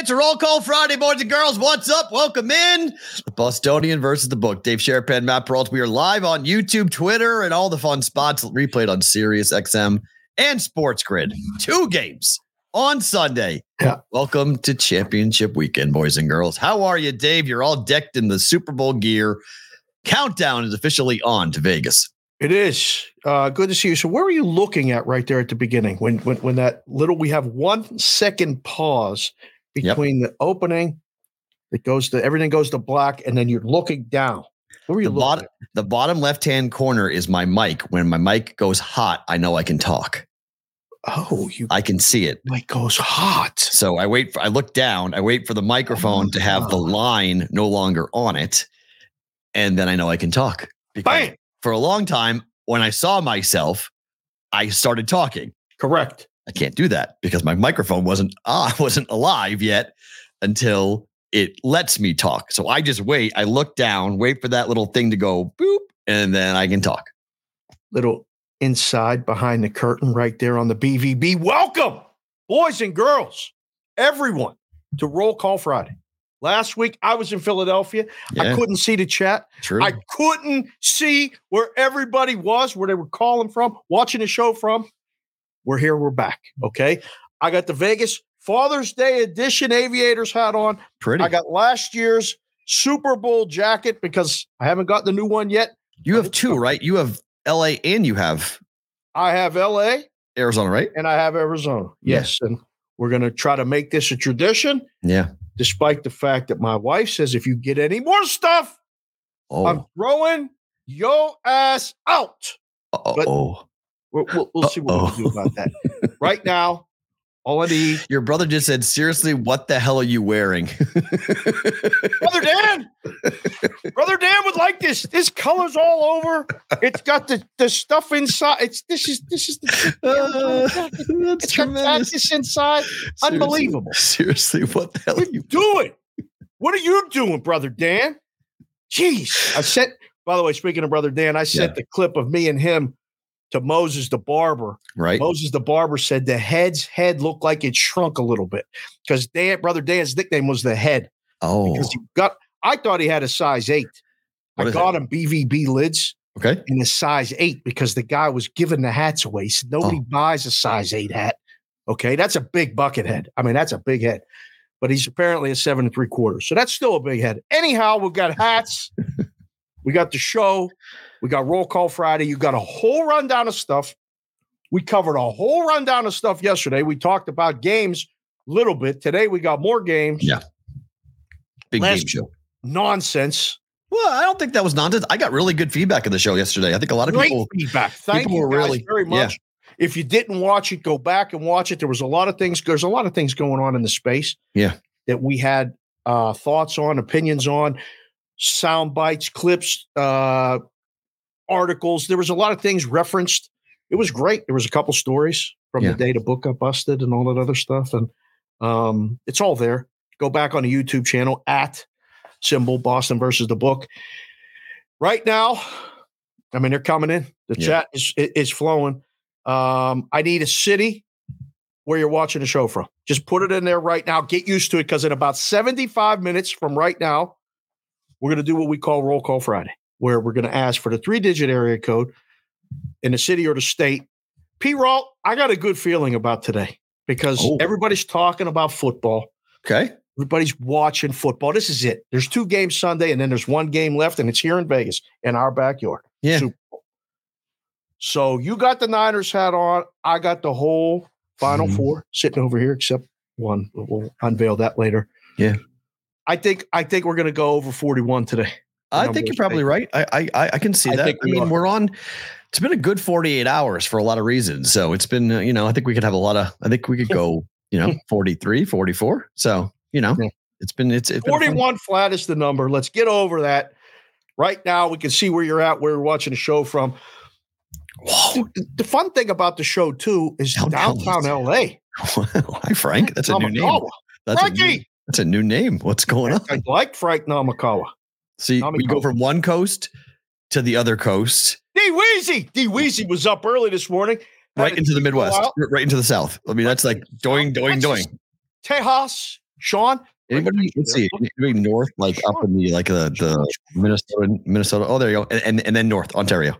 It's a roll call Friday, boys and girls. What's up? Welcome in. The Bostonian versus the book. Dave Sharapan, Matt Perrault. We are live on YouTube, Twitter, and all the fun spots replayed on Sirius XM and Sports Grid. Two games on Sunday. Yeah. Welcome to championship weekend, boys and girls. How are you, Dave? You're all decked in the Super Bowl gear. Countdown is officially on to Vegas. It is uh, good to see you. So, where were you looking at right there at the beginning when when when that little we have one second pause between yep. the opening it goes to everything goes to black and then you're looking down. What were you the looking bottom, at? The bottom left hand corner is my mic. When my mic goes hot, I know I can talk. Oh, you I can see it. Mic goes hot. So I wait for I look down, I wait for the microphone oh, to have the ah. line no longer on it, and then I know I can talk. Bam! For a long time, when I saw myself, I started talking. Correct. I can't do that because my microphone wasn't uh, wasn't alive yet until it lets me talk. So I just wait. I look down, wait for that little thing to go boop, and then I can talk. Little inside behind the curtain right there on the BVB. Welcome, boys and girls, everyone, to Roll Call Friday. Last week I was in Philadelphia. Yeah. I couldn't see the chat. True. I couldn't see where everybody was, where they were calling from, watching the show from. We're here. We're back. Okay. I got the Vegas Father's Day edition aviators hat on. Pretty. I got last year's Super Bowl jacket because I haven't got the new one yet. You have two, right? You have LA and you have I have LA, Arizona, right? And I have Arizona. Yes. Yeah. And we're going to try to make this a tradition. Yeah. Despite the fact that my wife says if you get any more stuff, oh. I'm throwing your ass out. Oh. We'll, we'll, we'll see what we do about that. right now, all I need. Your brother just said, seriously, what the hell are you wearing? Brother Dan. Brother Dan would like this. This color's all over. It's got the, the stuff inside. It's this is this is the uh, that's it's tremendous. got this inside. Seriously, Unbelievable. Seriously, what the hell what are you doing? What are you doing, brother Dan? Jeez. I sent by the way, speaking of brother Dan, I sent Yeah. the clip of me and him to Moses the barber. right? Moses the barber said the head's head looked like it shrunk a little bit because Dan, brother Dan's nickname was the head Oh, because he got. I thought he had a size eight. What I got him BVB lids okay. in a size eight because the guy was giving the hats away. He said nobody Oh. buys a size eight hat. Okay, that's a big bucket head. I mean, that's a big head. But he's apparently a seven and three quarters, so that's still a big head. Anyhow, we've got hats. we got the show. We got roll call Friday. You got a whole rundown of stuff. We covered a whole rundown of stuff yesterday. We talked about games a little bit. Today we got more games. Yeah. Big Last- game show. Nonsense. Well, I don't think that was nonsense. I got really good feedback in the show yesterday. I think a lot of Great people. feedback. Thank people you were guys really- very yeah. much. If you didn't watch it, go back and watch it. There was a lot of things. There's a lot of things going on in the space. Yeah. That we had uh, thoughts on, opinions on, sound bites, clips, uh, articles. There was a lot of things referenced. It was great. There was a couple stories from Yeah. the day the book got busted and all that other stuff, and um, it's all there. Go back on the YouTube channel at symbol Boston versus the book. Right now, I mean they're coming in. The Yeah. chat is is flowing. Um, I need a city where you're watching the show from. Just put it in there right now. Get used to it because in about 75 minutes from right now, we're going to do what we call Roll Call Friday, where we're going to ask for the three digit area code in the city or the state. P. Roll, I got a good feeling about today because Oh. everybody's talking about football. Okay. Everybody's watching football. This is it. There's two games Sunday, and then there's one game left, and it's here in Vegas in our backyard. Yeah. Super Bowl. So you got the Niners hat on. I got the whole Final Mhm. Four sitting over here, except one. We'll unveil that later. Yeah. I think I think we're going to go over 41 today. I think you're probably right. I I I- I can see I that. think I mean, are. we're on. It's been a good 48 hours for a lot of reasons. So it's been, uh, you know, I think we could have a lot of. I think we could go, you know, 43, 44. So you know, Yeah. it's been it's, it's been fun- 41 flat is the number. Let's get over that. Right now, we can see where you're at, where you're watching the show from. Whoa. The, the fun thing about the show, too, is Downtown. downtown LA. Hi Frank. That's a new name. Namakawa. That's a new, Frankie! that's a new name. What's going on? I like Frank Namakawa. See, we go from one coast to the other coast, D Weezy. D Weezy was up early this morning. right into the Midwest, right into the South. I mean, that's like doing, doing, doing. Tejas, Sean. Anybody? Let's see. Anybody north, like up in the like the the Minnesota, Minnesota. Oh, there you go, and and, and then north Ontario.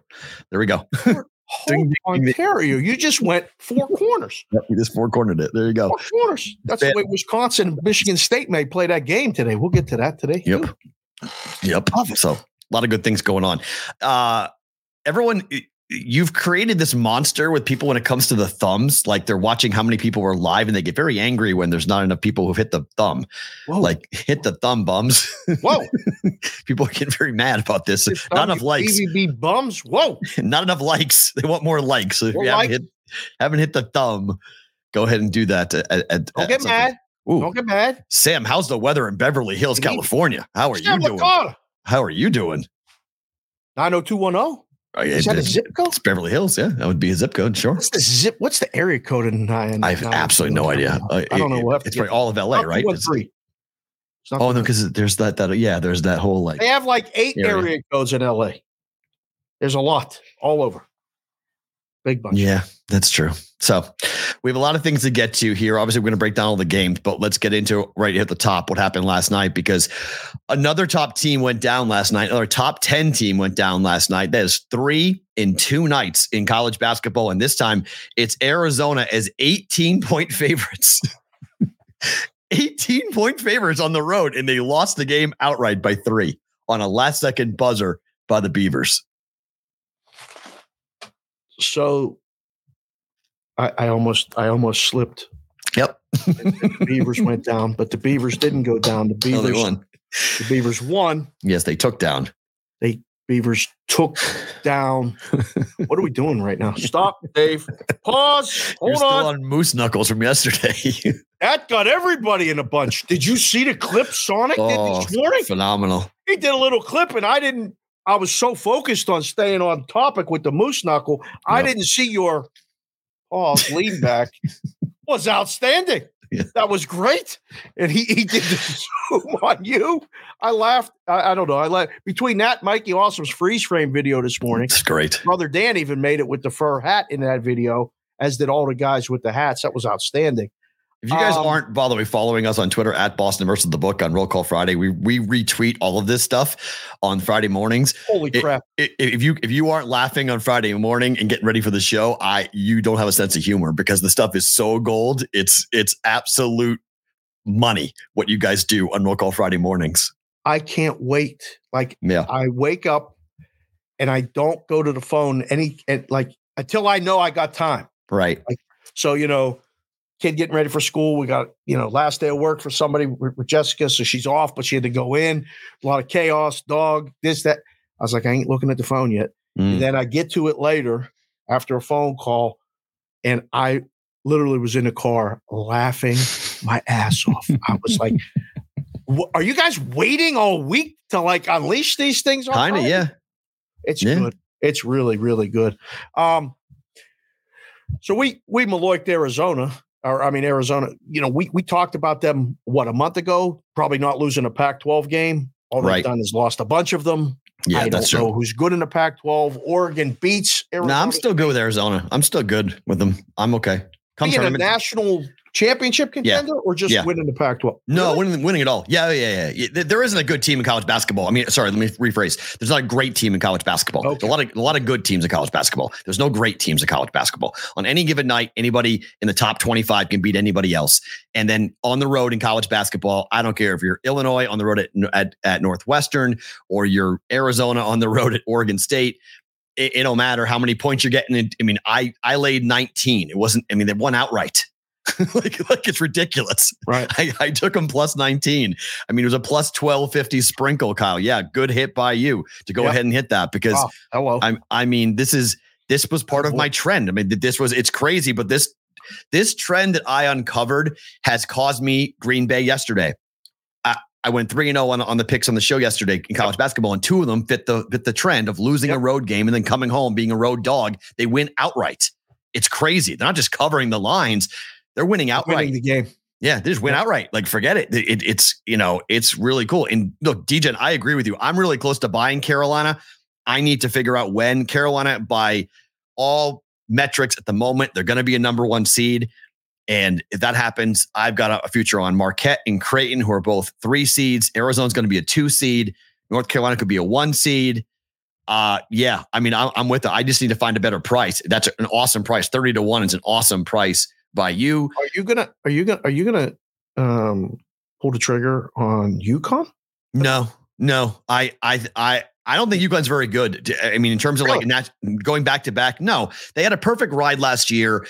There we go. Ding, Whole ding, ding. Ontario. You just went four corners. Yep, we just four cornered it. There you go. Four corners. That's the way Wisconsin and Michigan State may play that game today. We'll get to that today. Yep. Yep. So a lot of good things going on. Uh everyone you've created this monster with people when it comes to the thumbs. Like they're watching how many people were live and they get very angry when there's not enough people who've hit the thumb. Whoa. Like hit the thumb bums. Whoa. people get very mad about this. Not enough likes. BBB bums. Whoa. Not enough likes. They want more likes. So if More you haven't hit, haven't hit the thumb, go ahead and do that. At, at, at Don't get some mad. Ooh, Don't get mad. Sam, how's the weather in Beverly Hills? California? How are you doing? How are you doing? 90210. Oh, oh. oh Is that a zip code? It's Beverly Hills. Yeah, that would be a zip code. Sure. What's the zip? What's the area code in nine? I have absolutely no oh idea. I don't know. We'll it's probably all of LA, right? It's- It's oh no, because there's that that yeah, there's that whole like They have like eight Area. area codes in LA. There's a lot all over. Big bunch. yeah, that's true. So we have a lot of things to get to here. Obviously, we're going to break down all the games, but let's get into right here at the top what happened last night because another top team went down last night. Another top 10 team went down last night. That is three in two nights in college basketball. And this time it's Arizona as 18 point favorites. 18 point favorites on the road, and they lost the game outright by three on a last second buzzer by the Beavers. So I, I almost I almost slipped. Yep. The Beavers went down, but the Beavers didn't go down. The No, they Beavers won. the Beavers won. Yes, they took down. They Beavers took down. What are we doing right now? Stop, Dave. Pause. You're Hold still on. on moose knuckles from yesterday. That got everybody in a bunch. Did you see the clip Sonic did oh, this morning? phenomenal. He did a little clip, and I didn't. I was so focused on staying on topic with the moose knuckle, I didn't see your Oh, pause lean back. was outstanding. Yeah. That was great, and he he did the zoom on you. I laughed. I, I don't know. I laughed between that, Mikey Awesome's freeze frame video this morning. It's great. Brother Dan even made it with the fur hat in that video, as did all the guys with the hats. That was outstandanding. If you guys Um, aren't, by the way, following us on Twitter at Boston versus the book on Roll Call Friday, we we retweet all of this stuff on Friday mornings. Holy It- crap! If you if you aren't laughing on Friday morning and getting ready for the show, I you don't have a sense of humor because the stuff is so gold. It's it's absolute money what you guys do on Roll Call Friday mornings. I can't wait. Like Yeah. I wake up and I don't go to the phone any and like until I know I got time. Right. So you know, kid getting ready for school. We got you know last day of work for somebody with, with Jessica, so she's off, but she had to go in. A lot of chaos, dog, this that. I was like, I ain't looking at the phone yet. Mm. And then I get to it later after a phone call, and I literally was in the car laughing my ass off. I was like, "Are you guys waiting all week to like unleash these things?" Kind of, yeah. It's Yeah. good. It's really, really good. Um, so we we Maloiked Arizona, or I mean Arizona. You know, we we talked about them what a month ago. Probably not losing a Pac-12 game. All they've Right. done is lost a bunch of them. Yeah, I that's don't true. know who's good in the Pac-12. Oregon beats Arizona. No, I'm still good with Arizona. I'm still good with them. I'm okay. Come being a national championship contender or just Yeah. winning the Pac-12. No, Really? winning, winning it all. Yeah, yeah, yeah, yeah. There- isn't a good team in college basketball. I mean, sorry, let me rephrase. There's not a great team in college basketball. There's a lot of a lot of good teams in college basketball. There's no great teams in college basketball. On any given night, anybody in the top 25 can beat anybody else. And then on the road in college basketball, I don't care if you're Illinois on the road at at, at Northwestern or you're Arizona on the road at Oregon State. It, it don't matter how many points you're getting. I mean, I I laid 19. It wasn't. I mean, they won outright. like, like it's ridiculous. Right. I, I took him plus 19. I mean, it was a plus 1250 sprinkle, Kyle. Yeah, good hit by you to go Yep. ahead and hit that because Oh, hello. I'm I mean, this is this was part of my trend. I mean, this was it's crazy, but this this trend that I uncovered has caused me Green Bay yesterday. I, I went 3 and 0 on, on the picks on the show yesterday in college basketball, and two of them fit the fit the trend of losing a road game and then coming home being a road dog. They win outright. It's crazy. They're not just covering the lines, they're winning outright. Winning the game. Yeah, they just win outright. Like, forget it. It- it- It's you know, it's really cool. And look, DJ, I agree with you. I'm really close to buying Carolina. I need to figure out when Carolina, by all metrics at the moment, they're going to be a number one seed. And if that happens, I've got a, a future on Marquette and Creighton, who are both three seeds. Arizona's going to be a two seed. North Carolina could be a one seed. Uh, yeah, I mean, I'm, I'm with it. I just need to find a better price. That's an awesome price. 30 to one is an awesome price by you. Are you gonna are you gonna are you gonna um pull the trigger on UConn? No, no, I, I, I, I don't think UConn's very good. To- I mean, in terms of like Really? nat- going back to back, no, they had a perfect ride last year.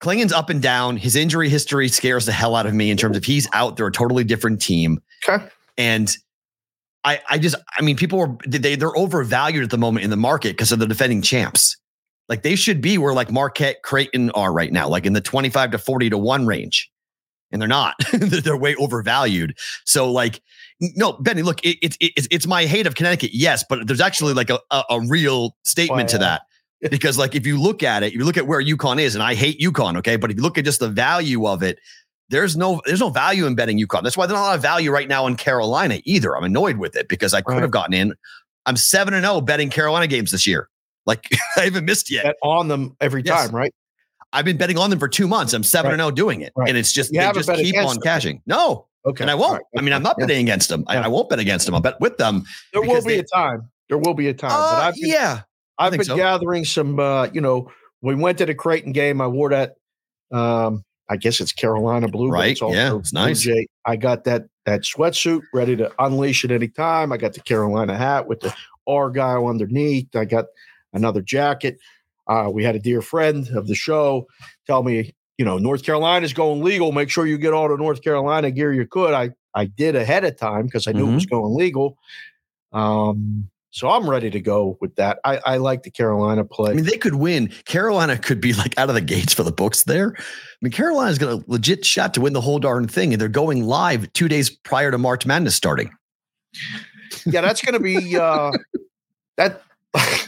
Clingan's up and down. His injury history scares the hell out of me in terms of he's out. They're a totally different team, Okay. and I, I just, I mean, people are they they're overvalued at the moment in the market because of the defending champs. Like they should be where like Marquette, Creighton are right now, like in the twenty five to forty to one range, and they're not. they're way overvalued. So like, no, Benny, look, it, it, it's it's my hate of Connecticut, yes, but there's actually like a a, a real statement to that. Because like if you look at it, you look at where UConn is, and I hate UConn, okay, but if you look at just the value of it, there's no there's no value in betting UConn. That's why there's not a lot of value right now in Carolina either. I'm annoyed with it because I could Right. have gotten in. I'm seven and zero betting Carolina games this year. Like I haven't missed yet. Bet on them every Yes. time, right? I've been betting on them for two months. I'm seven and zero doing it, Right. and it's just You they just keep on them. cashing. No, Okay. and I won't. Right. I mean, I'm not Yeah. betting against them. I, Yeah. I won't bet against them. I'll bet with them. There will be they- a time. There will be a time. but Uh, I've been, yeah, I've been so. gathering some uh, you know, we went to the Creighton game. I wore that um I guess it's Carolina blue, but Right, it's yeah, it's nice. Jay. I got that that sweatsuit ready to unleash at any time. I got the Carolina hat with the Argyle underneath. I got another jacket. Uh, we had a dear friend of the show tell me, you know, North Carolina's going legal. Make sure you get all the North Carolina gear you could. I I did ahead of time because I knew it was Mm-hmm. going legal. Um, so I'm ready to go with that. I, I like the Carolina play. I mean, they could win. Carolina could be like out of the gates for the books there. I mean, Carolina's got a legit shot to win the whole darn thing, and they're going live two days prior to March Madness starting. yeah, that's going to be uh, that.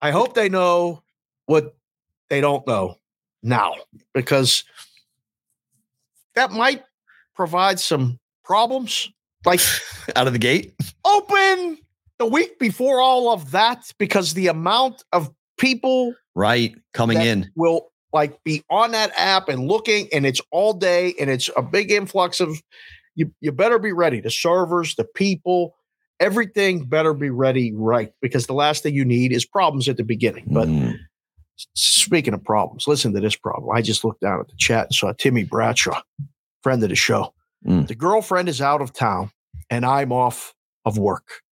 I hope they know what they don't know now, because that might provide some problems. Like Out of the gate, open the week before all of that, because the amount of people right? Coming in, will like be on that app and looking and it's all day and it's a big influx of you you better be ready the servers the people everything better be ready right because the last thing you need is problems at the beginning but Mm. speaking of problems listen to this problem i just looked down at the chat and saw timmy bradshaw friend of the show Mm. the girlfriend is out of town and i'm off of work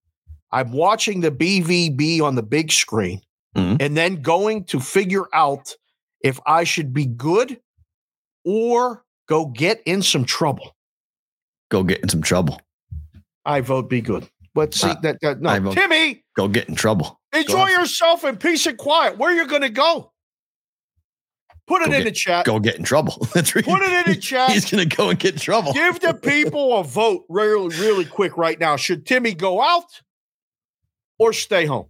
i'm watching the bvb on the big screen Mhm. and then going to figure out if I should be good or go get in some trouble. go get in some trouble. I vote be good. But see Uh, that, that no, Timmy, Go get in trouble. enjoy yourself in peace and quiet. Where you going to go? Put it Go in get- the chat. Go get in trouble. That's right. Put it in the chat. He's gonna go and get in trouble. Give the people a vote really, really quick right now. Should Timmy go out or stay home?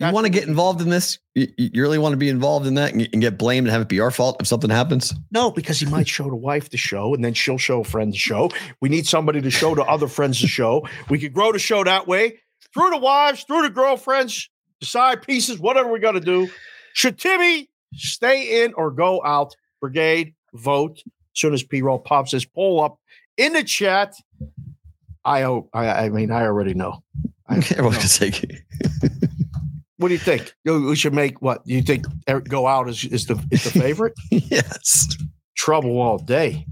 You want to get involved in this? You, you really want to be involved in that and, and get blamed and have it be our fault if something happens? No, because he might show the wife the show and then she'll show a friend the show. We need somebody to show to other friends the show. We could grow the show that way through the wives, through the girlfriends, the side pieces, whatever we got to do. Should Timmy stay in or go out? Brigade, vote. As soon as P roll pops his poll up in the chat. I hope, I, I mean, I already know. I, Everyone's know. What do you think? We should make what? You think go out is, is the is the favorite? yes. trouble all day.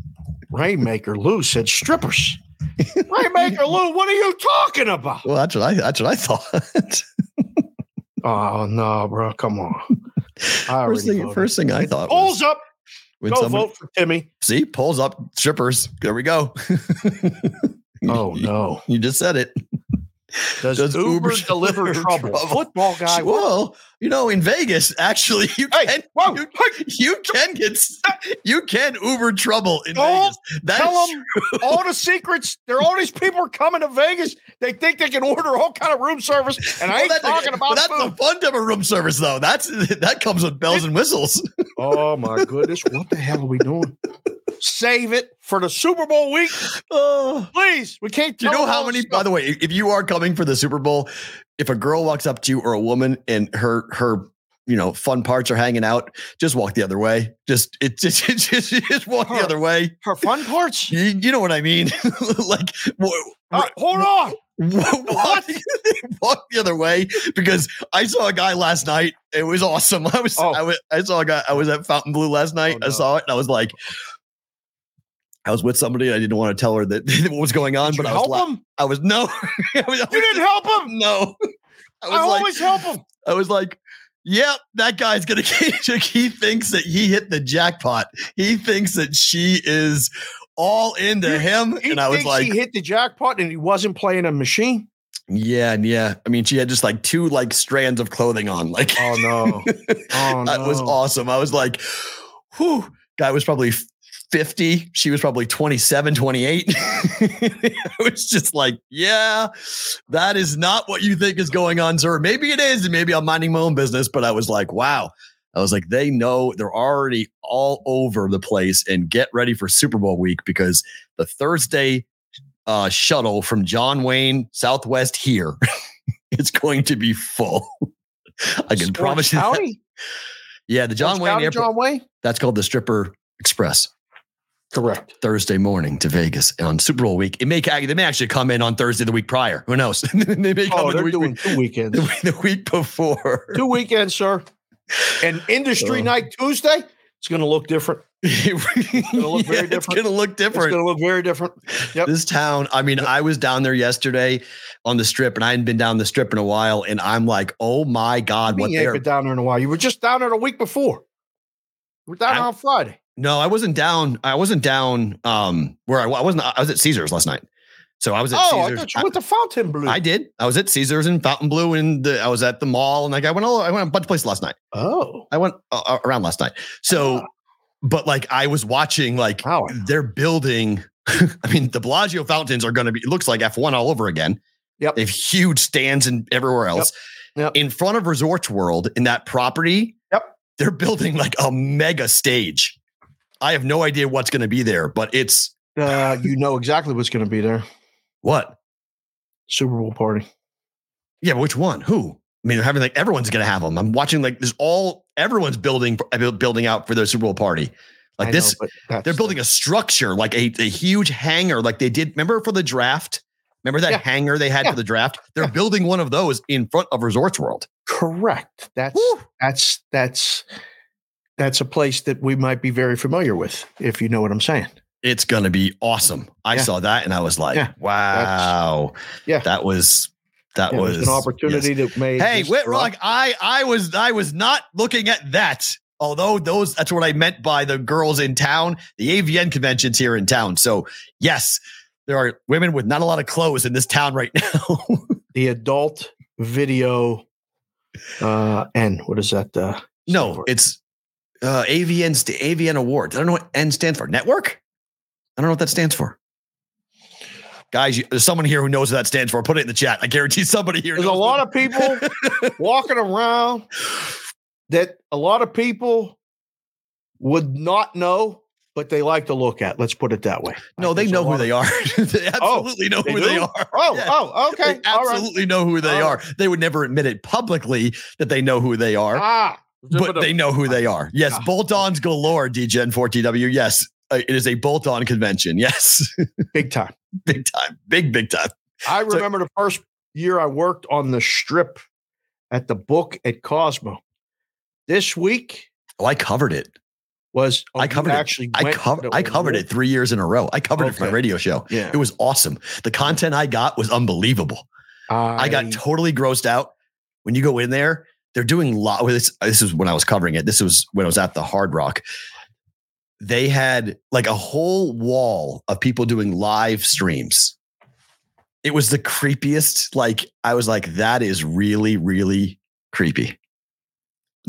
Rainmaker Lou said strippers. Rainmaker Lou, what are you talking about? Well, that's what I that's what I thought. Oh no, bro, come on. First thing, first thing I thought Polls up. When Go someone- vote for Timmy. See, pulls up strippers. There we go. Oh no. You just said it. Does, Does Uber, Uber deliver deliver trouble? trouble? Football guy. well, you know, in Vegas, actually, you Hey, can whoa, you, hey, you can get you can Uber trouble in Don't Vegas. That's tell them all the secrets. There, all these people are coming to Vegas. They think they can order all kind of room service, and I ain't that's talking but about that's food. the fun type of room service, though. That's that comes with bells and whistles. Oh my goodness, what the hell are we doing? Save it for the Super Bowl week, Oh. please. We can't. Do you know how many? this By the way, if you are coming for the Super Bowl, if a girl walks up to you or a woman and her her you know fun parts are hanging out, just walk the other way. Just it just just, just, just walk the other way. her fun parts. You, you know what I mean? like wha- Uh, hold on. wha- walk, walk the other way because I saw a guy last night. It was awesome. I was Oh. I was I saw a guy. I was at Fontainebleau last night. Oh, I saw it and I was like. I was with somebody. I didn't want to tell her that what was going on, Did but I was help la-? I was no. I was, You didn't help him. no. I I, was like, always help him. I was like, yep, that guy's gonna. he thinks that he hit the jackpot. He thinks that she is all into You- him, He and I was like, he hit the jackpot and he wasn't playing a machine. yeah, and yeah. I mean, she had just like two like strands of clothing on. Like, Oh no. Oh that was awesome. I was like, whew. Guy was probably 50. She was probably 27, 28. I was just like, yeah, that is not what you think is going on, sir. Maybe it is, and maybe I'm minding my own business, but I was like, wow. I was like, they know they're already all over the place and get ready for Super Bowl week because the Thursday uh, shuttle from John Wayne Southwest here is going to be full. I can Orange promise you that. Yeah, the John Orange Wayne County, Airport. John Wayne? That's called the Stripper Express. Correct. Thursday morning to Vegas on Super Bowl week. It may they may actually come in on Thursday the week prior. Who knows? they may oh, come Oh, in the they're week, doing two weekends. the, week- the week before. two weekends, sir. And industry Oh. night Tuesday, it's going to look different. it's gonna look very It's different. gonna look It's different. going to look very different. Yep. This town, I mean, I was down there yesterday on the strip, and I hadn't been down the strip in a while, and I'm like, oh my god, what you ain't been down there in a while. You were just down there the week before. Were down I- on Friday. No, I wasn't down. I wasn't down. Um, where I, I wasn't. I was at Caesars last night. So I was at Oh, I Caesars. thought you went to Fontainebleau. I did. I was at Caesars and Fontainebleau, and the, I was at the mall, and like I went all. I went a bunch of places last night. oh, I went uh, uh, around last night. So, Ah. but like I was watching, like wow. they're building. I mean, the Bellagio fountains are going to be. It looks like F one all over again. Yep. They have huge stands and everywhere else. Yep. In front of Resorts World, in that property. Yep. They're building like a mega stage. I have no idea what's going to be there, but it's Uh, you know exactly what's going to be there. what? Super Bowl party. Yeah, but which one? Who? I mean, they're having like everyone's gonna have them. I'm watching like there's all everyone's building uh, building out for their Super Bowl party. Like I this, know, they're building a structure, like a, a huge hangar, like they did. Remember for the draft? Remember that Yeah. hangar they had Yeah. for the draft? They're Yeah. building one of those in front of Resorts World. correct. That's Woo. that's that's that's a place that we might be very familiar with, if you know what I'm saying. It's gonna be awesome. I Yeah. saw that and I was like, Yeah. wow. Yeah. That was that Yeah, it was an opportunity that may. Hey, Whitrock. I I was I was not looking at that. Although those that's what I meant by the girls in town, the AVN conventions here in town. So yes, there are women with not a lot of clothes in this town right now. the adult video, uh, and what is that? Uh, no, it's uh AVN's the AVN Awards. I don't know what N stands for. Network? I don't know what that stands for. Guys, you, there's someone here who knows what that stands for. Put it in the chat. I guarantee somebody here. There's a lot of people walking around that a lot of people would not know, but they like to look at. Let's put it that way. No, they know who they are. they absolutely know they who they do? are. Oh, Yeah. oh, okay. They right. absolutely know who they are. They would never admit it publicly that they know who they are, Ah, but they know who they are. Yes, Ah. bolt-ons galore, DGen 4TW. Yes, uh, it is a bolt-on convention. Yes, big time. big time, big big time. I So- remember the first year I worked on the strip at the book at Cosmo. This week Oh, I covered it. was oh, I you covered it. actually I went covered. to I a covered it three years in a row. I covered it for my radio show. Yeah, It was awesome. The content I got was unbelievable. I, got totally grossed out when you go in there. They're doing lot. Well, this, this is when I was covering it. This was when I was at the Hard Rock. they had like a whole wall of people doing live streams. It was the creepiest. Like, I was like, that is really, really creepy.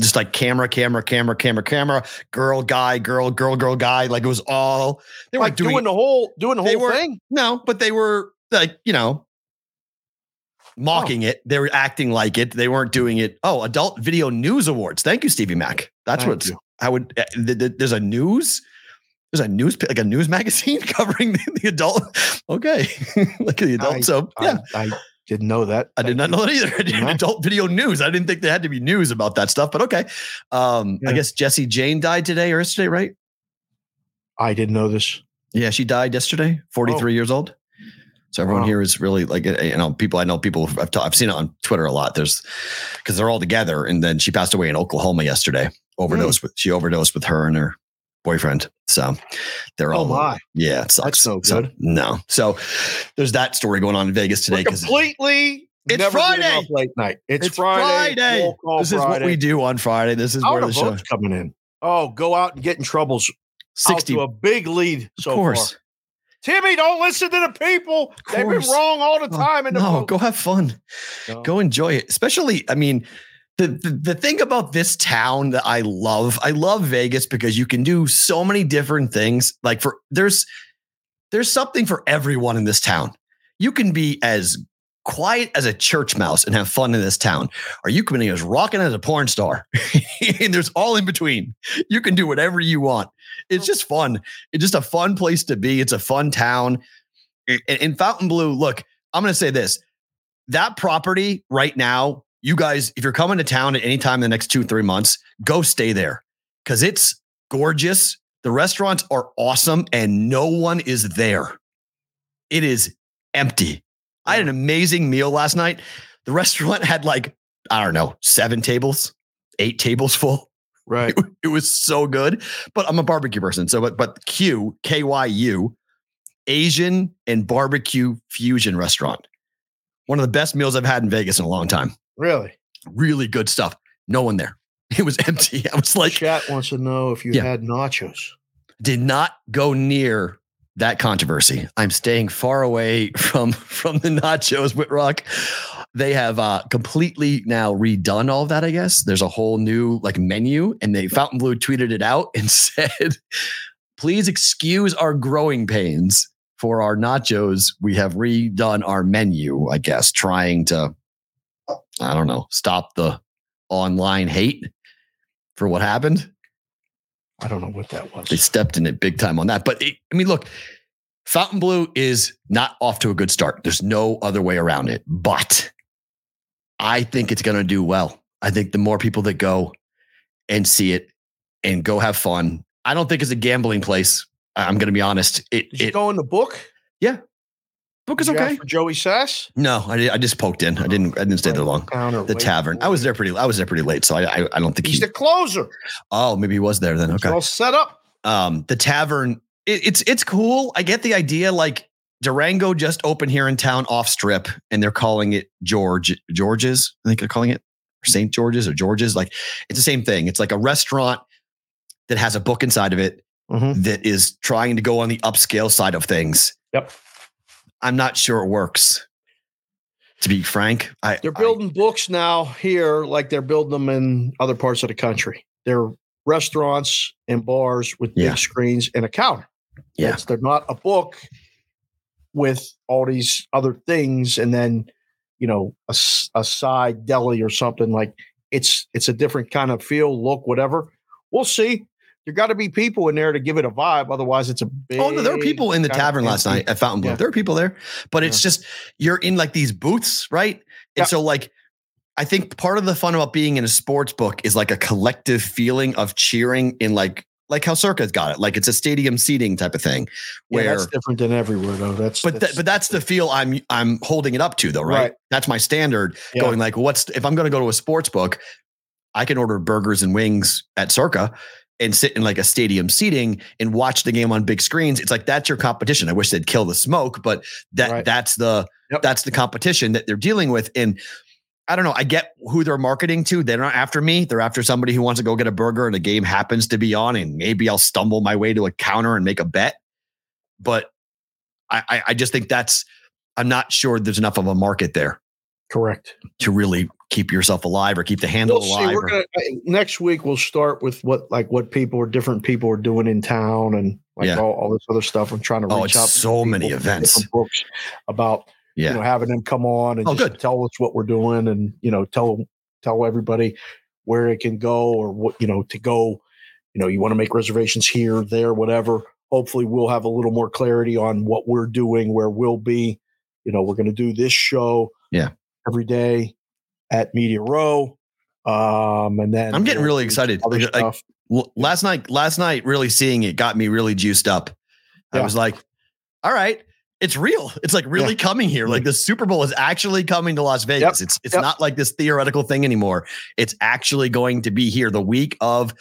Just like camera, camera, camera, camera, camera, girl, guy, girl, girl, girl, guy. Like it was all they were like doing, the whole doing the whole were- thing. no, but they were like, you know, mocking it. They were acting like it. They weren't doing it. Oh, Adult Video News Awards. Thank you, Stevie Mac. That's Thank what. I would. uh, th- th- There's a news. There's a news like a news magazine covering the, the adult. Okay, like the adult. so yeah, I, I didn't know that. I did not know that either. I did Yeah. adult video news. I didn't think there had to be news about that stuff, but okay. Um, I guess Jesse Jane died today or yesterday, right? I didn't know this. Yeah, she died yesterday, 43 years old. So everyone Wow. here is really like, you know, people I know, people I've, ta- I've seen it on Twitter a lot. There's because they're all together. And then she passed away in Oklahoma yesterday. Overdosed hmm. with, she overdosed with her and her boyfriend. So they're Oh all, my. yeah, it sucks. no So, good. no. So there's that story going on in Vegas today. We're completely. It's Friday. late night. It's, it's Friday. Friday. This is what we do on Friday. This is where the show coming in? Oh, go out and get in troubles. 60 out to a big lead so of course. far. Timmy, don't listen to the people. They've been wrong all the Oh, time in the no, go have fun. No. go enjoy it. Especially, I mean, the, the the thing about this town that I love, I love Vegas because you can do so many different things. Like for there's there's something for everyone in this town. You can be as quiet as a church mouse and have fun in this town, or you be as rocking as a porn star. and there's all in between. You can do whatever you want. It's just fun. It's just a fun place to be. It's a fun town. In, in Fontainebleau, look, I'm going to say this that property right now, you guys, if you're coming to town at any time in the next two, three months, go stay there because it's gorgeous. The restaurants are awesome and no one is there. It is empty. I had an amazing meal last night. The restaurant had like, I don't know, seven tables, eight tables full. Right. It was so good. But I'm a barbecue person. So, but, but Q, K Y U, Asian and barbecue fusion restaurant. One of the best meals I've had in Vegas in a long time. Really? Really good stuff. No one there. It was empty. I was like, Chat wants to know if you Yeah. had nachos. did not go near that controversy. I'm staying far away from from the nachos Whitrock. They have uh completely now redone all of that, I guess. There's a whole new like menu, and they Fontainebleau tweeted it out and said, please excuse our growing pains for our nachos. We have redone our menu, I guess, trying to, I don't know, stop the online hate for what happened I don't know what that was. they stepped in it big time on that. But it, I mean, look, Fontainebleau is not off to a good start. There's no other way around it. But I think it's going to do well. I think the more people that go and see it and go have fun, I don't think it's a gambling place. I'm going to be honest. It, Did you it go in the book? Book is Did you ask okay. For Joey Sass? No, I, I just poked in. I didn't. I didn't stay there long. The tavern. I was there pretty. I was there pretty late, so I. I, I don't think He's he. the closer. Oh, maybe he was there then. Okay. all set up. um the tavern it, it's it's cool i get the idea like durango just opened here in town off strip and they're calling it george george's i think they're calling it st george's or george's like it's the same thing it's like a restaurant that has a book inside of it Mhm. that is trying to go on the upscale side of things Yep. I'm not sure it works to be frank i They're I- building books now here like they're building them in other parts of the country. They're restaurants and bars with Yeah. big screens and a counter. Yeah. It's- they're not a book with all these other things and then, you know, a, a side deli or something like it's it's a different kind of feel, look, whatever. We'll see. There got to be people in there to give it a vibe. Otherwise, it's a big. Oh no, there were people in the tavern last night at Fontainebleau. Yeah. There were people there, but it's just you're in like these booths, right? And Yeah. so like I think part of the fun about being in a sports book is like a collective feeling of cheering in like like how Circa's got it. Like it's a stadium seating type of thing. Yeah, Where that's different than everywhere, though. That's but that, but that's the feel I'm I'm holding it up to though, right? Right. That's my standard. Yeah. Going like, what's if I'm going to go to a sports book, I can order burgers and wings at Circa and sit in like a stadium seating and watch the game on big screens. It's like that's your competition. I wish they'd kill the smoke, but that Right. that's the Yep. that's the competition that they're dealing with. And I don't know. I get who they're marketing to. They're not after me. They're after somebody who wants to go get a burger and the game happens to be on, and maybe I'll stumble my way to a counter and make a bet. But I, I, I just think that's. I'm not sure there's enough of a market there Correct. to really keep yourself alive or keep the handle We'll see. alive. We're or- gonna next week. We'll start with what like what people or different people are doing in town and like Yeah. all, all this other stuff. I'm trying to Oh, reach it's out. to so many people from events. Books about yeah. you know having them come on and Oh, just good. tell us what we're doing and you know tell tell everybody where it can go or what you know to go. You know, you want to make reservations here, there, whatever. Hopefully, we'll have a little more clarity on what we're doing, where we'll be. You know, we're going to do this show, Yeah. Every day at Media Row. Um, and then I'm getting really excited. Other Like- last night, last night, really seeing it got me really juiced up. I was like, all right, it's real. It's like really coming here. Like the Super Bowl is actually coming to Las Vegas. It's it's Yep. not like this theoretical thing anymore. It's actually going to be here the week of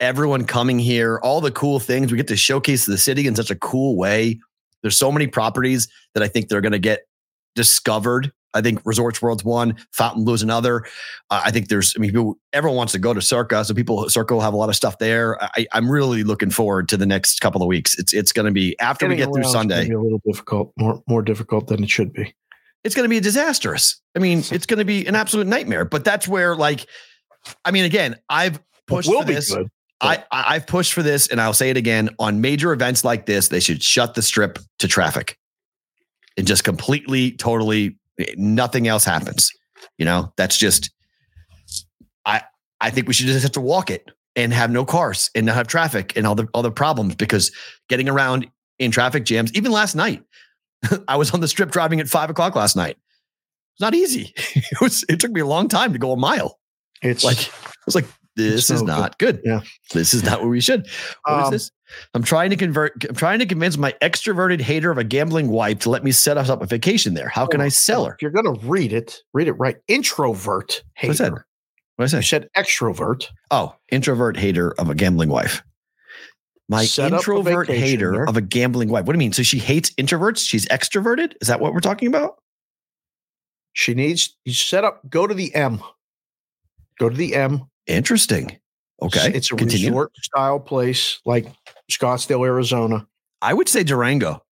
everyone coming here, all the cool things. We get to showcase the city in such a cool way. There's so many properties that I think they're going to get discovered. I think Resorts World's one, Fontainebleau's another. Uh, I think there's, I mean, people, everyone wants to go to Circa, so people Circa will have a lot of stuff there. I, I'm really looking forward to the next couple of weeks. It's it's going to be after we get through Sunday. be a little difficult, more more difficult than it should be. It's going to be disastrous. I mean, it's going to be an absolute nightmare. But that's where, like, I mean, again, I've pushed will for this. good. I, I I've pushed for this, and I'll say it again. On major events like this, they should shut the strip to traffic, and just completely, totally, Eh, nothing else happens. You know, that's just. I I think we should just have to walk it and have no cars and not have traffic and all the all the problems because getting around in traffic jams. Even last night, I was on the strip driving at five o'clock last night. It's not easy. It was. It took me a long time to go a mile. It's Like I was like, this is no good. not good. Yeah. This is not what we should. What is Um, this? I'm trying to convert. I'm trying to convince my extroverted hater of a gambling wife to let me set us up a vacation there. How can I sell her? If you're going to read it, read it right. Introvert hater. What's that? What I You say? said extrovert. Oh, introvert hater of a gambling wife. My Set introvert hater there. of a gambling wife. What do you mean? So she hates introverts? She's extroverted? Is that what we're talking about? She needs you set up. Go to the M. Go to the M. Interesting. Okay. It's a Continue. resort style place like Scottsdale, Arizona. I would say Durango.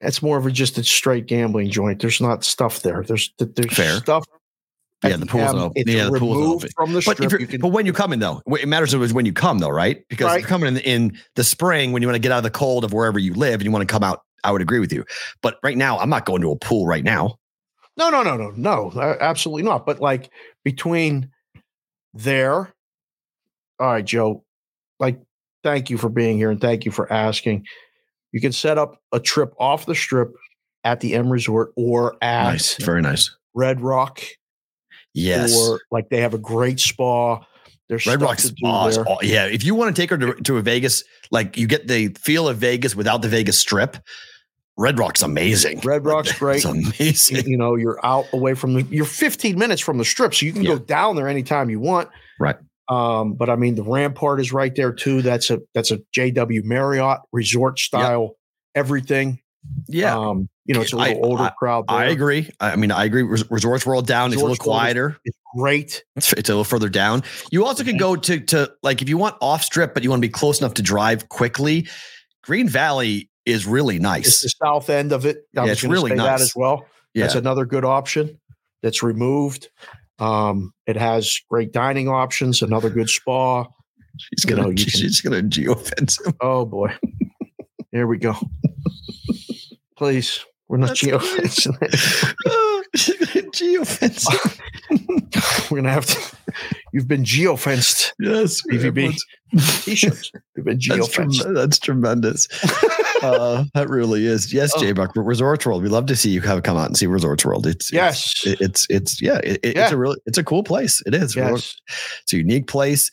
That's more of a just a straight gambling joint. There's not stuff there. There's there's Fair. stuff. Yeah, the pool's open. Yeah, the pool's open. from the But, strip. if you're, can, but when you come in though, it matters is when you come though, right? Because if Right. you're coming in in the spring when you want to get out of the cold of wherever you live and you want to come out. I would agree with you. But right now, I'm not going to a pool right now. no, no, no, no, no, absolutely not. But like between there, all right, Joe. Like, thank you for being here and thank you for asking. You can set up a trip off the strip at the M Resort or at nice, very nice. Red Rock, Yes, or like they have a great spa. There's Red Rock Spa. aw- Yeah, if you want to take her to, to a Vegas, like you get the feel of Vegas without the Vegas Strip. Red Rock's amazing. Red Rock's great. It's amazing. you, you know, you're out away from the, you're 15 minutes from the strip, so you can Yeah. go down there anytime you want. Right. Um, but I mean, the Rampart is right there too. That's a that's a JW Marriott resort style everything. Yeah, Um, you know, it's a little older I- crowd. There. I agree. I I mean, I agree. Res- Resorts World down is a little Resorts quieter. It's great. It's, it's a little further down. You also can go to to like if you want off strip, but you want to be close enough to drive quickly. Green Valley is really nice. It's the south end of it. I Yeah, it's really nice. as well. Yeah, That's another good option that's removed. Um, it has great dining options, another good spa. she's gonna know, you can- she's gonna geofence him. Oh boy. Here we go. Please. We're not That's geo. She's gonna geofence him. We're gonna have to. You've been geofenced. Yes, BVB. T-shirts. You've been That's, geofenced. trem- that's tremendous. uh, that really is. Yes, Oh. J Buck. Resorts World. We love to see you have come out and see Resorts World. It's Yes. It's it's, it's yeah. It, it- Yeah. It's a really it's a cool place. It is. Yes. It's a unique place,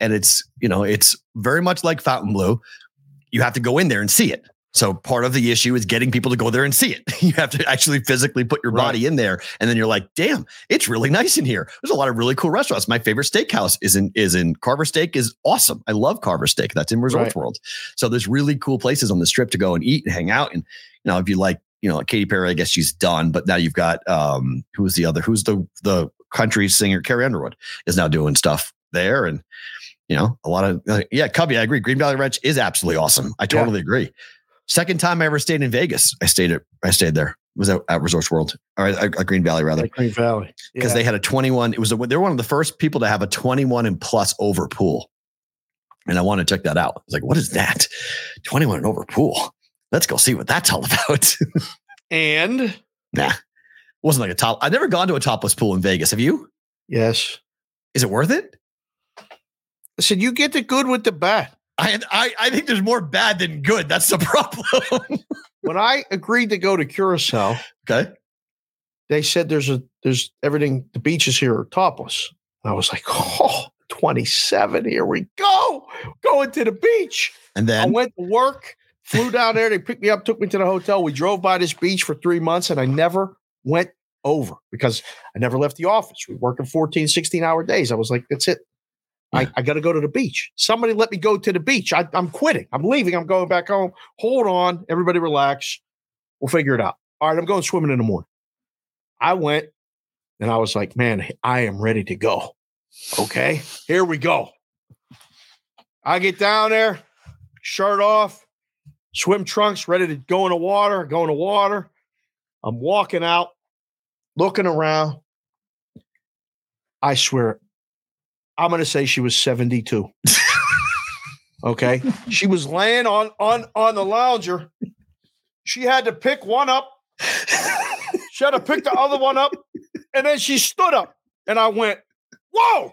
and it's you know it's very much like Fontainebleau. You have to go in there and see it. So part of the issue is getting people to go there and see it. You have to actually physically put your Right. body in there, and then you're like, "Damn, it's really nice in here." There's a lot of really cool restaurants. My favorite steakhouse is in is in Carver Steak is awesome. I love Carver Steak. That's in Resorts Right. World. So there's really cool places on the strip to go and eat and hang out. And you know, if you like you know, Katy Perry, I guess she's done, but now you've got um who's the other who's the the country singer Carrie Underwood is now doing stuff there and you know, a lot of uh, yeah, Cubby, I agree. Green Valley Ranch is absolutely awesome. I totally agree. Second time I ever stayed in Vegas. I stayed at I stayed there. Was at, at Resorts World or at, at Green Valley rather Like Green Valley. because Yeah. they had a 21. It was a, they were one of the first people to have a 21 and plus over pool, and I want to check that out. I was like, "What is that? 21 and over pool? Let's go see what that's all about." and nah, wasn't like a top. I've never gone to a topless pool in Vegas. Have you? yes, Is it worth it? I said you get the good with the bad. I I, I think there's more bad than good. That's the problem. When I agreed to go to Curacao, okay. they said there's a there's everything. The beaches here are topless. I was like, oh, 27. Here we go, going to the beach. And then I went to work, flew down there. They picked me up, took me to the hotel. We drove by this beach for three months, and I never went over because I never left the office. We were working 14, 16 hour days. I was like, that's it. I, I got to go to the beach. Somebody let me go to the beach. I, I'm quitting. I'm leaving. I'm going back home. Hold on. Everybody relax. We'll figure it out. All right. I'm going swimming in the morning. I went and I was like, man, I am ready to go. Okay. Here we go. I get down there, shirt off, swim trunks, ready to go in the water, go in the water. I'm walking out, looking around. I swear, I'm going to say she was 72. okay. She was laying on on on the lounger. She had to pick one up. She had to pick the other one up. And then she stood up. And I went, Whoa!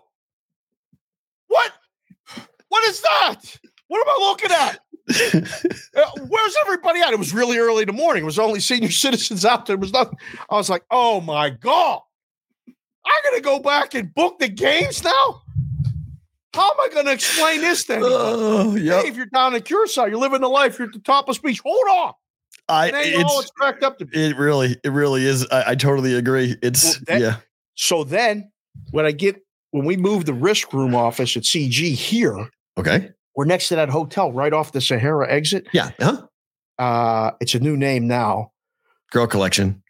What? What is that? What am I looking at? Uh, where's everybody at? It was really early in the morning. It was only senior citizens out there. It was nothing. I was like, oh my God. I'm gonna go back and book the games now. How am I gonna explain this thing? anybody? oh yeah, Hey, if you're down in Curacao, you're living the life, you're at the top of speech. Hold on. I It ain't all it's it's cracked up to be. it really it really is. I, I totally agree. It's Well, that- yeah. So then when I get when we move the risk room office at CG here, Okay. we're next to that hotel right off the Sahara exit. Yeah. Huh. Uh, it's a new name now. Girl collection.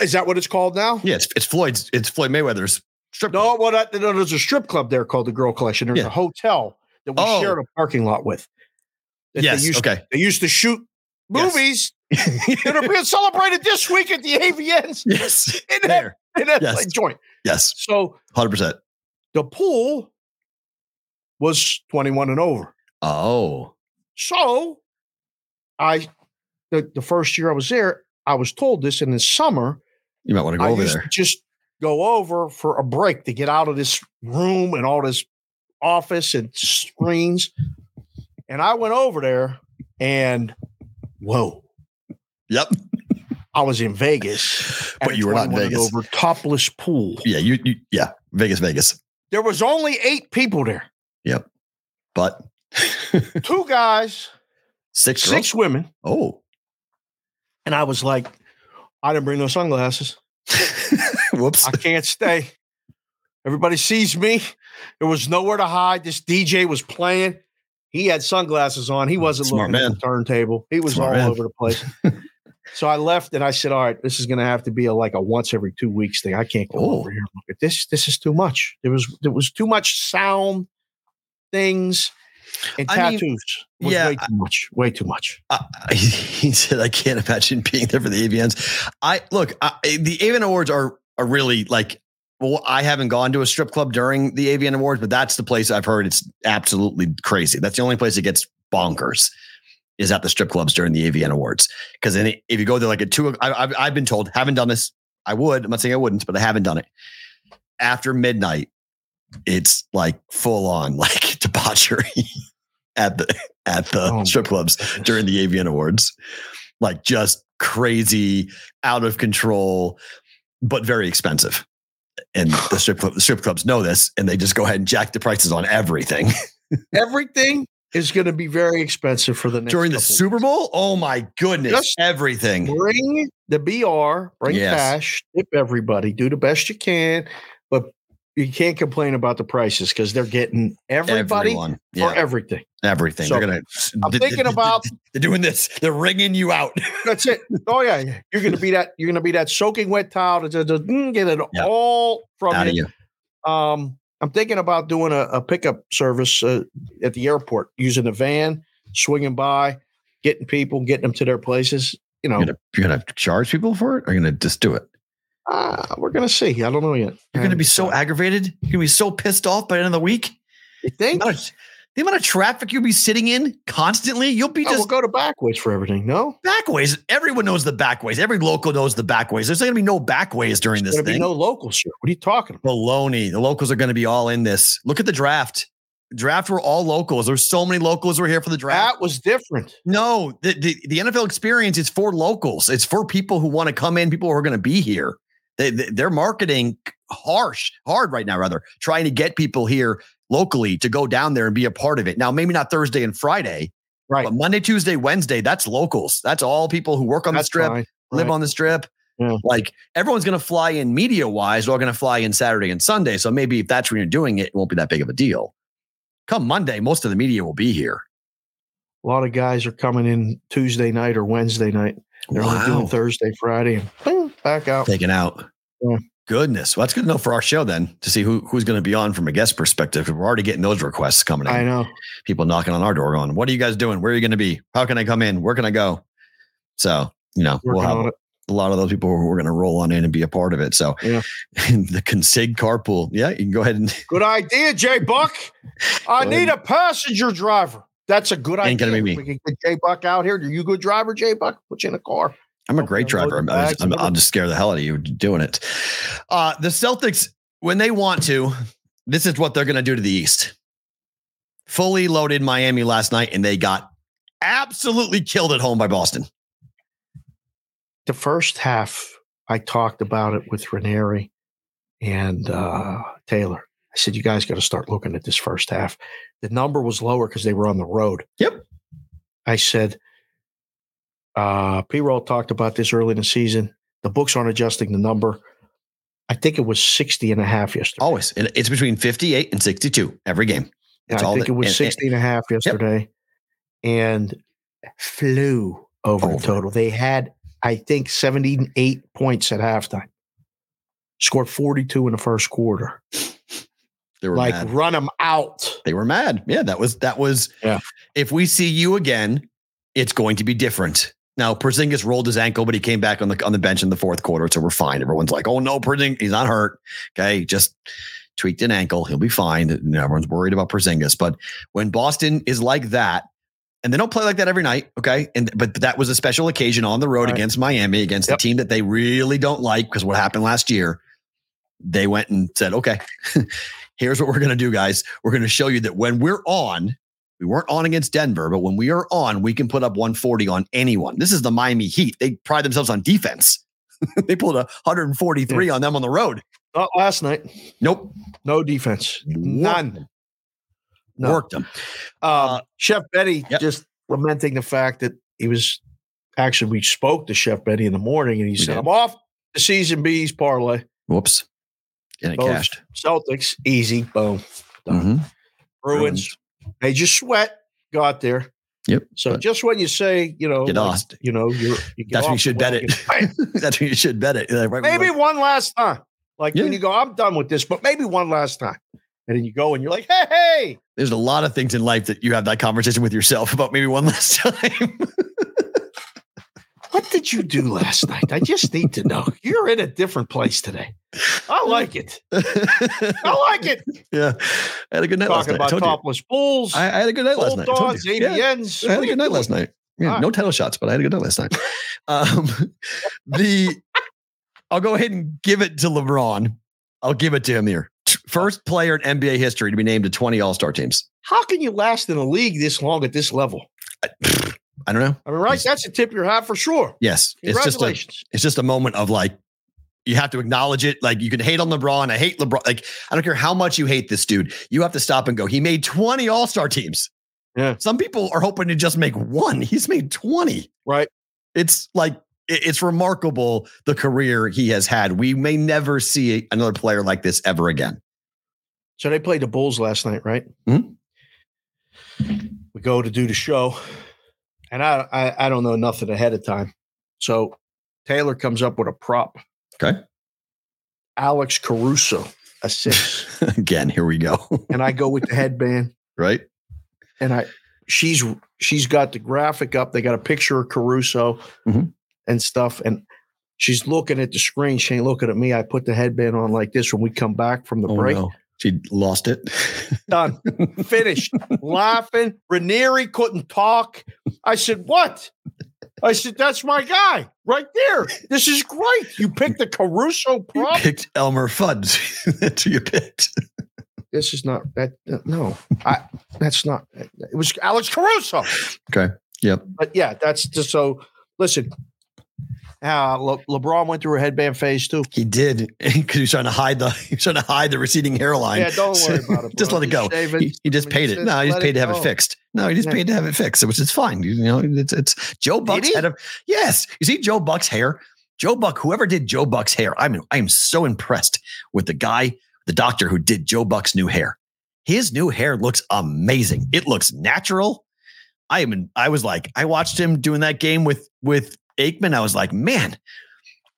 Is that what it's called now? Yeah, it's, it's Floyd's. It's Floyd Mayweather's strip. No, well, that, no, there's a strip club there called the Girl Collection. There's Yeah. a hotel that we Oh. shared a parking lot with. that Yes. They used, Okay. they used to shoot Yes. movies that are being celebrated this week at the AVNs yes. in that, There. in that Yes. like, joint. Yes. So Hundred percent. the pool was 21 and over. Oh. So I, the, the first year I was there, I was told this in the summer. You might want to go I over there. to just go over for a break to get out of this room and all this office and screens. And I went over there and whoa, Yep. I was in Vegas. But you were not in Vegas. Over topless pool. Yeah. You. you yeah. Vegas. Vegas. There was only eight people there. Yep. But Two guys, six. six women. Oh. And I was like, I didn't bring no sunglasses. Whoops. I can't stay. Everybody sees me. There was nowhere to hide. This DJ was playing. He had sunglasses on. He wasn't Smart looking man. at the turntable. He was Smart all man. over the place. so I left and I said, "All right, this is going to have to be a like a once every two weeks thing. I can't go Oh. over here. and Look at this. This is too much. There was there was too much sound, things, and I mean, tattoos. was yeah, way too much. Way too much. I, he said, "I can't imagine being there for the AVNs." I look, the AVN Awards are are really like. Well, I haven't gone to a strip club during the AVN Awards, but that's the place I've heard it's absolutely crazy. That's the only place it gets bonkers is at the strip clubs during the AVN Awards. Because if you go there like at two, I, I've I've been told, haven't done this. I would. I'm not saying I wouldn't, but I haven't done it. After midnight, it's like full on like debauchery at the at the Oh strip clubs during the AVN Awards. Like just crazy, out of control, but very expensive. And the strip club, the strip clubs know this, and they just go ahead and jack the prices on everything Everything is going to be very expensive for the next during the Super Bowl. Oh my goodness, Just everything. bring the BR, bring Yes. cash, tip everybody, do the best you can. You can't complain about the prices because they're getting everybody Everyone. for Yeah, everything. everything. So, they're gonna. I'm thinking about- They're doing this. They're wringing you out. That's it. Oh yeah, you're gonna be that. You're gonna be that soaking wet towel to, mm, get it Yeah. all from out you. you. Um, I'm thinking about doing a, a pickup service uh, at the airport, using a van, swinging by, getting people, getting them to their places. You know, You're gonna, you're gonna charge people for it, or you're gonna just do it. Uh, we're gonna see. I don't know yet. You're gonna be Uh, so aggravated. You're gonna be so pissed off by the end of the week. You The think? amount of, the amount of traffic you'll be sitting in constantly. You'll be Oh, just we'll go to backways for everything. No, backways. Everyone knows the backways. Every local knows the backways. There's going to be no backways during there's this gonna thing. be no locals here. What are you talking about? Baloney. The locals are going to be all in this. Look at the draft. Draft were all locals. There's so many locals were here for the draft. That was different. No, the, the, the NFL experience is for locals. It's for people who want to come in, people who are going to be here. They, they, they're marketing harsh, hard right now, rather, trying to get people here locally to go down there and be a part of it. Now, maybe not Thursday and Friday, Right. but Monday, Tuesday, Wednesday, that's locals. That's all people who work on the strip, fine. live Right. on the strip. Yeah. Like everyone's going to fly in media wise, they're all going to fly in Saturday and Sunday. So maybe if that's when you're doing it, it won't be that big of a deal. Come Monday, most of the media will be here. A lot of guys are coming in Tuesday night or Wednesday night. They're only doing Thursday, Friday, and boom, back out. taken out. Yeah. Goodness. Well, that's good to know for our show then to see who who's going to be on from a guest perspective. We're already getting those requests coming in. I know. People knocking on our door going, What are you guys doing? Where are you going to be? How can I come in? Where can I go? So, you know, we'll have a lot of those people who are going to roll on in and be a part of it. So, Yeah. the Consig carpool. Yeah, you can go ahead and Good idea, Jay Buck. I need a passenger driver. That's a good idea. Ain't gonna be me. We can get Jay Buck out here. Are you a good driver, Jay Buck? Put you in a car. I'm a great driver. I'm, I'm, I'll just scare the hell out of you doing it. Uh, the Celtics, when they want to, this is what they're going to do to the East. Fully loaded Miami last night, and they got absolutely killed at home by Boston. The first half, I talked about it with Ranieri and uh, Taylor. I said, you guys got to start looking at this first half. The number was lower because they were on the road. Yep. I said, uh, P Roll talked about this early in the season. The books aren't adjusting the number. I think it was 60 and a half yesterday. Always. And It's between 58 and 62 every game. It's I think that- it was and- 60 and a half yesterday and flew over, Over. the total. They had, I think, 78 points at halftime. Scored 42 in the first quarter. They were Like, mad. run them out. They were mad. Yeah, that was that was. Yeah. If we see you again, it's going to be different. Now, Porzingis rolled his ankle, but he came back on the on the bench in the fourth quarter, so we're fine. Everyone's like, "Oh no, Porzingis, he's not hurt." Okay, just tweaked an ankle, he'll be fine. And everyone's worried about Porzingis, but when Boston is like that, and they don't play like that every night, okay, and but that was a special occasion on the road Right. against Miami, against Yep. the team that they really don't like because what happened last year. They went and said, "Okay, here's what we're going to do, guys. We're going to show you that when we're on, we weren't on against Denver, but when we are on, we can put up 140 on anyone. This is the Miami Heat. They pride themselves on defense. they pulled a 143 on them on the road. Not last night. Nope. No defense. None. No. Worked them. Um, Chef Betty yep. just lamenting the fact that he was actually, we spoke to Chef Betty in the morning and he said, did. I'm off the season B's parlay. Whoops. And it Both cashed. Celtics, easy. Boom. Done. Mhm. Bruins, made you sweat, got there. Yep. So but just when you say, you know, Get like, lost. you know, you're, you That's when you should bet it. That's when you should bet it. Right maybe like, one last time. Like Yeah. when you go, I'm done with this, but maybe one last time. And then you go and you're like, hey, hey, There's a lot of things in life that you have that conversation with yourself about maybe one last time. What did you do last night? I just need to know. You're in a different place today. I like it. I like it. yeah. I had a good night last night. I about you. topless bulls, I, I had a good night last night. I told Yeah. I had a good night last night. Yeah, right. no title shots, but I had a good night last night. Um, the I'll go ahead and give it to LeBron. I'll give it to him here. First player in NBA history to be named to 20 All Star teams. How can you last in a league this long at this level? I don't know. I mean, right? That's a tip of your hat for sure. Yes, it's just a Congratulations. it's just a moment of like you have to acknowledge it. Like you can hate on LeBron. I hate LeBron. Like I don't care how much you hate this dude. You have to stop and go. He made 20 All Star teams. Yeah. Some people are hoping to just make one. He's made 20. right. it's like it's remarkable the career he has had. We may never see another player like this ever again. So they played the Bulls last night, right? Mhm. We go to do the show, and I, I I don't know nothing ahead of time. So Taylor comes up with a prop. Okay. Alex Caruso assists, Again, here we go. and I go with the headband, right? and I she's she's got the graphic up. They got a picture of Caruso Mhm. and stuff, and she's looking at the screen. She ain't looking at me. I put the headband on like this when we come back from the Oh, break. no. She lost it. Done. Finished. Laughing. Ranieri couldn't talk. I said, What? I said, That's my guy right there. This is great. You picked the Caruso You picked Elmer Fudd. That's who you picked. This is not that. uh, no, I. That's not. It was Alex Caruso. Okay. Yep. But yeah, that's just so. Listen, uh, Le- LeBron went through a headband phase too. He did because he was trying to hide the he was trying to hide the receding hairline. Yeah, don't worry about it. just let it go. He, he just paid it. just No, he just paid to have it fixed. No, he just Yeah. paid to have it fixed, which is fine. You know, it's it's Joe Buck's he? head of yes. You see Joe Buck's hair. Joe Buck, whoever did Joe Buck's hair, I mean, I am so impressed with the guy, the doctor who did Joe Buck's new hair. His new hair looks amazing. It looks natural. I am. In, I was like, I watched him doing that game with with Aikman. I was like, man,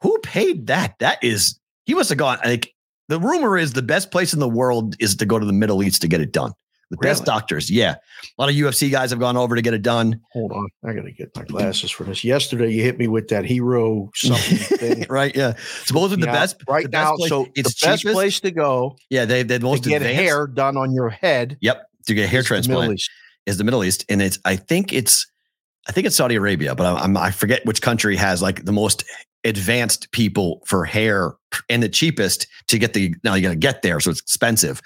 who paid that? That is. He must have gone. Like the rumor is, the best place in the world is to go to the Middle East to get it done. The best doctors, yeah. A lot of UFC guys have gone over to get it done. Hold on, I gotta get my glasses for this. Yesterday, you hit me with that hero something thing. right? Yeah. Supposedly the best right the best now. place- so it's the best cheapest. place to go Yeah, they they to most get advanced- hair done on your head Yep, to get hair is the transplant is the Middle East, and it's I think it's I think it's Saudi Arabia, but I'm, I'm I forget which country has like the most advanced people for hair and the cheapest to get the now you got to get there, so it's expensive,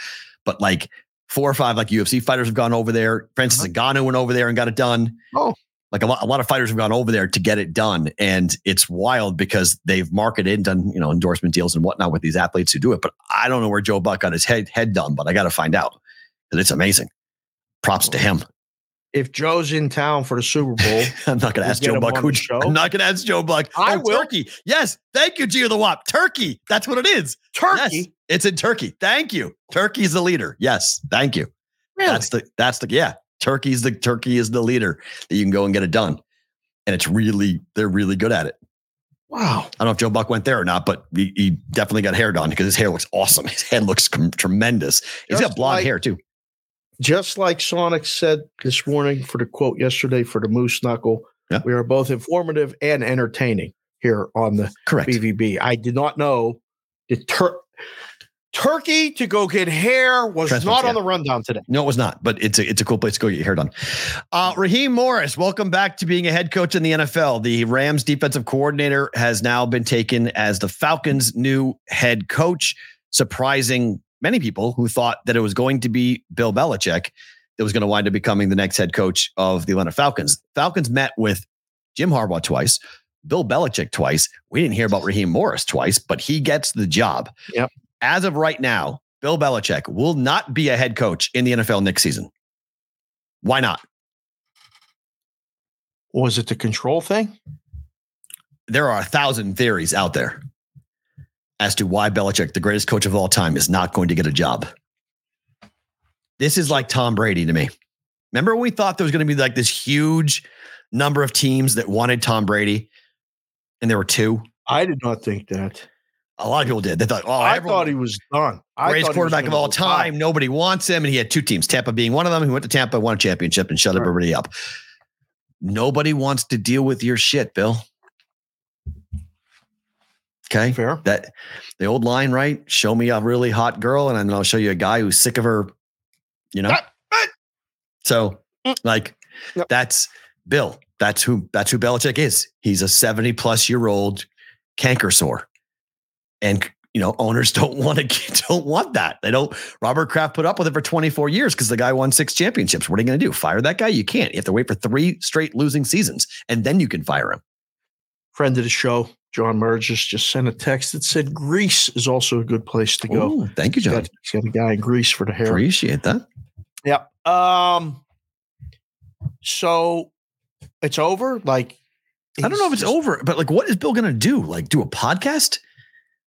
but like. Four or five like UFC fighters have gone over there. Francis Ngannou went over there and got it done. Uh-huh. Oh. like a lot, a lot of fighters have gone over there to get it done, and it's wild because they've marketed and done you know endorsement deals and whatnot with these athletes who do it. But I don't know where Joe Buck got his head head done, but I got to find out because it's amazing. Props to him. If Joe's in town for the Super Bowl, I'm not going to ask Joe Buck who. show. I'm not going to ask Joe Buck. I oh, will. Turkey. Yes, thank you, Gio the Wop. Turkey. That's what it is. Turkey. Yes, it's in Turkey. Thank you. Turkey's the leader. Yes, thank you. Really? That's the that's the yeah. Turkey's the Turkey is the leader that you can go and get it done, and it's really they're really good at it. wow. I don't know if Joe Buck went there or not, but he, he definitely got hair done because his hair looks awesome. His head looks com- tremendous. He's got blonde like- hair too. Just like Sonic said this morning for the quote yesterday for the Moose Knuckle, Yeah. we are both informative and entertaining here on the Correct. BVB. I did not know that Tur- Turkey to go get hair was not on yeah. the rundown today. No, it was not, but it's a it's a cool place to go get your hair done. Uh, Raheem Morris, welcome back to being a head coach in the NFL. The Rams defensive coordinator has now been taken as the Falcons' new head coach, surprising many people who thought that it was going to be Bill Belichick that was going to wind up becoming the next head coach of the Atlanta Falcons. Falcons met with Jim Harbaugh twice, Bill Belichick twice. We didn't hear about Raheem Morris twice, but he gets the job. Yep. As of right now, Bill Belichick will not be a head coach in the NFL next season. Why not? Was it the control thing? There are a thousand theories out there as to why Belichick, the greatest coach of all time, is not going to get a job. This is like Tom Brady to me. Remember when we thought there was going to be like this huge number of teams that wanted Tom Brady, and there were two? I did not think that. A lot of people did. They thought, oh, I thought he was done. I greatest thought he was quarterback of all time. Nobody wants him. And he had two teams, Tampa being one of them. He went to Tampa, won a championship, and shut Right. everybody up. Nobody wants to deal with your shit, Bill. Okay. Fair. That the old line, right? Show me a really hot girl, and then I'll show you a guy who's sick of her, you know? So, Mm. like, Yep. that's Bill. That's who that's who Belichick is. He's a 70 plus year old canker sore. And you know, owners don't want to don't want that. They don't. Robert Kraft put up with it for 24 years because the guy won six championships. What are you going to do? Fire that guy? You can't. You have to wait for three straight losing seasons, and then you can fire him. Friend of the show, John Burgess, just sent a text that said Greece is also a good place to go. Ooh, thank you, He's John. got, he's got a guy in Greece for the hair. Appreciate that. Yeah. Um. So it's over. Like I don't know if it's just over, but like, what is Bill going to do? Like, do a podcast?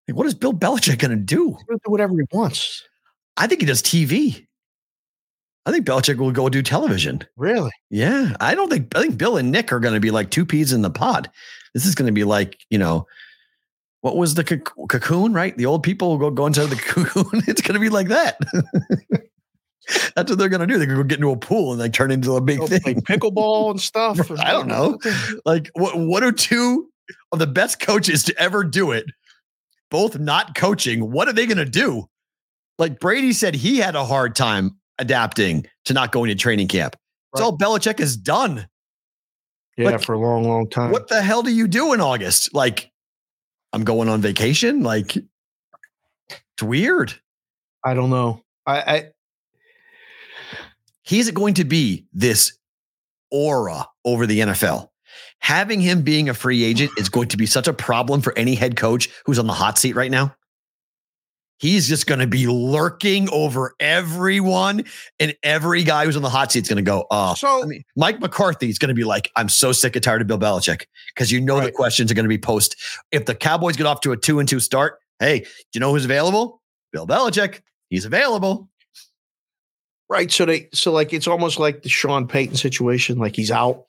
Like, what is Bill Belichick going to do? gonna do whatever he wants. I think he does TV. I think Belichick will go do television. Really? Yeah, I don't think I think Bill and Nick are going to be like two peas in the pod. This is going to be like you know, what was the coc- cocoon? Right, the old people will go go inside the cocoon. it's going to be like that. That's what they're going to do. They're going to get into a pool and like turn into a big oh, thing. play pickleball and stuff. I don't know. Like what? What are two of the best coaches to ever do it? Both not coaching. What are they going to do? Like Brady said, he had a hard time adapting to not going to training camp. It's all Belichick has done. Yeah, Like, for a long, long time. What the hell do you do in August? Like, I'm going on vacation. Like, it's weird. I don't know. I, I He's going to be this aura over the NFL. Having him being a free agent is going to be such a problem for any head coach who's on the hot seat right now. He's just going to be lurking over everyone, and every guy who's on the hot seat is going to go, "Oh, so I mean, Mike McCarthy is going to be like, I'm so sick and tired of Bill Belichick because you know the questions are going to be post. If the Cowboys get off to a two and two start, hey, do you know who's available? Bill Belichick. He's available. right. So they so like it's almost like the Sean Payton situation. Like he's out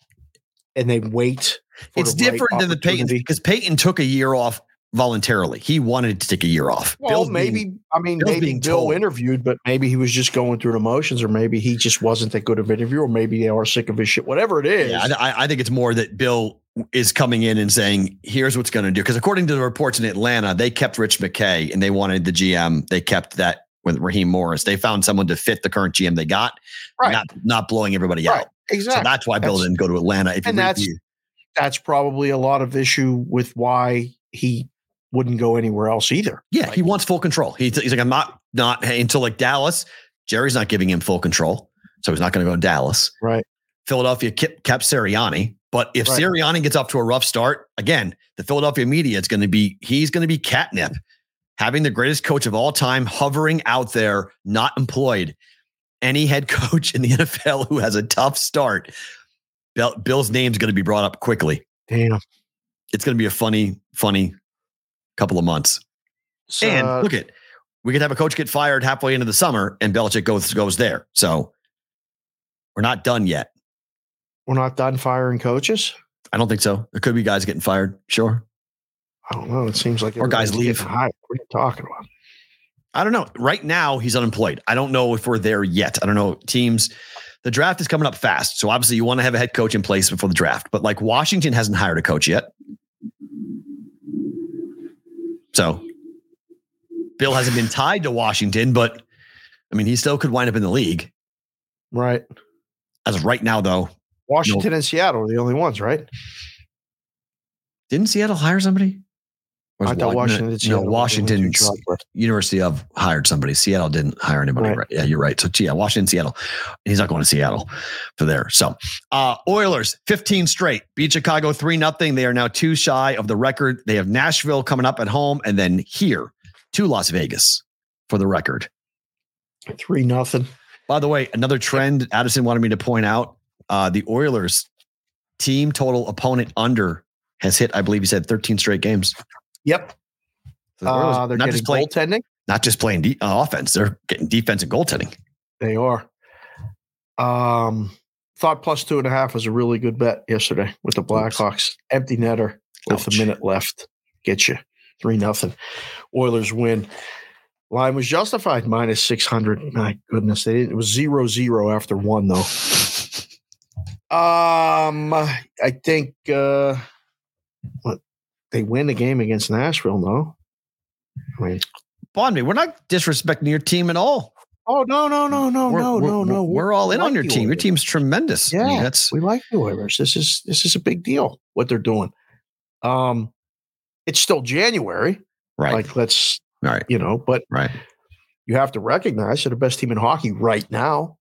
and they wait. It's the right different than the opportunity. because Payton took a year off voluntarily. He wanted to take a year off. Well, Bill's maybe being- I mean Bill's maybe Bill told. interviewed, but maybe he was just going through the motions, or maybe he just wasn't that good of an interview, or maybe they are sick of his shit. Whatever it is, yeah, I, I- think it's more that Bill is coming in and saying, "Here's what's going to do." Because according to the reports in Atlanta, they kept Rich McKay and they wanted the GM. They kept that with Raheem Morris. They found someone to fit the current GM they got, Right. not not blowing everybody right, out. exactly. So that's why Bill That's- didn't go to Atlanta. If you and that's- the- that's probably a lot of issue with why he wouldn't go anywhere else either. yeah, he wants full control. He's, he's like, I'm not not until like Dallas. Jerry's not giving him full control, so he's not going to go to Dallas. Right. Philadelphia kept, kept Sirianni, but if Right. Sirianni gets off to a rough start, again, the Philadelphia media is going to be he's going to be catnip, having the greatest coach of all time hovering out there, not employed. Any head coach in the NFL who has a tough start, Bill, Bill's name's going to be brought up quickly. Damn. It's going to be a funny, funny couple of months. So, and look at we could have a coach get fired halfway into the summer, and Belichick goes goes there. So we're not done yet. we're not done firing coaches. I don't think so. There could be guys getting fired. Sure. I don't know. It seems like Or guys leave. hired. What are you talking about? I don't know. Right now, he's unemployed. I don't know if we're there yet. I don't know. Teams, the draft is coming up fast. So obviously, you want to have a head coach in place before the draft. But like Washington hasn't hired a coach yet. So Bill hasn't been tied to Washington, but I mean, he still could wind up in the league. Right. As of right now, though, Washington and Seattle are the only ones, right? didn't Seattle hire somebody? I thought Wa- Washington no, and Seattle no, were the ones who Washington. University of hired somebody. Seattle didn't hire anybody. Right. Right. Yeah, you're right. So yeah, Washington, Seattle. He's not going to Seattle for there. So uh Oilers, 15 straight, beat Chicago 3 nothing. They are now two shy of the record. They have Nashville coming up at home and then here to Las Vegas for the record. Three nothing. By the way, another trend Addison wanted me to point out. Uh, the Oilers team total opponent under has hit, I believe he said 13 straight games. Yep. So the Uh, they're not getting just playing, goaltending. not just playing de- uh, offense, they're getting defense and goaltending. They are. Um, thought plus two and a half was a really good bet yesterday with the Blackhawks. Empty netter with Ouch. a minute left. Get you three nothing. Oilers win. Line was justified minus six hundred. My goodness, they didn't. It was zero zero after one though. Um, I think uh, what they win the game against Nashville. No, I mean, Bond me, we're not disrespecting your team at all. oh no, no, no, no, we're, no, we're- no, no. We're all in like on your team. Your team's tremendous. I mean, Yeah, that's we like the Oilers. This is this is a big deal what they're doing. Um, it's still January. right. Like let's right. you know, but Right. you have to recognize they're the best team in hockey right now,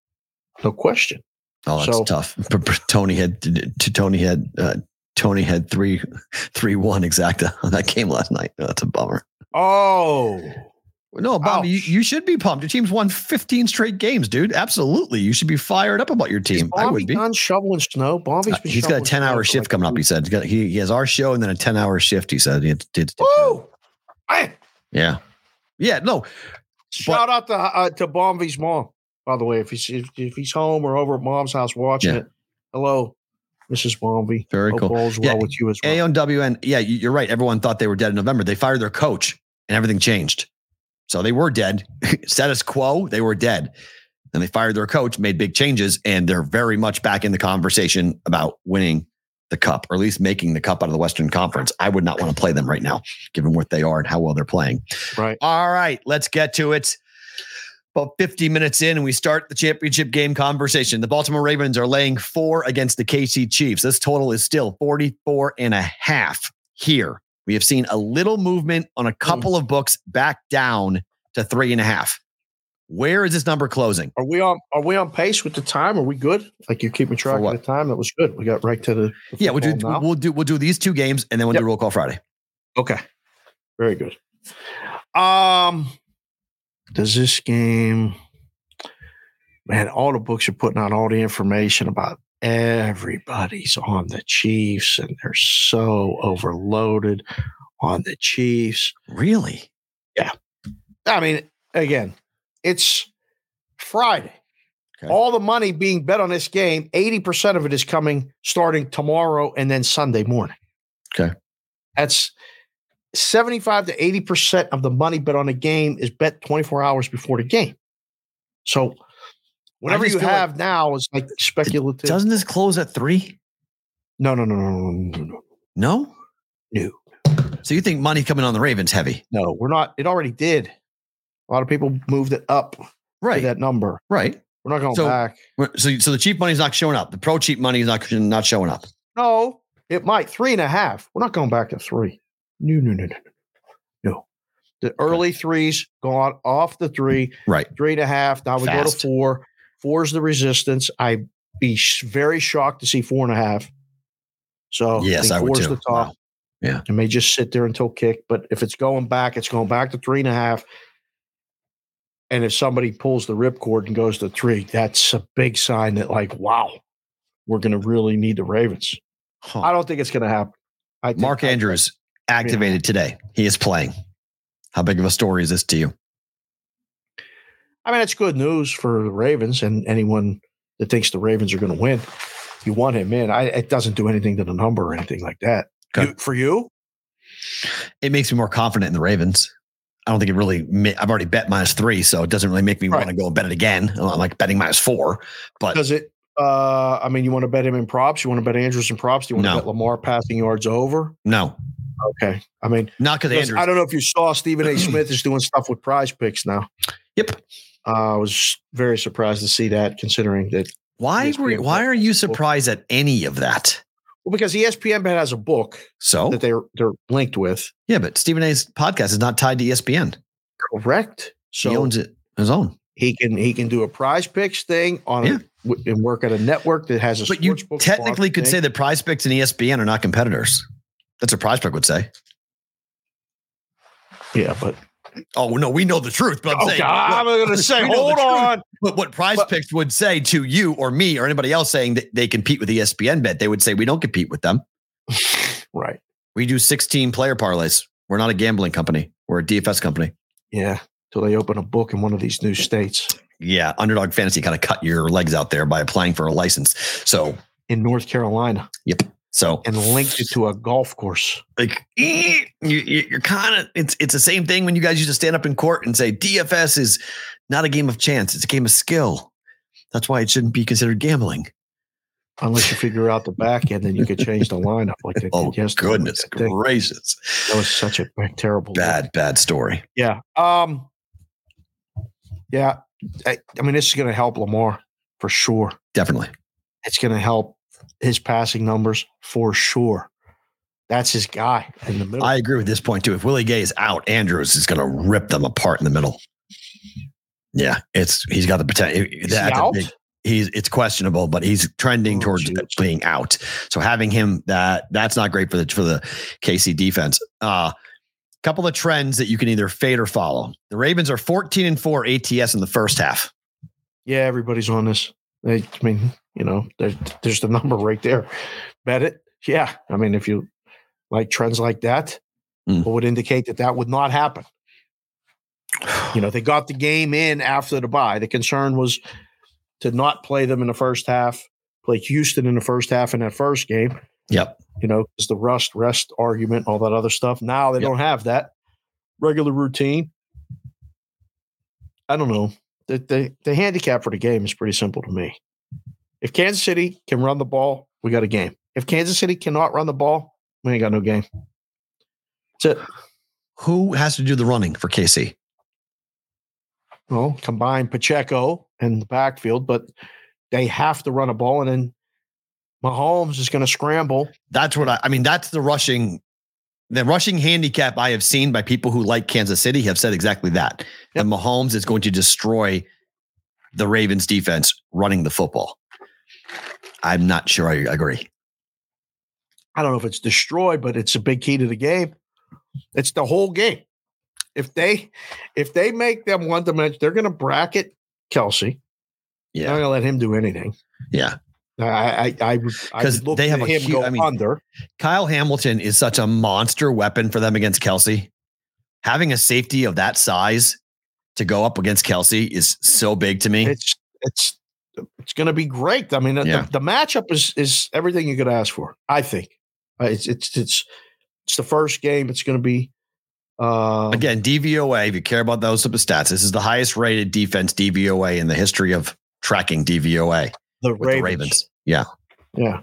no question. Oh, that's So- tough. Tony had to Tony had uh, Tony had three three one exacta on that game last night. Oh, that's a bummer. Oh, No, Bobby, you, you should be pumped. Your team's won 15 straight games, dude. Absolutely. You should be fired up about your team. I would be. done shoveling snow? Bobby's Uh, He's got a 10 hour shift like coming up. He said got- he, he has our show and then a 10 hour shift. He said he had to, did. Woo! Man, Yeah. Yeah. No, Shout out to uh, to Bomby's mom, by the way. If he's if, if he's home or over at mom's house watching Yeah. it, hello, Mrs. Bomby. Very Hope cool. All's well Yeah, with you as well. A on WN. Yeah, you- you're right. Everyone thought they were dead in November. They fired their coach and everything changed. So they were dead. Status quo, they were dead. Then they fired their coach, made big changes, and they're very much back in the conversation about winning the cup, or at least making the cup out of the Western Conference. I would not want to play them right now, given what they are and how well they're playing. Right. All right, let's get to it. About 50 minutes in, and we start the championship game conversation. The Baltimore Ravens are laying four against the KC Chiefs. This total is still 44 and a half here. We have seen a little movement on a couple of books back down to three and a half. Where is this number closing? Are we on Are we on pace with the time? Are we good? Like you're keeping track of the time? That was good. We got right to the. the Yeah, we'll do now. we'll do we'll do these two games and then we'll Yep. do roll call Friday. Okay. Very good. Um does this game man, all the books are putting out all the information about everybody's on the Chiefs and they're so overloaded on the Chiefs. Really? Yeah. I mean, again, it's Friday. Okay. All the money being bet on this game, 80% of it is coming starting tomorrow and then Sunday morning. Okay. That's 75 to 80% of the money bet on a game is bet 24 hours before the game. So whatever you feel like- have now is like speculative. Doesn't this close at three? no, no, no, no, no, no, no, No? no. So you think money coming on the Ravens heavy? No, we're not. It already did. A lot of people moved it up to Right. that number. Right. We're not going So- back. So, so the cheap money's not showing up. The pro cheap money is not not showing up. No, it might three and a half. We're not going back to three. No, no, no, no, no. The early threes gone off the three, Right. three and a half. Now we go to four. Four is the resistance. I'd be very shocked to see four and a half. So Yes, think I would too. the top. Wow. Yeah. It may just sit there until kick, but if it's going back, it's going back to three and a half. And if somebody pulls the ripcord and goes to three, that's a big sign that, like, wow, we're going to really need the Ravens. Huh. I don't think it's going to happen. I think Mark I- Andrews activated today. He is playing. How big of a story is this to you? I mean, it's good news for the Ravens and anyone that thinks the Ravens are going to win. You want him in. I, it doesn't do anything to the number or anything like that. Okay. You- for you, It makes me more confident in the Ravens. I don't think it really. I've already bet minus three, so it doesn't really make me Right. want to go and bet it again. I'm like betting minus four, but does it? Uh, I mean, you want to bet him in props? You want to bet Andrews in props? Do you want No. to bet Lamar passing yards over? no, Okay. I mean, not because. I don't know if you saw Stephen A. Smith is doing stuff with prize picks now. Yep. Uh, I was very surprised to see that considering that, Why? Were, why are you surprised at any of that? well, because ESPN has a book So that they're, they're linked with. yeah, but Stephen A's podcast is not tied to ESPN. Correct. he So owns it his own. he can he can do a prize picks thing on Yeah. a, w- and work at a network that has a But you technically could thing. say that Prize Picks and ESPN are not competitors. That's what Prize Pick would say. yeah, but Oh no, we know the truth. But I'm oh saying, God, I'm going to say, we know the hold on. But what Prize But- Picks would say to you or me or anybody else saying that they compete with ESPN Bet, they would say we don't compete with them. Right. We do 16 player parlays. We're not a gambling company. We're a DFS company. Yeah. Till they open a book in one of these new states Yeah, Underdog Fantasy kind of cut your legs out there by applying for a license. So, in North Carolina yep. So, and linked it to a golf course. like eh, you, you're kind of it's it's the same thing when you guys used to stand up in court and say DFS is not a game of chance; it's a game of skill. That's why it shouldn't be considered gambling. Unless you figure out the back end, then you could change the lineup like they Oh yesterday. goodness That gracious! That was such a terrible. Bad bad story. Yeah. Um. Yeah. I, I mean, this is going to help Lamar for sure. Definitely. It's going to help his passing numbers for sure. That's his guy in the middle. I agree with this point too. If Willie Gay is out, Andrews is going to rip them apart in the middle. Yeah, it's he's got the potential. he That's a out? big. He's it's questionable, but he's trending Oh, towards geez. being out. So having him that that's not great for the for the KC defense. Uh couple of trends that you can either fade or follow. The Ravens are 14 and 4 ATS in the first half. yeah, everybody's on this. I mean, you know, there, there's the number right there. Bet it. Yeah. I mean, if you like trends like that, Mm. would indicate that that would not happen? You know, they got the game in after the bye. The concern was to not play them in the first half, play Houston in the first half in that first game. Yep. You know, because the rust rest argument, all that other stuff. Now they Yep. don't have that regular routine. I don't know. The, the the handicap for the game is pretty simple to me. If Kansas City can run the ball, we got a game. If Kansas City cannot run the ball, we ain't got no game. That's it. Who has to do the running for KC? Well, combine Pacheco and the backfield, but they have to run a ball, and then Mahomes is going to scramble. That's what I, I mean. That's the rushing, the rushing handicap I have seen by people who like Kansas City have said exactly that. Yep. That Mahomes is going to destroy the Ravens defense running the football. I'm not sure I agree. I don't know if it's destroyed, but it's a big key to the game. It's the whole game. If they if they make them one dimension, they're going to bracket Kelce. Yeah, they're not going to let him do anything. Yeah. I I I would I 'Cause would look they have him hu- go I mean- under. Kyle Hamilton is such a monster weapon for them against Kelce. Having a safety of that size to go up against Kelce is so big to me. It's it's it's going to be great. I mean, the- Yeah. the, the matchup is is everything you could ask for. I think Uh, it's it's it's it's the first game. It's going to be uh, Again, DVOA, if you care about those type of stats, this is the highest rated defense DVOA in the history of tracking DVOA the with Ravens. the Ravens. Yeah. Yeah,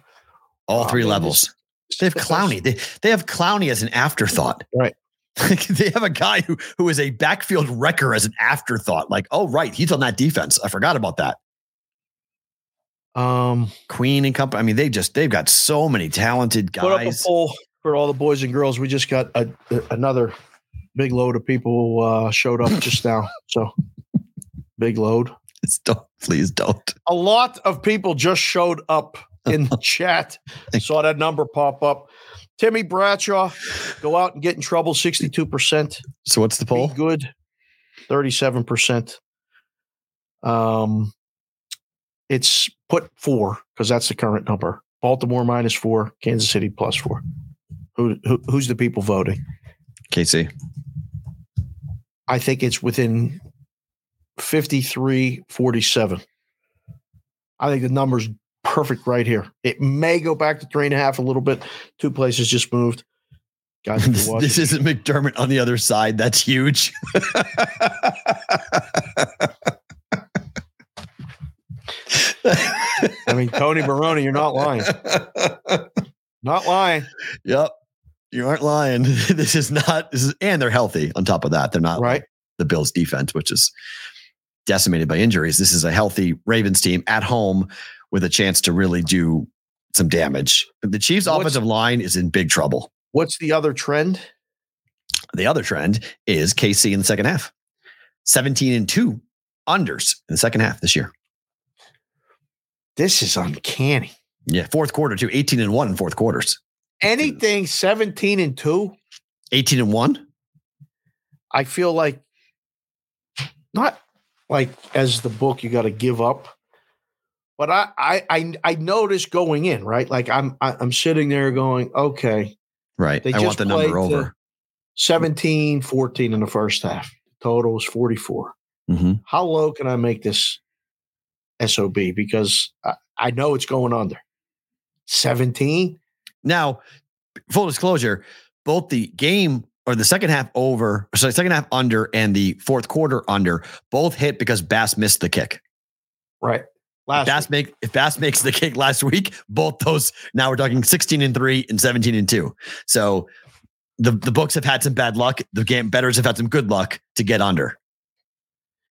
All three levels. They have Clowney. They, they have Clowney as an afterthought. Right. they have a guy who who is a backfield wrecker as an afterthought. Like, oh, right, he's on that defense. I forgot about that. Um, Queen and company. I mean, they just they've got so many talented put up a guys. poll for all the boys and girls. We just got a, a- another big load of people uh, showed up just now. So big load. It's Don't, please don't. A lot of people just showed up in the chat. Saw that number pop up. Timmy Bradshaw, go out and get in trouble. Sixty-two percent. So what's the Be poll? good. Thirty-seven percent. Um, it's put four because that's the current number. Baltimore minus four. Kansas City plus four. Who, who who's the people voting? KC. I think it's within 53 47. I think the number's perfect right here. It may go back to three and a half a little bit. Two places just moved. Guys, This, this isn't McDermott on the other side. That's huge. I mean, Tony Baroni, you're not lying. Not lying. Yep. You aren't lying. This is not this is and they're healthy on top of that. They're not Right. the Bills defense, which is decimated by injuries. This is a healthy Ravens team at home with a chance to really do some damage. The Chiefs What's- offensive line is in big trouble. What's the other trend? The other trend is KC in the second half. 17 and 2 unders in the second half this year. This is uncanny. Yeah, fourth quarter too. 18 and 1 in fourth quarters. Anything 17 and 2, 18 and 1? I feel like not like as the book you got to give up. But I, I I I noticed going in, right? Like I'm I, I'm sitting there going, okay, Right. They I want the number over. 17, 14 in the first half. Total is 44. Mhm. How low can I make this SOB? Because I, I know it's going under. 17? Now, full disclosure, both the game or the second half over, sorry, second half under and the fourth quarter under both hit because Bass missed the kick. Right. Last Bass make if Bass makes the kick last week, both those now we're talking 16 and 3 and 17 and 2. So the, the books have had some bad luck. The game betters have had some good luck to get under.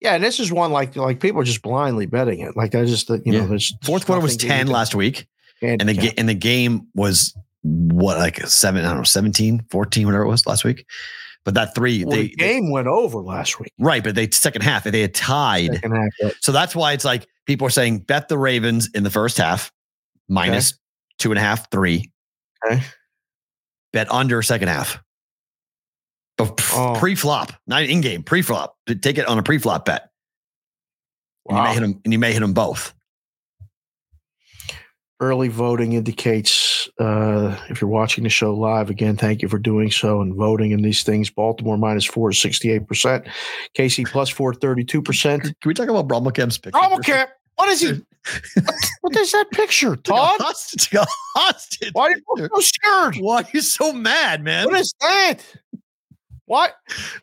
Yeah, and this is one like like people are just blindly betting it. Like I just you Yeah. know there's Fourth quarter was nothing that you 10 last week. And the, handicap. ga- and the game was what, like seven, I don't know, 17, 14, whatever it was last week. But that three, Well, they, the game went over last week. right, but they second half, they had tied. Half, right. So that's why it's like people are saying bet the Ravens in the first half minus two and a half, three. Okay. Bet under second half. Oh. pre flop, not in game, pre flop. Take it on a pre flop bet. And you may hit them, and you may hit them both. early voting indicates uh, if you're watching the show live again thank you for doing so and voting in these things baltimore minus 4 is 68% kc plus 4 32% Can we talk about Brommelkamp's picture? Camp, what is he what, is that picture todd Hostage. It's like a hostage. why are you so scared Why are you so mad, man? what is that what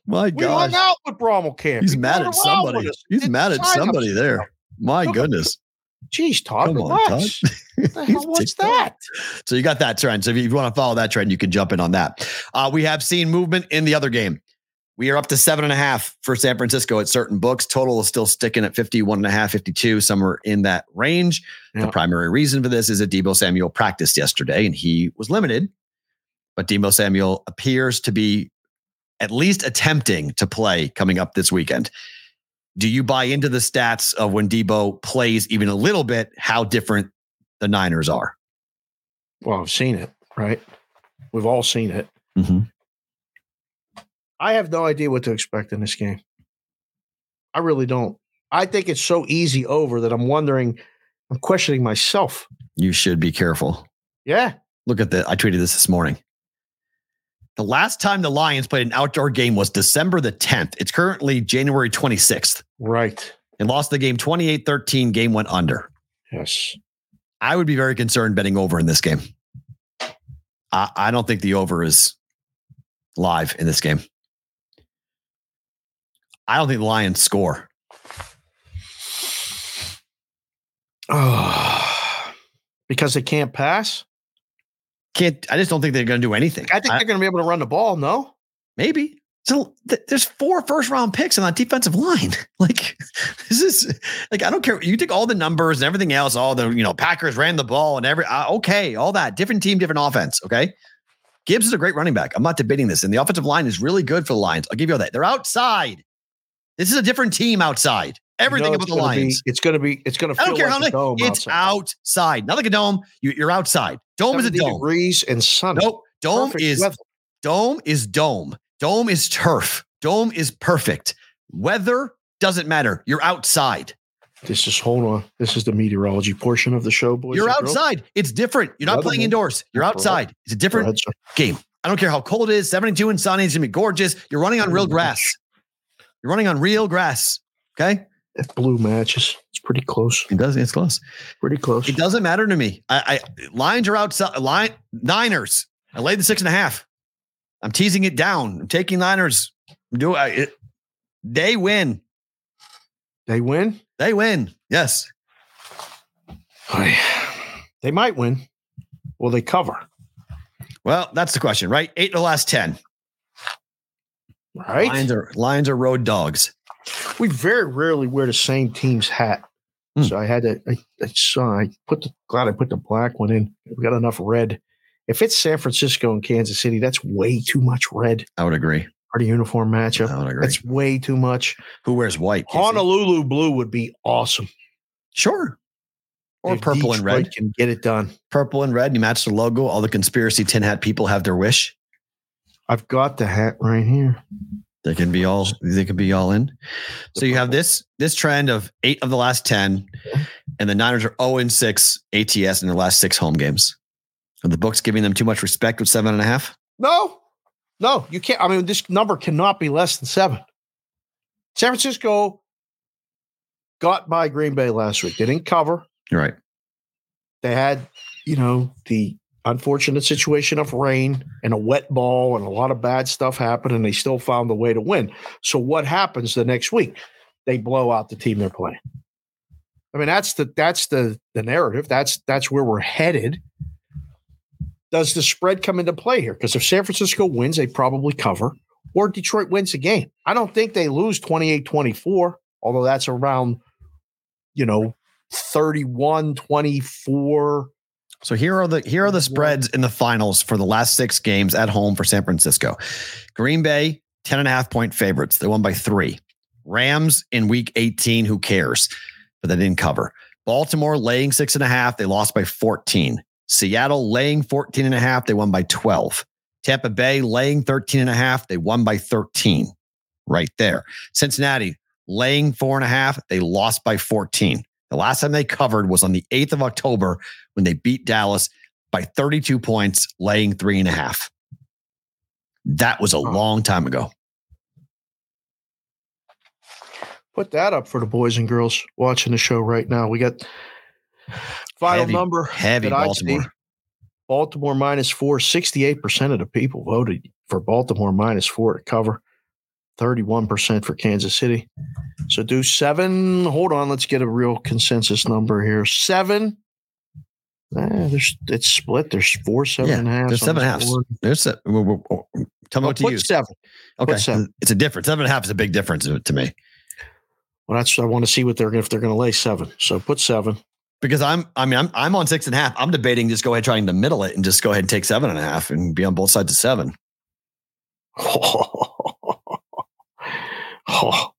My God. we gosh. hung out with Brommelkamp. He's He mad at somebody. He's mad at somebody there. stuff. My Look goodness. Jeez, Todd, Come on. Todd. What the hell was that? So you got that trend. So if you, want to follow that trend, you can jump in on that. Uh, we have seen movement in the other game. We are up to seven and a half for San Francisco at certain books. Total is still sticking at 51 and a half, 52, somewhere in that range. The primary reason for this is that Deebo Samuel practiced yesterday and he was limited, but Deebo Samuel appears to be at least attempting to play coming up this weekend. Do you buy into the stats of when Deebo plays even a little bit, how different the Niners are? Well, I've seen it, right? We've all seen it. Mm-hmm. I have no idea what to expect in this game. I really don't. I think it's so easy over that I'm wondering, I'm questioning myself. You should be careful. Yeah. Look at that. I tweeted this this morning. The last time the Lions played an outdoor game was December the 10th. It's currently January 26th. Right. And lost the game 28 13. Game went under. Yes. I would be very concerned betting over in this game. I, I don't think the over is live in this game. I don't think the Lions score. Oh, because they can't pass. Can't I just don't think they're going to do anything. I think they're going to be able to run the ball. No. Maybe. So th- there's four first round picks on that defensive line. Like this is like I don't care. You take all the numbers and everything else. All the you know Packers ran the ball and every uh, okay, all that different team, different offense. Okay, Gibbs is a great running back. I'm not debating this, and the offensive line is really good for the Lions. I'll give you all that. They're outside. This is a different team outside. Everything You know about the gonna be- it's going to be. It's going to. I don't care how like a dome It's outside. outside. Not like a dome. You, you're outside. Dome is a dome. degrees and sunny. Nope. Dome Perfect is weather. Dome is dome. Dome is turf. Dome is perfect. Weather doesn't matter. You're outside. This is hold on. This is the meteorology portion of the show, boys. You're and girls. outside. It's different. You're not Weather, playing indoors. You're outside. It's a different ahead, game. I don't care how cold it is. 72 and sunny. It's gonna be gorgeous. You're running on real grass. You're running on real grass. Okay. If blue matches, it's pretty close. It does. It's close. Pretty close. It doesn't matter to me. I, I lines are outside. Line Niners. I laid the six and a half. I'm teasing it down. I'm taking Niners. Do I? It, they win. They win. They win. Yes. They might win. Will they cover? Well, that's the question, right? Eight of the last ten. Right. Lions are Lions are road dogs. We very rarely wear the same team's hat. Hmm. So I had to. I, I saw. I put the. Glad I put the black one in. We got enough red. If it's San Francisco and Kansas City, that's way too much red I would agree. the uniform matchup. I would agree. That's way too much. Who wears white? Honolulu blue would be awesome. Sure. Or If purple and Detroit red. can get it done. Purple and red. You match the logo. All the conspiracy tin hat people have their wish. I've got the hat right here. They can be all they can be all in. So you have this this trend of eight of the last ten, and the Niners are 0 and 6 ATS in their last six home games. Are the books giving them too much respect with seven and a half? No, no, you can't. I mean, this number cannot be less than seven. San Francisco got by Green Bay last week. They didn't cover. You're right. They had, you know, the unfortunate situation of rain and a wet ball and a lot of bad stuff happened, and they still found a way to win. So what happens the next week? They blow out the team they're playing. I mean, that's the that's the the narrative. That's that's where we're headed. Does the spread come into play here? Because if San Francisco wins, they probably cover, or Detroit wins the game. I don't think they lose 28 24, although that's around, you know, 31 24. So here are the here are the spreads in the finals for the last six games at home for San Francisco. Green Bay, 10 and a half point favorites. They won by three. Rams in week 18, who cares? But they didn't cover. Baltimore laying six and a half. They lost by 14. Seattle laying 14 and a half. They won by 12. Tampa Bay laying 13 and a half. They won by 13. Right there. Cincinnati laying four and a half. They lost by 14. The last time they covered was on the 8th of October when they beat Dallas by 32 points, laying three and a half. That was a long time ago. Put that up for the boys and girls watching the show right now. We got final Heavy- number Heavy Baltimore. Baltimore minus four. 68% of the people voted for Baltimore minus four to cover. 31% for Kansas City. So do seven. Hold on. Let's get a real consensus number here. Seven. There's it's split. There's four, seven Yeah, and a half. there's seven halves. board. There's a, w- w- w- tell me Well, what to put use. seven. Okay, seven. it's a difference. Seven and a half is a big difference to me Well, that's I want to see what they're if they're going to lay seven. So put seven. because I'm. I mean, I'm I'm on six and a half. I'm debating just go ahead trying to middle it and just go ahead and take seven and a half and be on both sides of seven. Oh,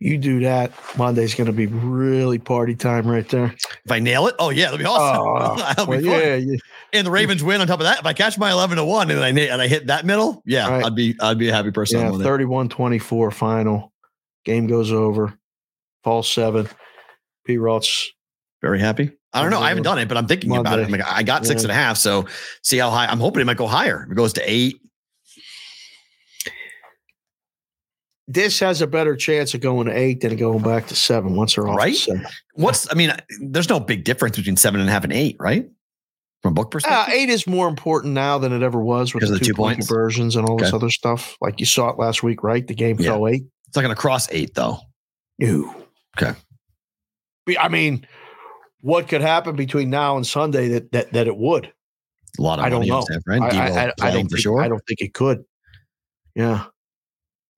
you do that, Monday's going to be really party time right there. If I nail it, oh yeah, that'll be awesome. Oh, that'll well, be yeah, yeah. And the Ravens win on top of that. If I catch my eleven to one and I and I hit that middle, yeah, Right. I'd be I'd be a happy person. yeah 31-24 final. Game goes over. Fall seven. P. Roth's Very happy. I don't know. I haven't done it, but I'm thinking about it. Like, I got six Yeah. and a half. So see how high. I'm hoping it might go higher. If it goes to eight. This has a better chance of going to eight than going back to seven once they're off. Right? What's I mean, there's no big difference between seven and a half and eight, right? From a book Uh, perspective. eight is more important now than it ever was with Because the the two, two point conversions and all this other stuff. Like you saw it last week, right? The game Yeah. fell eight. it's not going to cross eight though. No. Okay. I mean, what could happen between now and Sunday that that that it would? A lot of I don't know. Fran. I, I, I, I don't for think, sure. I don't think it could. Yeah.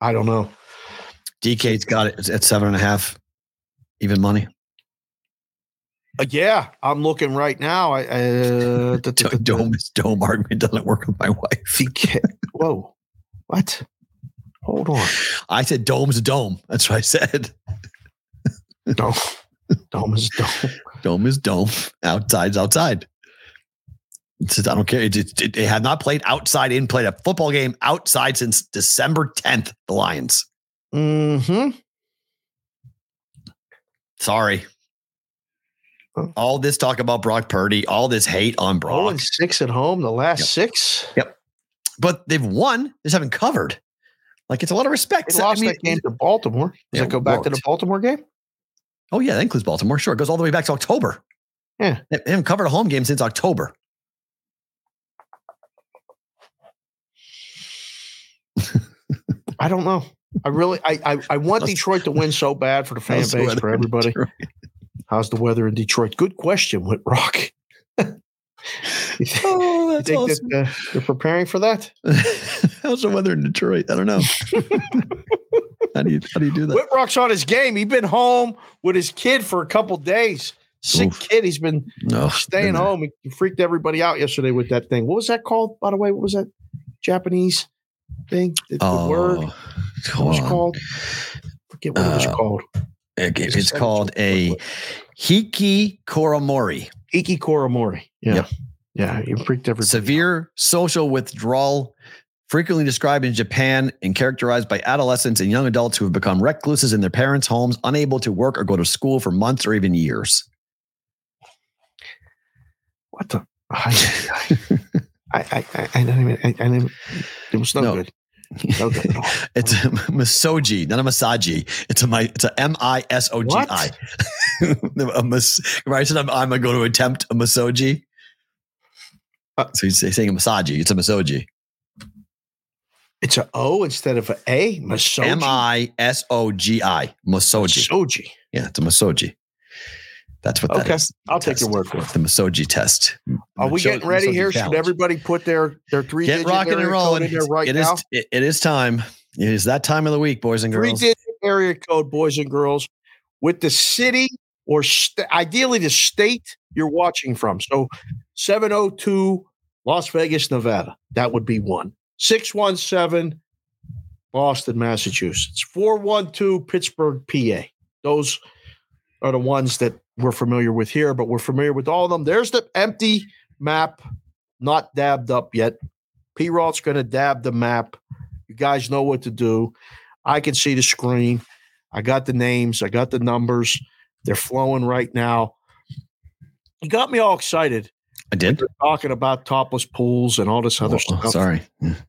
I don't know. DK's got it at seven and a half, even money. Uh, yeah, I'm looking right now. I uh, the- the- the- Dome is dome argument doesn't work with my wife. DK Whoa. What? Hold on. I said dome's a dome. That's what I said. Dome. Dome is dome. Dome is dome. Outside's outside. It says, I don't care. It, it, it had not played outside in, played a football game outside since December 10th, the Lions. Mm-hmm. Sorry. Oh. All this talk about Brock Purdy, all this hate on Oh, Brock, and six at home, the last Yep. six. but they've won. They just haven't covered. Like it's a lot of respect. They lost I mean, that game to Baltimore. Does it go back to the. Baltimore game? Oh yeah, that includes Baltimore. Sure, it goes all the way back to October. Yeah. they haven't covered a home game since October. I don't know. I really, I, I, I want Detroit to win so bad for the fan How's base, weather for everybody. How's the weather in Detroit? Good question, Whit Rock. you Oh, you that's think awesome. that uh, they're preparing for that? How's the weather in Detroit? I don't know. how do you how do you do that? Whit Rock's on his game. He's been home with his kid for a couple days. Sick Oof. kid. He's been No, staying home. He freaked everybody out yesterday with that thing. What was that called, by the way? What was that Japanese thing? The, the Oh, word? What hold was on. called? Forget what it was Uh, called. Okay, It's It's called a hiki koramori. Iki Koramori. Yeah. Yep. Yeah. You freaked everybody. out. Severe social withdrawal, frequently described in Japan and characterized by adolescents and young adults who have become recluses in their parents' homes, unable to work or go to school for months or even years. What the? I, I, I, didn't even, I, I didn't, it was no, No. good. No good at all. It's a misogi, not a massagi. It's a my. It's a M I S O G I. A mas- Right, I said I'm, I'm going to attempt a misogi. Uh, so he's saying a massaji. It's a misogi. It's a O instead of an A. Masoji. M I S O G I. Misogi. Masoji. Yeah, it's a misogi. That's what that Okay. is. I'll take your word for it. The misogi test. Are we getting ready here? Should everybody put their their three get digit rocking and area rolling? code in there right It is- now? it- it is time. It is that time of the week, boys and girls. Three digit area code, boys and girls, with the city or st- ideally the state you're watching from. So 702 Las Vegas, Nevada. That would be one. 617 Boston, Massachusetts. 412 Pittsburgh, PA. Those are the ones that we're familiar with here, but we're familiar with all of them. There's the empty map, not dabbed up yet. P Roth's going to dab the map. You guys know what to do. I can see the screen. I got the names. I got the numbers. They're flowing right now. You got me all excited I did. talking about topless pools and all this other Oh, stuff. sorry.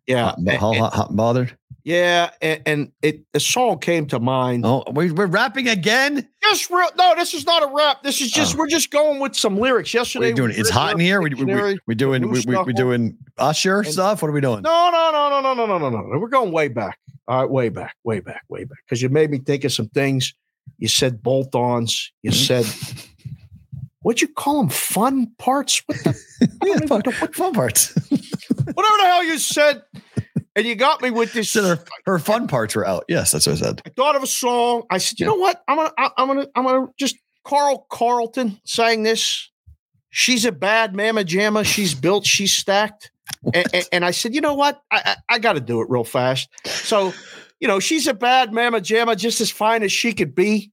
Yeah, Hot, and- hot, hot, hot bothered. Yeah, and, and it the song came to mind. Oh, we, we're rapping again. Just real. No, this is not a rap. This is just Oh. we're just going with some lyrics. What Yesterday, are doing? It's hot in here. We, we, we, we doing we, we, we doing Usher And- stuff. What are we doing? No, no, no, no, no, no, no, no, no. We're going way back. All right, way back, way back, way back. Because you made me think of some things. You said bolt-ons. You Mhm. said what'd you call them? Fun parts? What the, yeah, fun, fun parts. whatever the hell you said. And you got me with this. so her, her fun parts were out. Yes, that's what I said. I thought of a song. I said, you Yeah. know what? I'm gonna, I'm gonna, I'm gonna just Carl Carlton sang this. She's a bad mamma jamma. She's built. She's stacked. And, and, and I said, you know what? I, I, I got to do it real fast. So, you know, she's a bad mamma jamma, just as fine as she could be.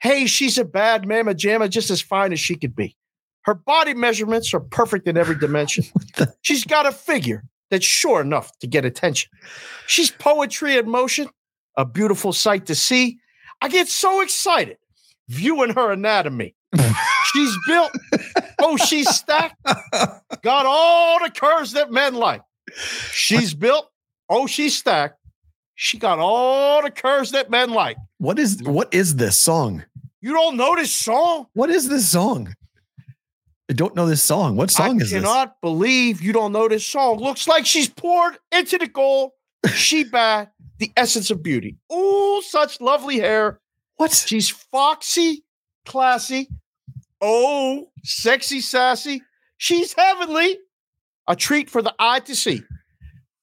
Hey, she's a bad mamma jamma, just as fine as she could be. Her body measurements are perfect in every dimension. She's got a figure that's sure enough to get attention. She's poetry in motion, a beautiful sight to see. I get so excited viewing her anatomy. She's built. Oh, she's stacked. Got all the curves that men like. She's built. Oh, she's stacked. She got all the curves that men like. What is what is this song? You don't know this song? What is this song? I don't know this song. What song I is this? I cannot believe you don't know this song. Looks like she's poured into the goal. She bad, the essence of beauty. Oh, such lovely hair. What? She's foxy, classy. Oh, sexy, sassy. She's heavenly. A treat for the eye to see.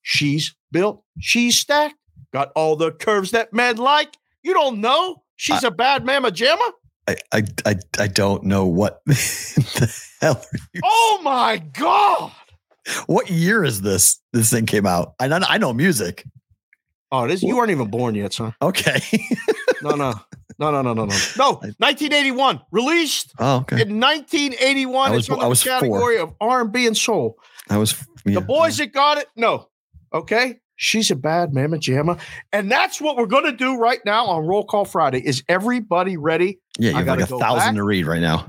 She's built. She's stacked. Got all the curves that men like. You don't know? She's a bad mamma jamma? I, I I I don't know what the hell. Are you, Oh my God. What year is this? This thing came out. I know I know music. Oh, this you weren't even born yet, son. Okay. No, no. No, no, no, no, no. No, 1981. Released oh, okay. in 1981. I it's was- under I was the four. category of R&B and soul. I was yeah. The boys that got it, no. Okay. She's a bad mamma jamma. And that's what we're going to do right now on Roll Call Friday. Is everybody ready? Yeah, you have like a thousand back. to read right now.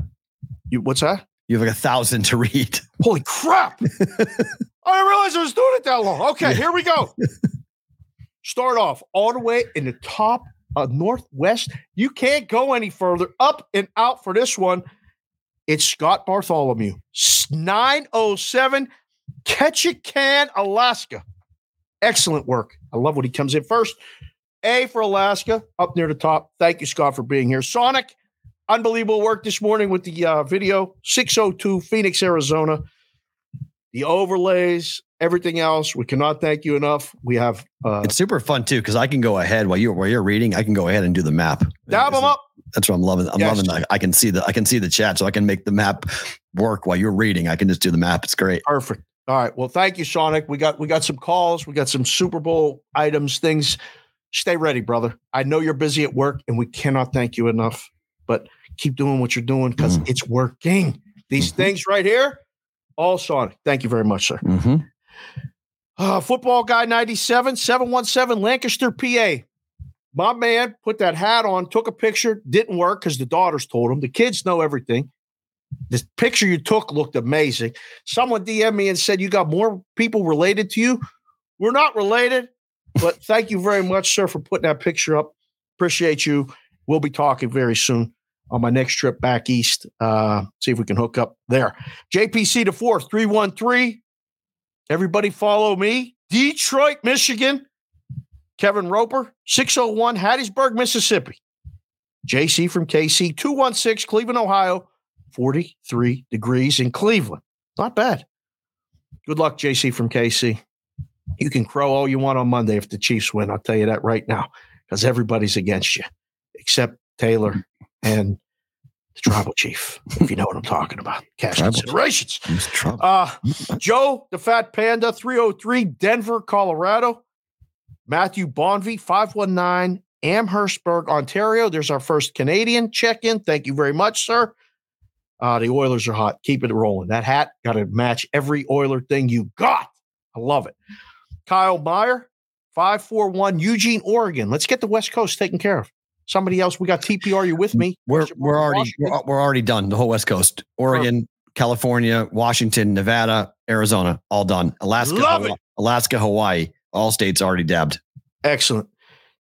You, what's that? You have like a thousand to read. Holy crap. I didn't realize I was doing it that long. Okay, Yeah. here we go. Start off all the way in the top of Northwest. You can't go any further. Up and out for this one. It's Scott Bartholomew. S- 907 Ketchikan, Alaska. Excellent work. I love when he comes in first. A for Alaska, up near the top. Thank you, Scott, for being here. Sonic, unbelievable work this morning with the uh, video. 602 Phoenix, Arizona. The overlays, everything else. We cannot thank you enough. We have uh, It's super fun too because I can go ahead while you're while you're reading. I can go ahead and do the map. dab them up. That's what I'm loving. I'm Yes. loving that. I can see the I can see the chat, so I can make the map work while you're reading. I can just do the map. It's great. Perfect. All right. Well, thank you, Sonic. We got we got some calls. We got some Super Bowl items, things. Stay ready, brother. I know you're busy at work, and we cannot thank you enough. But keep doing what you're doing because Mm. it's working. These Mhm. things right here, all Sonic. Thank you very much, sir. Mm-hmm. Uh, football guy 97 717 Lancaster, PA. My man put that hat on, took a picture, didn't work because the daughters told him. The kids know everything. The picture you took looked amazing. Someone DM'd me and said, You got more people related to you. We're not related, but thank you very much, sir, for putting that picture up. Appreciate you. We'll be talking very soon on my next trip back east. Uh, see if we can hook up there. JPC to fourth, 313. Everybody follow me. Detroit, Michigan. Kevin Roper, 601 Hattiesburg, Mississippi. JC from KC, 216 Cleveland, Ohio, 43 degrees in Cleveland. Not bad. Good luck, JC from KC. You can crow all you want on Monday if the Chiefs win. I'll tell you that right now because everybody's against you except Taylor and the tribal chief, if you know what I'm talking about. Cash Tribal considerations. Uh, Joe, the Fat Panda, 303, Denver, Colorado. Matthew Bonvy, 519, Amherstburg, Ontario. There's our first Canadian check in. Thank you very much, sir. Uh, the Oilers are hot. Keep it rolling. That hat got to match every Oiler thing you got. I love it. Kyle Meyer, 541, Eugene, Oregon. Let's get the West Coast taken care of. Somebody else? We got TPR. You with me? We're we're already we're, we're already done. The whole West Coast, Oregon, California, Washington, Nevada, Arizona, all done. Alaska. Hawaii, Alaska, Hawaii, all states already dabbed. Excellent.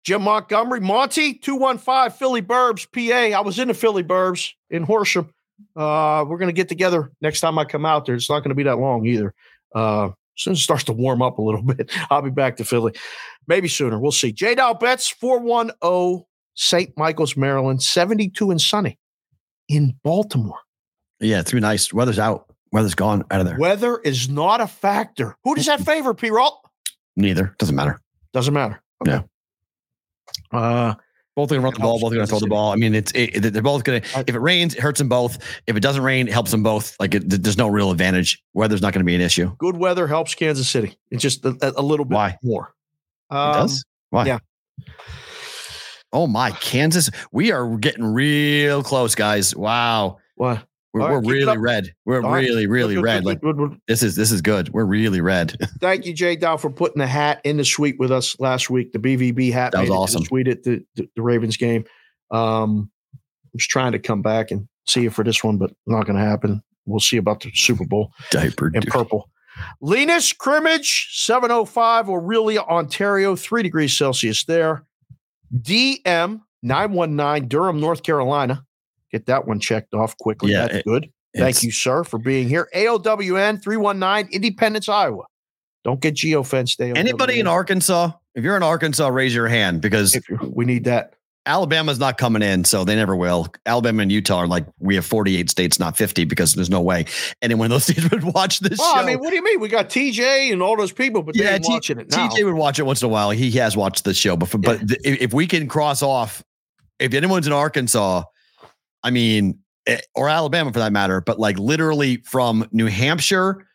Jim Montgomery, Monty, 215, Philly Burbs, PA. I was in the Philly Burbs in Horsham. Uh, we're going to get together next time I come out there. It's not going to be that long either. Uh, as soon as it starts to warm up a little bit, I'll be back to Philly. Maybe sooner. We'll see. J Dow Bets, 410 St. Michael's, Maryland, 72 and sunny in Baltimore. Yeah, it's been nice. Weather's out. Weather's gone out of there. Weather is not a factor. Who does that favor, P. Roll? Neither doesn't matter. Doesn't matter. Yeah. Uh, Both are going to run the ball. Both are going to throw the ball. I mean, it's it, it- they're both going to. If it rains, it hurts them both. If it doesn't rain, it helps them both. Like it, there's no real advantage. Weather's not going to be an issue. good weather helps Kansas City. It's just a, a- little bit Why? more. It Um, does. Why? yeah. Oh my, Kansas! We are getting real close, guys. Wow, What? We're, right, we're really red. We're right. really, really Good, red. good, Like good, this is this is good. We're really red. Thank you, Jay Dow, for putting the hat in the suite with us last week. The BVB hat That was made it to the awesome. suite at the, the, the Ravens game. Um, I was trying to come back and see you for this one, but not going to happen. We'll see about the Super Bowl Diaper in purple. Linus Crimmage, 705 Orillia, Ontario, 3 degrees Celsius there. DM 919 Durham, North Carolina. Get that one checked off quickly. Yeah, That's it- good. Thank you, sir, for being here. AOWN 319 Independence, Iowa. Don't get geofenced. AOWN. Anybody in Arkansas? If you're in Arkansas, raise your hand because we need that. Alabama's not coming in, so they never will. Alabama and Utah are like we have 48 states, not 50, because there's no way anyone in those states would watch this Well, show. I mean, what do you mean? We got TJ and all those people, but Yeah, T- watching it now. TJ would watch it once in a while. He has watched the show before, but th- if we can cross off, if anyone's in Arkansas, I mean, eh, or Alabama for that matter, but like literally from New Hampshire,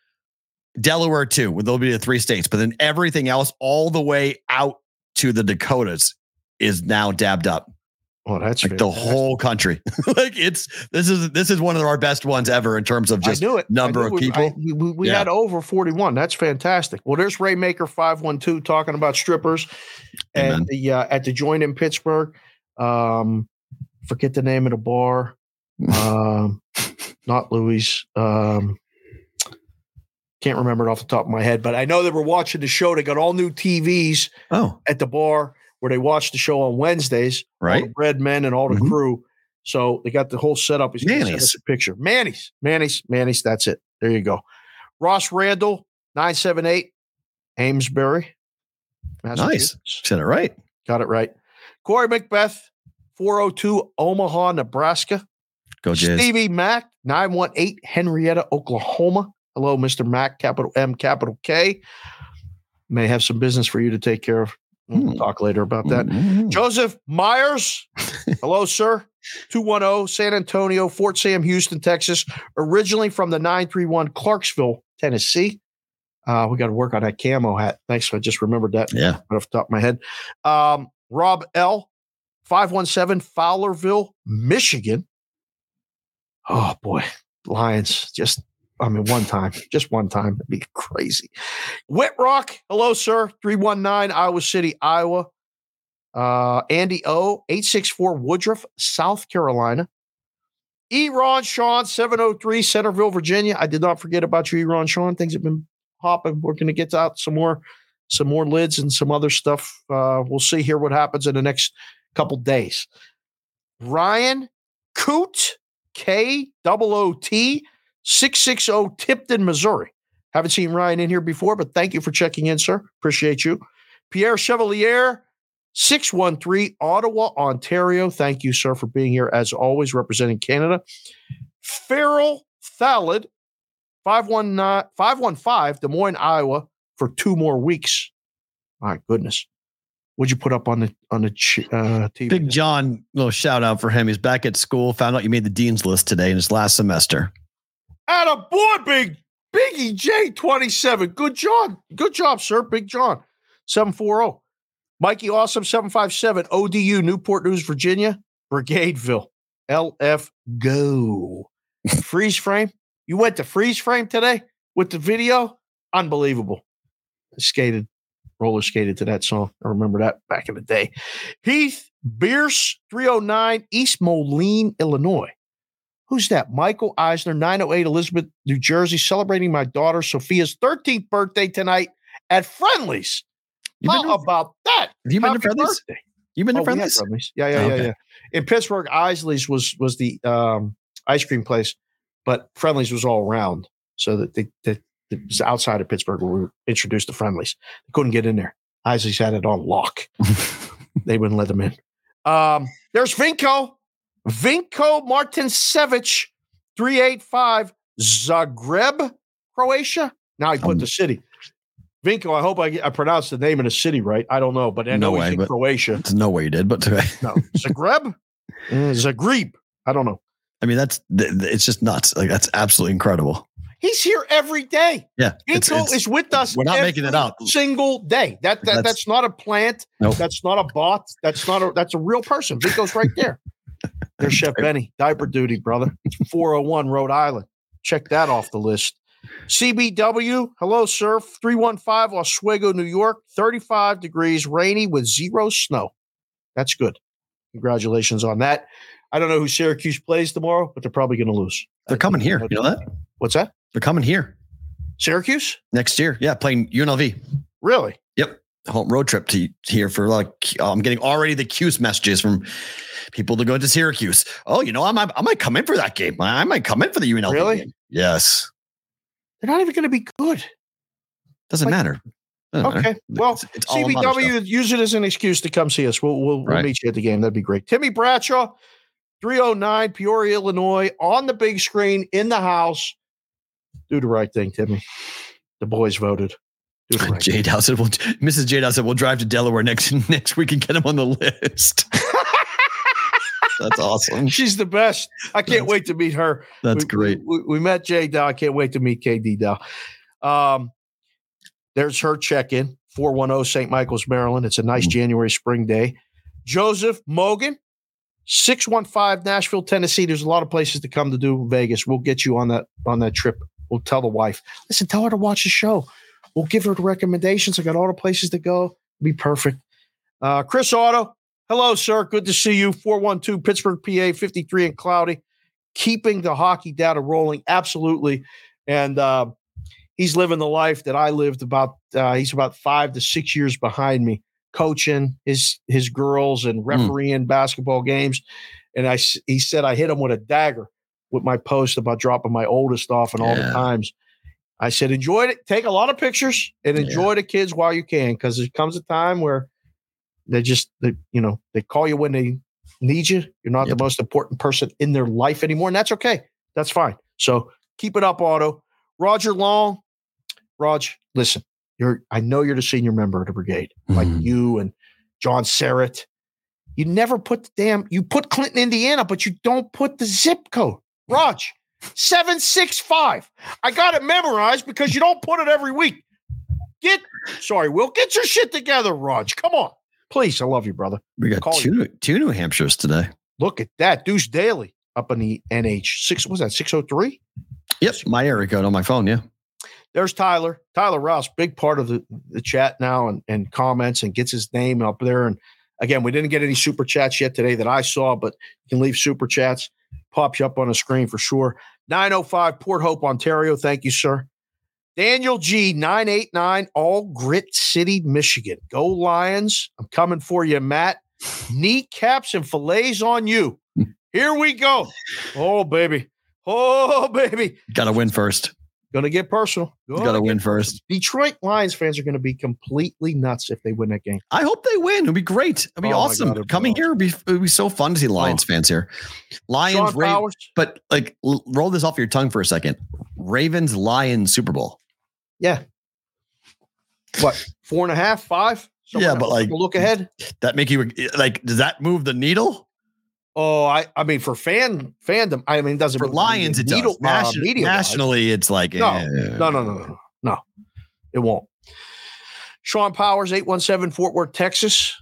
Delaware too, with there'll be the three states, but then everything else all the way out to the Dakotas is now dabbed up, oh, that's like the whole country. like it's this is this is one of our best ones ever in terms of just. Number of we- people. I- we we, Yeah. had over 41. That's fantastic. Well, there's Raymaker 512 talking about strippers Amen. at the uh, at the joint in Pittsburgh. Um, forget the name of the bar. Um, not Louis. Um, can't remember it off the top of my head, but I know they were watching the show. They got all new TVs oh, at the bar where they watch the show on Wednesdays. all right. the bread men and all the Mhm. crew. So they got the whole setup. He's Manny's. a picture. Manny's, Manny's, Manny's. That's it. There you go. Ross Randall, 978, Amesbury. Nice. Said it right. Got it right. Corey Macbeth, 402, Omaha, Nebraska. Go Jizz. Stevie Mack, 918, Henrietta, Oklahoma. Hello, Mr. Mack, capital M, capital K. May have some business for you to take care of. We'll Hmm. talk later about that. Mhm. Joseph Myers. Hello, sir. 210 San Antonio, Fort Sam, Houston, Texas. Originally from the 931 Clarksville, Tennessee. Uh, we got to work on that camo hat. Thanks. I just remembered that Yeah. right off the top of my head. Um, Rob L. 517 Fowlerville, Michigan. Oh, boy. Lions. Just, I mean, one time, just one time. It'd be crazy. Whitrock. Hello, sir. 319 Iowa City, Iowa. Uh, Andy O, 864 Woodruff, South Carolina. E. Ron Sean, 703 Centreville, Virginia. I did not forget about you, E. Ron Sean. Things have been hopping. We're going to get out some more, some more lids and some other stuff. Uh, we'll see here what happens in the next couple days. Ryan Koot, K double O T, 660 Tipton, Missouri. Haven't seen Ryan in here before, but thank you for checking in, sir. Appreciate you. Pierre Chevalier, 613 Ottawa, Ontario. Thank you, sir, for being here as always, representing Canada. Farrell Thallid, 519 515 Des Moines, Iowa, for two more weeks. My goodness. What'd you put up on the on the ch- uh, TV? Big John, little shout out for him. He's back at school. Found out you made the dean's list today in his last semester. At a boy, big Biggie J twenty seven. Good job, good job, sir. Big John seven four zero. Mikey Awesome seven five seven. ODU Newport News Virginia Brigadeville LF Go. freeze frame. You went to freeze frame today with the video. Unbelievable. Skated, roller skated to that song. I remember that back in the day. Heath Bierce 309 East Moline, Illinois. Who's that? Michael Eisner, 908 Elizabeth, New Jersey, celebrating my daughter Sophia's 13th birthday tonight at Friendly's. You How to- about that? Have you been to Happy Friendly's? birthday. You been to Oh, Friendly's? Friendly's. Yeah, yeah, Oh, yeah, okay. yeah. In Pittsburgh, Isaly's was was the um, ice cream place, but Friendly's was all around. So that they, they it was outside of Pittsburgh where we were introduced to friendlies. They couldn't get in there. Isaly's had it on lock. they wouldn't let them in. Um, there's Vinko, Vinko Martinsevich, 385, Zagreb, Croatia. Now he put Um, the city. Vinko, I hope I, I pronounced the name of the city right. I don't know, but I No know way, he's in Croatia. There's no way you did, but No, Zagreb, Uh, Zagreb. I don't know. I mean, that's th- th- it's just nuts. Like that's absolutely incredible. He's here every day. Yeah, it's- is with us. we're not making it up. Single day. That, that That's- that's, not a plant. Nope. That's not a bot. That's not a. That's a real person. Vinko's right there. There's Chef Benny, diaper duty, brother. 401 Rhode Island. Check that off the list. CBW, hello, sir. 315 Oswego, New York. 35 degrees, rainy with zero snow. That's good. Congratulations on that. I don't know who Syracuse plays tomorrow, but they're probably going to lose. They're coming here. You know that? What's that? They're coming here Syracuse? next year. Yeah, playing UNLV. Really? Yep. Home road trip to here for like I'm getting already the Q's messages from people to go to Syracuse. Oh, you know, I might I might come in for that game. I might come in for the UNLV. Really? game. Yes. They're not even going to be good. Doesn't Like- matter. Doesn't matter. Okay. Well, It's- it's alma mater stuff. CBW, use it as an excuse to come see us. We'll, we'll, we'll meet you at the game. That'd be great. Timmy Bradshaw, 309 Peoria, Illinois, on the big screen in the house. Do the right thing, Timmy. The boys voted. Do the right. Jade House said, well, Mrs. Jade House said, we'll drive to Delaware next next week and get him on the list. That's awesome. She's the best. I can't That's- wait to meet her. That's we, great. We, we met Jay Dow. I can't wait to meet KD Dow. Um, there's her check in 410 St. Michael's, Maryland. It's a nice Mhm. January spring day. Joseph Mogan, 615 Nashville, Tennessee. There's a lot of places to come to do Vegas. We'll get you on that on that trip. We'll tell the wife. Listen, tell her to watch the show. We'll give her the recommendations. I got all the places to go. Be perfect. Uh, Chris Otto, hello, sir. Good to see you. 412 Pittsburgh, PA, 53 and cloudy. Keeping the hockey data rolling. Absolutely. And uh, he's living the life that I lived about. Uh, he's about five to six years behind me, coaching his his girls and refereeing basketball games. And I, he said I hit him with a dagger with my post about dropping my oldest off and all the times. I said, enjoy it. Take a lot of pictures and Yeah. enjoy the kids while you can, because there comes a time where they just, they, you know, they call you when they need you. You're not Yep. the most important person in their life anymore, and that's okay. That's fine. So keep it up, Otto. Roger Long, Raj, listen, you're. I know you're the senior member of the brigade, like Mhm. you and John Serrett. You never put the damn. You put Clinton, Indiana, but you don't put the zip code. Raj, seven six five. I got it memorized because you don't put it every week. Get sorry, Will. Get your shit together, Raj. Come on, please. I love you, brother. We got Call two two New Hampshires today. Look at that, Deuce Daly up in the NH six. Was that six oh three? Yep, my area code on my phone. Yeah, There's Tyler. Tyler Rouse, big part of the, the chat now and, and comments and gets his name up there. And again, we didn't get any super chats yet today that I saw, but you can leave super chats. Pops you up on the screen for sure. 905 Port Hope, Ontario. Thank you, sir. Daniel G, 989, All Grit City, Michigan. Go Lions. I'm coming for you, Matt. Kneecaps and fillets on you. Hmm. Here we go. Oh, baby. Oh, baby. got to win first. Gonna get personal. Got to win first. Detroit Lions fans are going to be completely nuts if they win that game. I hope they win. It'd be great. It'd be Oh awesome. God, it'd Coming here would be, it would be so fun to see Lions oh. fans here. Lions, Sean Ra- but like l- roll this off your tongue for a second. Ravens, Lions, Super Bowl. yeah. What four and a half, five? Yeah, but like- look ahead. That make you like? Does that move the needle Oh, I, I mean, for fan fandom, I mean, it doesn't for Lions? It needle, does. uh, Nation- media-wise. nationally, it's like No, eh. No, no, no, no, no. It won't. Sean Powers, eight one seven Fort Worth, Texas.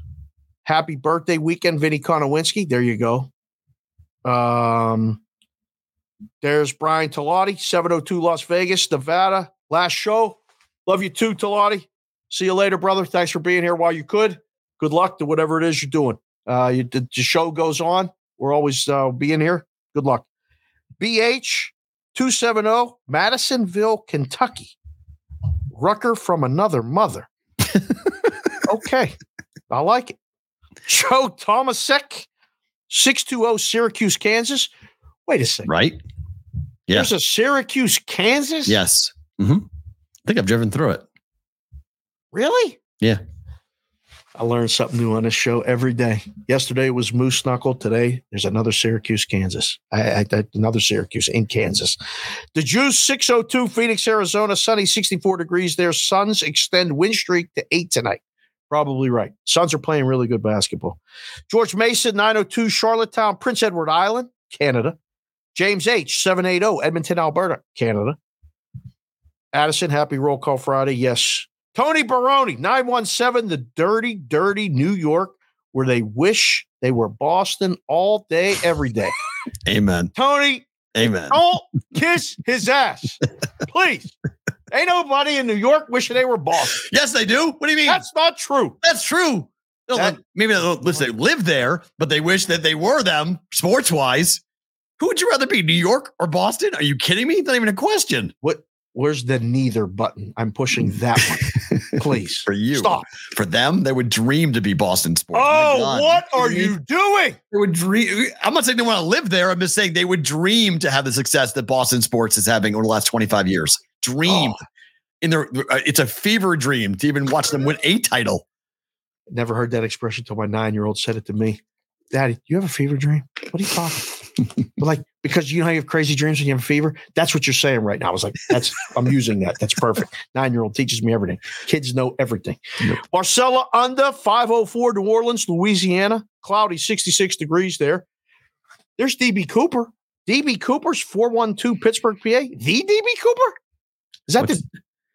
Happy birthday weekend, Vinny Konowinski. There you go. Um, there's Brian Talati, 702 Las Vegas, Nevada. Last show. Love you too, Talati. See you later, brother. Thanks for being here while you could. Good luck to whatever it is you're doing. Uh, you, the, the show goes on. We're always uh, being here. Good luck. BH 270, Madisonville, Kentucky. Rucker from another mother. okay. I like it. Joe Tomasek, 620 Syracuse, Kansas. Wait a second. Right? Yeah. There's a Syracuse, Kansas? Yes. Mm-hmm. I think I've driven through it. Really? Yeah. I learned something new on this show every day. Yesterday was Moose Knuckle. Today there's another Syracuse, Kansas. I, I, another Syracuse in Kansas. The Juice 602 Phoenix, Arizona. Sunny 64 degrees there. Suns extend win streak to eight tonight. Probably right. Suns are playing really good basketball. George Mason 902 Charlottetown, Prince Edward Island, Canada. James H 780 Edmonton, Alberta, Canada. Addison, happy roll call Friday. Yes, Tony Baroni, 917, the dirty, dirty New York, where they wish they were Boston all day, every day. Amen. Tony, Amen. don't kiss his ass. Please. Ain't nobody in New York wishing they were Boston. Yes, they do. What do you mean? That's not true. That's true. That- maybe they don't listen, they live there, but they wish that they were them sports wise. Who would you rather be, New York or Boston? Are you kidding me? Not even a question What? Where's the neither button? I'm pushing that one. Please. for you. Stop. For them, they would dream to be Boston sports. Oh, God. what are kidding you doing? They would dream. I'm not saying they want to live there. I'm just saying they would dream to have the success that Boston sports is having over the last 25 years. Dream. Oh. In their, uh, it's a fever dream to even watch them win a title. Never heard that expression until my nine year old said it to me. Daddy, you have a fever dream? What are you talking? But like, because you know how you have crazy dreams when you have a fever? That's what you're saying right now. I was like, that's, I'm using that. That's perfect. Nine year old teaches me everything. Kids know everything. Yep. Marcella under 504 New Orleans, Louisiana. Cloudy 66 degrees there. There's DB Cooper. DB Cooper's 412 Pittsburgh, PA. The DB Cooper? Is that the,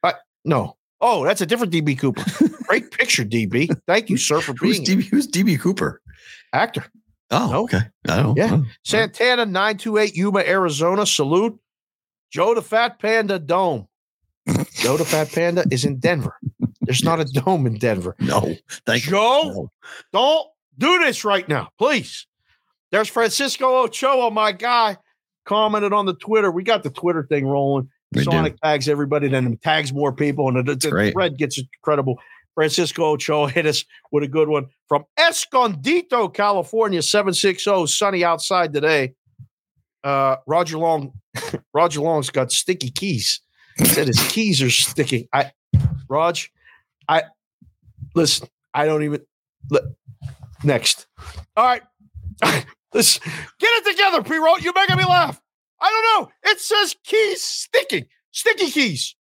uh, no. Oh, that's a different DB Cooper. Great picture, DB. Thank you, sir, for Who's being DB, who's DB Cooper? actor. Oh, No. okay. I don't Yeah. know. Santana 928 Yuma, Arizona. Salute. Joe the Fat Panda Dome. Joe the Fat Panda is in Denver. There's not a dome in Denver. No, thank you. Joe, No. don't do this right now, please. There's Francisco Ochoa, my guy, commented on the Twitter. We got the Twitter thing rolling. We do. Sonic tags everybody, then tags more people, and the, the great. thread gets incredible. Francisco Ochoa hit us with a good one from Escondido, California, 760, sunny outside today. Uh, Roger Long, Roger Long's got sticky keys. He said his keys are sticking. I, Raj, I listen. I don't even. Li- next, all right. Let's get it together, P. Roll. You're making me laugh. I don't know. It says keys sticking, sticky keys.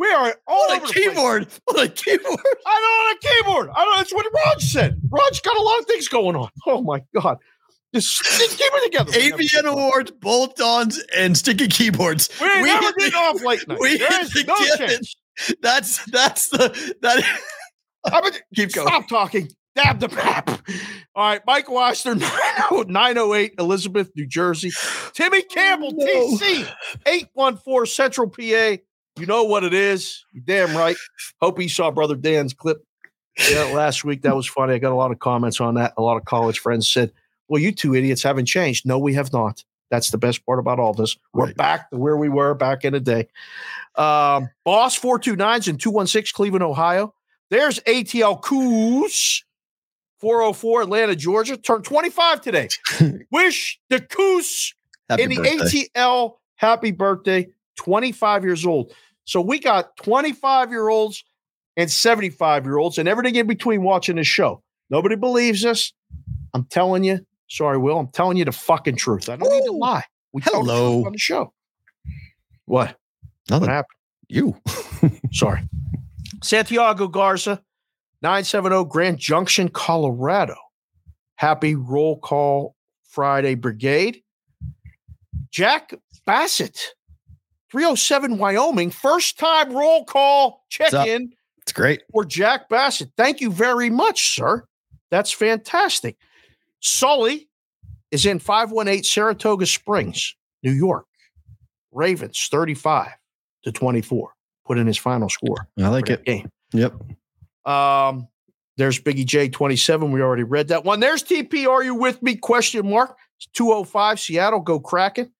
We are all What over a keyboard. What a keyboard. I don't on a keyboard. I don't. That's what Raj said. Raj got a lot of things going on. Oh my god. Just keep it together. AVN awards, bolt-ons, and sticky keyboards. We We never getting off late night. we There hit is no chance. That's that's the that. I mean, Keep going. Stop talking. Dab the pap. All right, Mike Waster, 908 Elizabeth, New Jersey. Timmy Campbell, oh, No. TC, 814 Central PA. You know what it is. You're damn right. Hope he saw Brother Dan's clip yeah, last week. That was funny. I got a lot of comments on that. A lot of college friends said, Well, you two idiots haven't changed. No, we have not. That's the best part about all this. We're Right. back to where we were back in the day. Um, Boss 429s in 216 Cleveland, Ohio. There's ATL Coos 404 Atlanta, Georgia. Turned 25 today. Wish the Coos Happy in the birthday. ATL happy birthday. 25 years old. So we got 25 year olds and 75 year olds and everything in between watching this show. Nobody believes us. I'm telling you. Sorry, Will. I'm telling you the fucking truth. I don't need to lie. We Hello. on the show. What? Nothing. What happened? You. Sorry. Santiago Garza, 970 Grand Junction, Colorado. Happy roll call Friday Brigade. Jack Bassett, 307 Wyoming. First time roll call check in It's great. for Jack Bassett. Thank you very much, sir. That's fantastic. Sully is in 518 Saratoga Springs, New York. Ravens 35 to 24. Put in his final score I like that game. Yep. Um, There's Biggie J27. We already read that one. There's TP. Are you with me? Question mark. 205 Seattle. Go Kraken.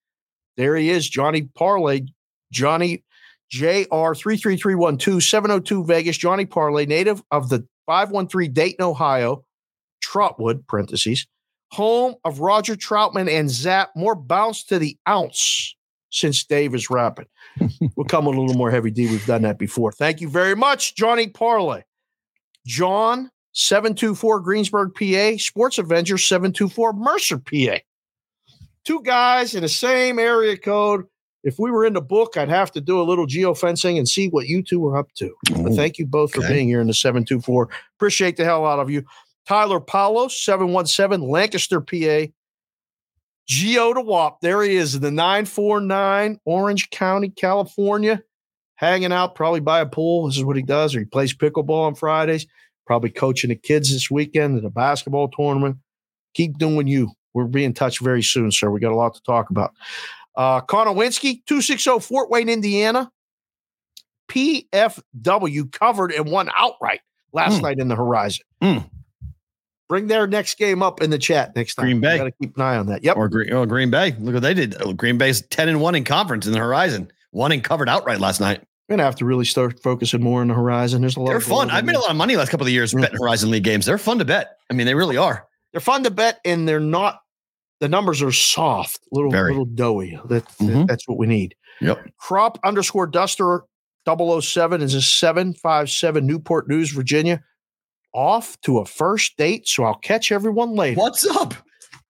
There he is. Johnny Parlay. Johnny JR33312 702 Vegas. Johnny Parlay, native of the 513 Dayton, Ohio. Trotwood, parentheses. Home of Roger Troutman and Zapp. More bounce to the ounce since Dave is rapping. we'll come a little more heavy D. We've done that before. Thank you very much, Johnny Parlay. John 724 Greensburg, PA. Sports Avenger 724 Mercer, PA. Two guys in the same area code. If we were in the book, I'd have to do a little geofencing and see what you two were up to. But thank you both for being here in the 724. Appreciate the hell out of you. Tyler Paulos, 717, Lancaster, PA. Geo to WAP. There he is, in the 949, Orange County, California, hanging out probably by a pool. This is what he does, or he plays pickleball on Fridays, probably coaching the kids this weekend at a basketball tournament. Keep doing you. We'll be in touch very soon, sir. We got a lot to talk about. Uh, Connor Winsky, 260 Fort Wayne, Indiana. PFW covered and won outright last Hmm. night in the Horizon. Hmm. Bring their next game up in the chat next time. Green Bay. Got to keep an eye on that. Yep. Or Green, oh, Green Bay. Look what they did. Oh, Green Bay's 10 and 1 in conference in the horizon. One and covered outright last night. We're gonna have to really start focusing more on the Horizon. There's a lot. They're of fun. I've made a lot of money last couple of years Yeah. betting Horizon League games. They're fun to bet. I mean, they really are. They're fun to bet, and they're not. The numbers are soft, little Very. little doughy. That, that- Mhm. that's what we need. Yep. Crop underscore Duster 007 is a 757 Newport News, Virginia. Off to a first date, so I'll catch everyone later. What's up?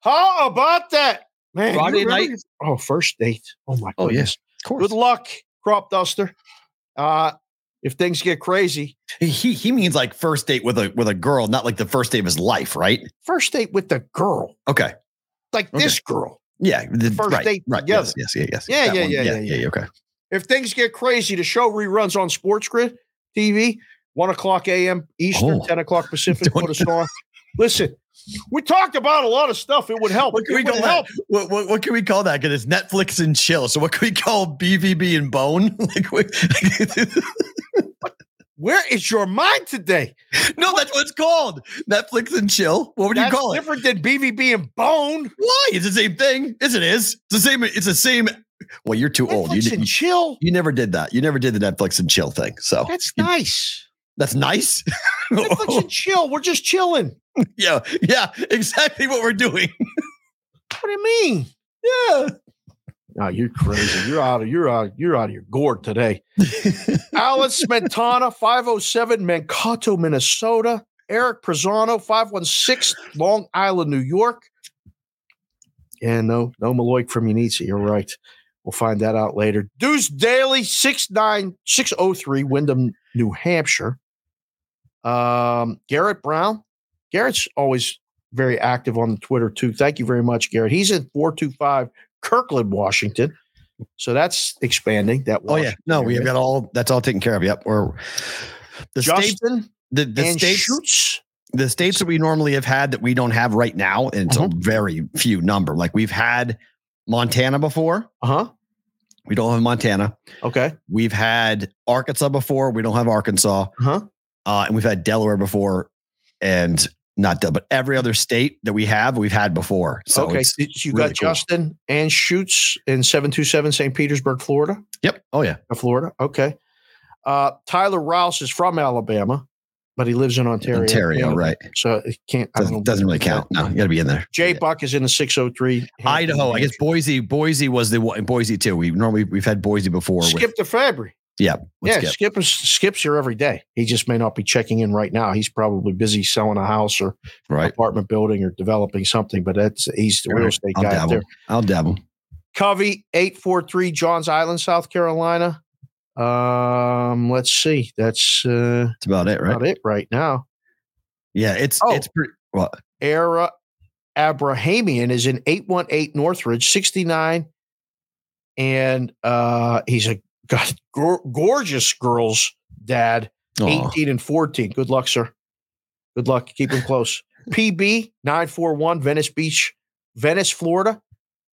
How about that? Man, Friday remember night? Oh, first date. Oh my Oh, yes. Of course. Good luck, Crop Duster. Uh, if things get crazy, He he means like first date with a with a girl, not like the first date of his life, right? first date with the girl, Okay. Like Okay. this girl. Yeah. The, First right, date right. together. Yes, yes, yes, yes. Yeah, That yeah, yeah, yeah, yeah, yeah. Okay. If things get crazy, the show reruns on Sports Grid TV, one o'clock a.m. Eastern, Oh. ten o'clock Pacific. Put us on. Listen, we talked about a lot of stuff. It would help. What can It we call help. that? What, what, what can we call that? Because it's Netflix and chill. So what can we call BVB and bone? like, we, Where is your mind today? no, that's what it's called. Netflix and chill. What would That's you call it? different than BVB and Bone. Why? It's the same thing. Yes, it is. It's the same. It's the same. Well, you're too old. You, Netflix did, and chill. you never did that. You never did the Netflix and chill thing. So That's you- nice. that's nice. Netflix and chill. We're just chilling. yeah, yeah, exactly what we're doing. What do you mean? Yeah. No, you're crazy. You're out of you're out you're out of your gourd today. Alan Smetana, 507 Mankato, Minnesota. Eric Prezano, 516 Long Island, New York. And no, no Maloik from Unitsa. You're right. We'll find that out later. Deuce Daily, 69603, Windham, New Hampshire. Um, Garrett Brown. Garrett's always very active on the Twitter too. Thank you very much, Garrett. He's at 425 Kirkland, Washington. So that's expanding. That Oh yeah. Washington No, we have got all. That's all taken care of. Yep. We're the states. The, the states. Schutz. the states that we normally have had that we don't have right now, and it's Mhm. a very few number. Like we've had Montana before. Uh huh. We don't have Montana. Okay. We've had Arkansas before. We don't have Arkansas. Uh-huh. Uh, and we've had Delaware before, and not Del, but every other state that we have, we've had before. So okay. it's- Did- You really got cool. Justin and Schutz in 727 St. Petersburg, Florida. yep. Oh yeah. Florida. Okay. Uh, Tyler Rouse is from Alabama, but he lives in Ontario. Ontario, Canada. right? So it can't. I don't know. Doesn't, doesn't really count. No, you got to be in there. Jay Buck is in the 603. Idaho. I guess Boise. Boise was the one. Boise too. We normally we've had Boise before. with- Skip the Fabry. Yeah. Yeah, Skip. Skip. is Skip's here every day. He just may not be checking in right now. He's probably busy selling a house or Right. apartment building or developing something. But that's he's the real estate I'll guy dabble. there. I'll dabble. Covey eight four three Johns Island, South Carolina. Um, let's see. That's uh, That's about it, right? about it right now. Yeah. It's Oh. it's pretty. Well, Ara Abrahamian is in 818 Northridge, 69. And uh, he's a God, gor- gorgeous girl's dad, aw. 18 and 14. Good luck, sir. Good luck. Keep him close. PB 941, Venice Beach, Venice, Florida.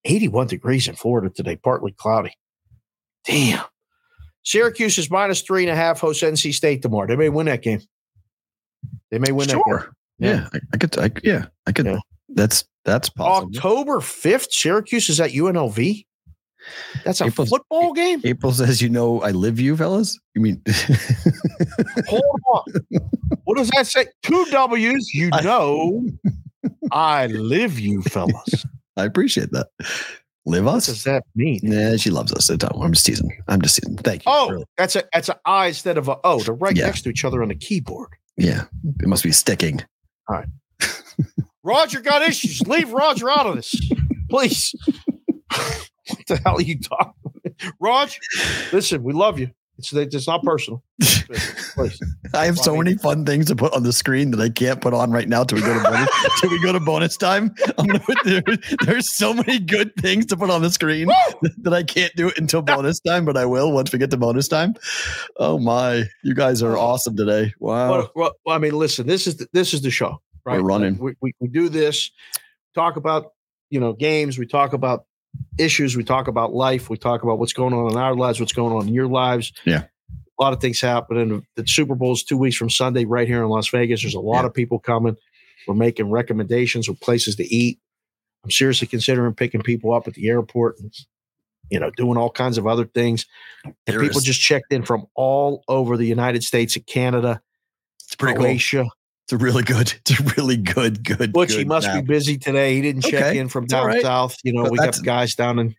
81 degrees in Florida today, partly cloudy. Damn. Syracuse is minus three and a half, hosts NC State tomorrow. They may win that game. They may win that game. Sure. Yeah, I, I could. I, yeah, I could. Yeah. That's that's possible. October 5th, Syracuse is at UNLV. That's a April's- football game? April says, "You know, I live you, fellas." You mean? Hold on. What does that say? Two W's. You know, I live you, fellas. I appreciate that. Live What us? does that mean? Yeah, she loves us. I'm just teasing. I'm just teasing. Thank you. Oh, Really. that's a that's an I instead of a O. They're right Yeah. next to each other on the keyboard. yeah. It must be sticking. All right. Roger got issues. Leave Roger out of this, please. what the hell are you talking? About? Raj, listen, we love you. It's it's not personal. I have so many fun things to put on the screen that I can't put on right now till we go to bonus, till we go to bonus time. There, there's so many good things to put on the screen that I can't do it until bonus time, but I will once we get to bonus time. Oh my, you guys are awesome today. Wow. Well, well, well, I mean, listen, this is the, this is the show, right? We're running. We, we, we do this, talk about you know games, we talk about issues, we talk about life, we talk about what's going on in our lives, what's going on in your lives. Yeah. a lot of things happening. The Super Bowl is two weeks from Sunday, right here in Las Vegas. There's a lot Yeah. of people coming. We're making recommendations of places to eat. I'm seriously considering picking people up at the airport and you know doing all kinds of other things. And There people is- just checked in from all over the United States and Canada. It's pretty cool. It's a really good. It's a really good, good. Butch, he must map. be busy today. He didn't check Okay, in from down right. south. You know, But we got guys down in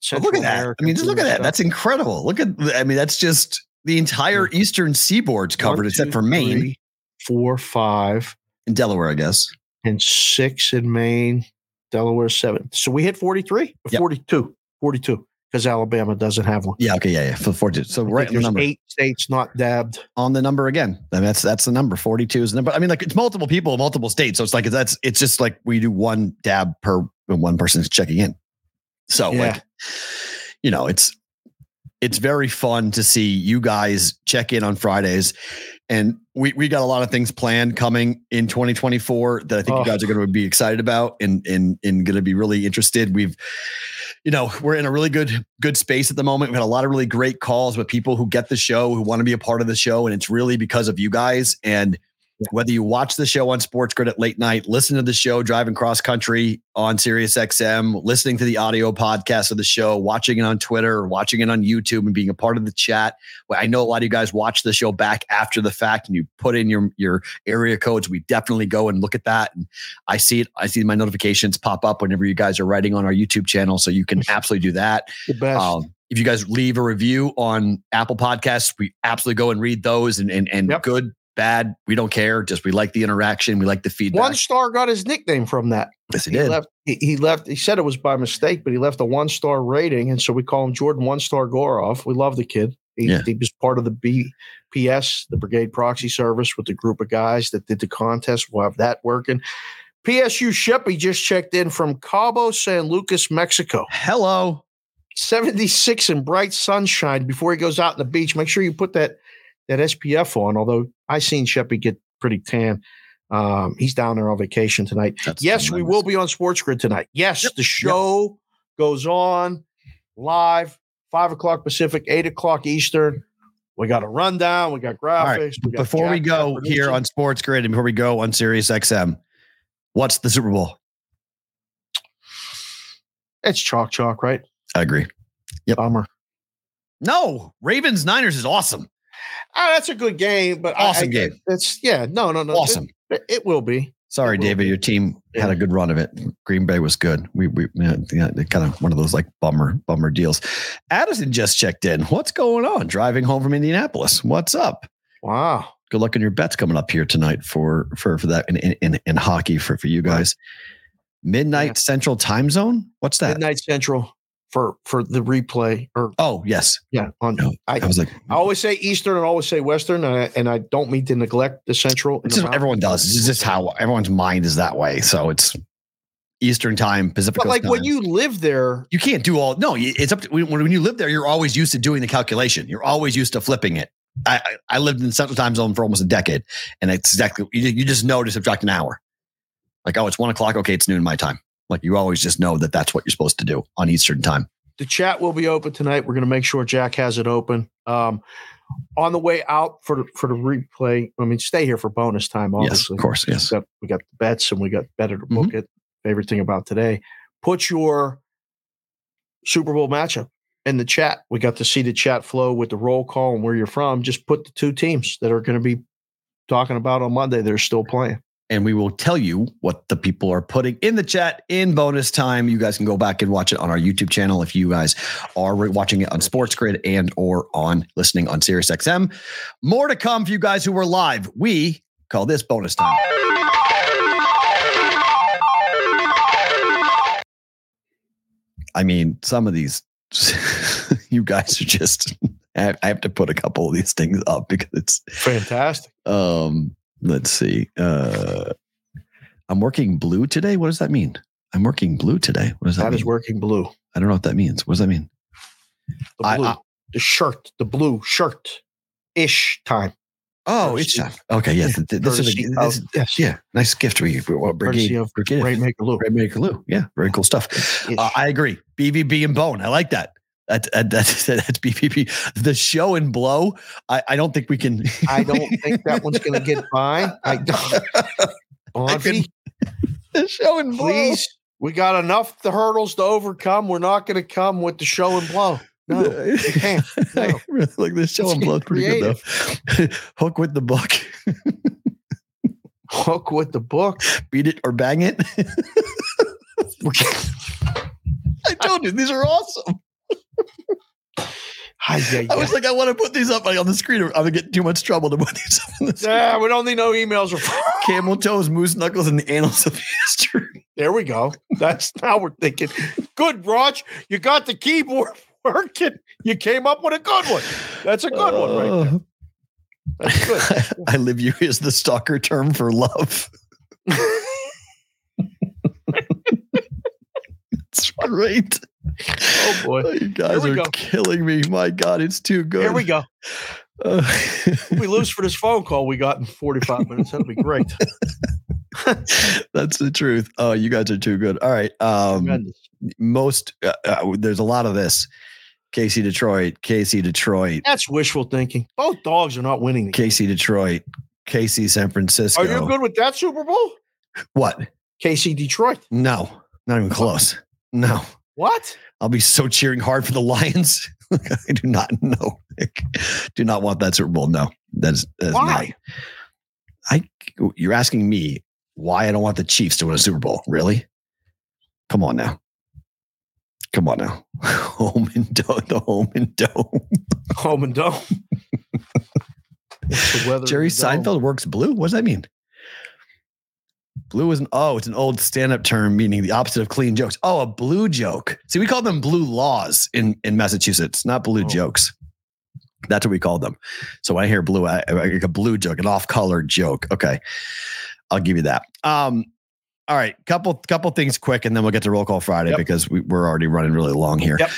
Central look at that. America I mean, just look at that. stuff. That's incredible. Look at. I mean, that's just the entire eastern seaboard's covered, One, except for Maine three, four, five, and Delaware, I guess. and six in Maine. Delaware seven. So we hit 43, Yep. 42, 42, because Alabama doesn't have one. Yeah. Okay. Yeah. Yeah. For forty. So I right on the there's eight states not dabbed. on the number again. I mean, that's that's the number. Forty two is the number. I mean, like it's multiple people, multiple states. So it's like that's it's just like we do one dab per when one person's checking in. So Yeah. like, you know, it's it's very fun to see you guys check in on Fridays. And we, we got a lot of things planned coming in 2024 that I think Oh. you guys are going to be excited about and and and going to be really interested. We've you know, we're in a really good good space at the moment. We've had a lot of really great calls with people who get the show, who want to be a part of the show, and it's really because of you guys. And whether you watch the show on Sports Grid at late night, listen to the show driving cross country on Sirius XM, listening to the audio podcast of the show, watching it on Twitter, watching it on YouTube, and being a part of the chat. I know a lot of you guys watch the show back after the fact, and you put in your your area codes. We definitely go and look at that, and I see it. I see my notifications pop up whenever you guys are writing on our YouTube channel, so you can absolutely do that. The best. Um, if you guys leave a review on Apple Podcasts, we absolutely go and read those. And and, and Yep. good, bad, we don't care. Just we like the interaction, we like the feedback. one star got his nickname from that. yes, he He did. left. He, he left. He said it was by mistake, but he left a one star rating, and so we call him Jordan One Star Goroff. We love the kid. He, Yeah. he was part of the BPS, the Brigade Proxy Service, with the group of guys that did the contest. We'll have that working. PSU Sheppy just checked in from Cabo San Lucas, Mexico. Hello. 76 and bright sunshine before he goes out on the beach. Make sure you put that that SPF on. Although I seen Sheppy get pretty tan. Um, he's down there on vacation tonight. That's yes, we will be on Sports Grid tonight. Yes, the show goes on live, five o'clock Pacific, eight o'clock Eastern. We got a rundown. We got graphics. right, we got Before we go here on Sports Grid and before we go on Sirius XM, what's the Super Bowl? it's chalk chalk, right? I agree. Yep. Bummer. No, Ravens Niners is awesome. Ah, that's a good game, but I- I, Awesome game. It's yeah, no, no, no. Awesome. It, it will be. Sorry, will David, be. your team had a good run of it. Green Bay was good. We we yeah, yeah, kind of one of those like bummer bummer deals. Addison just checked in. What's going on? Driving home from Indianapolis. What's up? Wow. Good luck on your bets coming up here tonight for for for that in in, in, in hockey for for you guys. Midnight Yeah. Central Time Zone. What's that? Midnight Central for for the replay or Oh yes. yeah on No, I, I was like, I always say Eastern and always say Western, and I, and I don't mean to neglect the Central. it's just, everyone does. It's just how everyone's mind is that way. So it's Eastern Time, Pacific. But like when you live there, you can't do all no it's up to when, when you live there you're always used to doing the calculation you're always used to flipping it i i I lived in the central time zone for almost a decade and it's exactly you, you just know to subtract an hour like oh it's one o'clock okay it's noon my time like you always just know that that's what you're supposed to do on eastern time the chat will be open tonight. We're going to make sure Jack has it open. Um, On the way out for the, for the replay, I mean, stay here for bonus time. Yes, Obviously, of course. Yes. we got, we got the bets and we got better to book Mm-hmm. it. Favorite thing about today. Put your Super Bowl matchup in the chat. We got to see the chat flow with the roll call and where you're from. Just put the two teams that are going to be talking about on Monday. They're still playing. And we will tell you what the people are putting in the chat in bonus time. You guys can go back and watch it on our YouTube channel if you guys are re- watching it on Sports Grid and or on listening on Sirius XM. More to come for you guys who were live. We call this bonus time. I mean, some of these you guys are just I have, I have to put a couple of these things up because it's Fantastic. um, let's see. Uh, I'm working blue today. What does that mean? I'm working blue today. What does that, That mean? is working blue. I don't know what that means. What does that mean? The blue, I- the shirt, the blue shirt ish time. Oh, Courtesy- it's okay. Yes, th- this is, a, this is yes, yeah, nice gift for you. Well, Brigade, of Brigade, Great Maker Lou. Red Maker Lou. Yeah, very cool stuff. Uh, I agree. BVB and Bone. I like that. That, that, that's that's BVB. The show and blow. I, I don't think we can. I don't think that one's going to get by. I don't. Bonfi, the show and blow. please. We got enough the hurdles to overcome. We're not going to come with the show and blow. No, you can't. I No. really like this show Let's and blow. Pretty good though. Hook with the book. Hook with the book. Beat it or bang it. I told you these are awesome. Hi, yeah, I was like, I want to put these up on the screen. I'm gonna get too much trouble to put these up on the screen. Yeah, we don't need no emails. Or Camel toes, moose knuckles, and the annals of history. there we go. That's how we're thinking. Good, Raj. You got the keyboard working. You came up with a good one. That's a good one, right? there. Uh, That's good. I live you is the stalker term for love. It's great. Oh boy. Oh, you guys are go. killing me. My God, it's too good. Here we go. Uh, we lose for this phone call we got in 45 minutes. That'll be great. That's the truth. Oh, you guys are too good. All right. Um, Tremendous. most uh, uh, there's a lot of this. Casey Detroit, Casey Detroit, That's wishful thinking. Both dogs are not winning. Casey. Detroit, Casey San Francisco. Are you good with that Super Bowl? What? Casey Detroit. No, not even close. No, What? I'll be so cheering hard for the Lions. I do not know. Nick. Do not want that Super Bowl. No, that is, that Why? not. I. You're asking me why I don't want the Chiefs to win a Super Bowl. Really? Come on now. Come on now. Home and dome. The home and dome. Home and dome. Jerry in the dome? Seinfeld works blue. What does that mean? Blue is an oh, it's an old stand-up term meaning the opposite of clean jokes. Oh, a blue joke. See, we call them blue laws in in Massachusetts, not blue Oh. jokes. That's what we call them. So when I hear blue, I, I like a blue joke, an off-color joke. Okay, I'll give you that. Um, all right, couple couple things quick, and then we'll get to roll call Friday Yep. because we, we're already running really long here. Yep.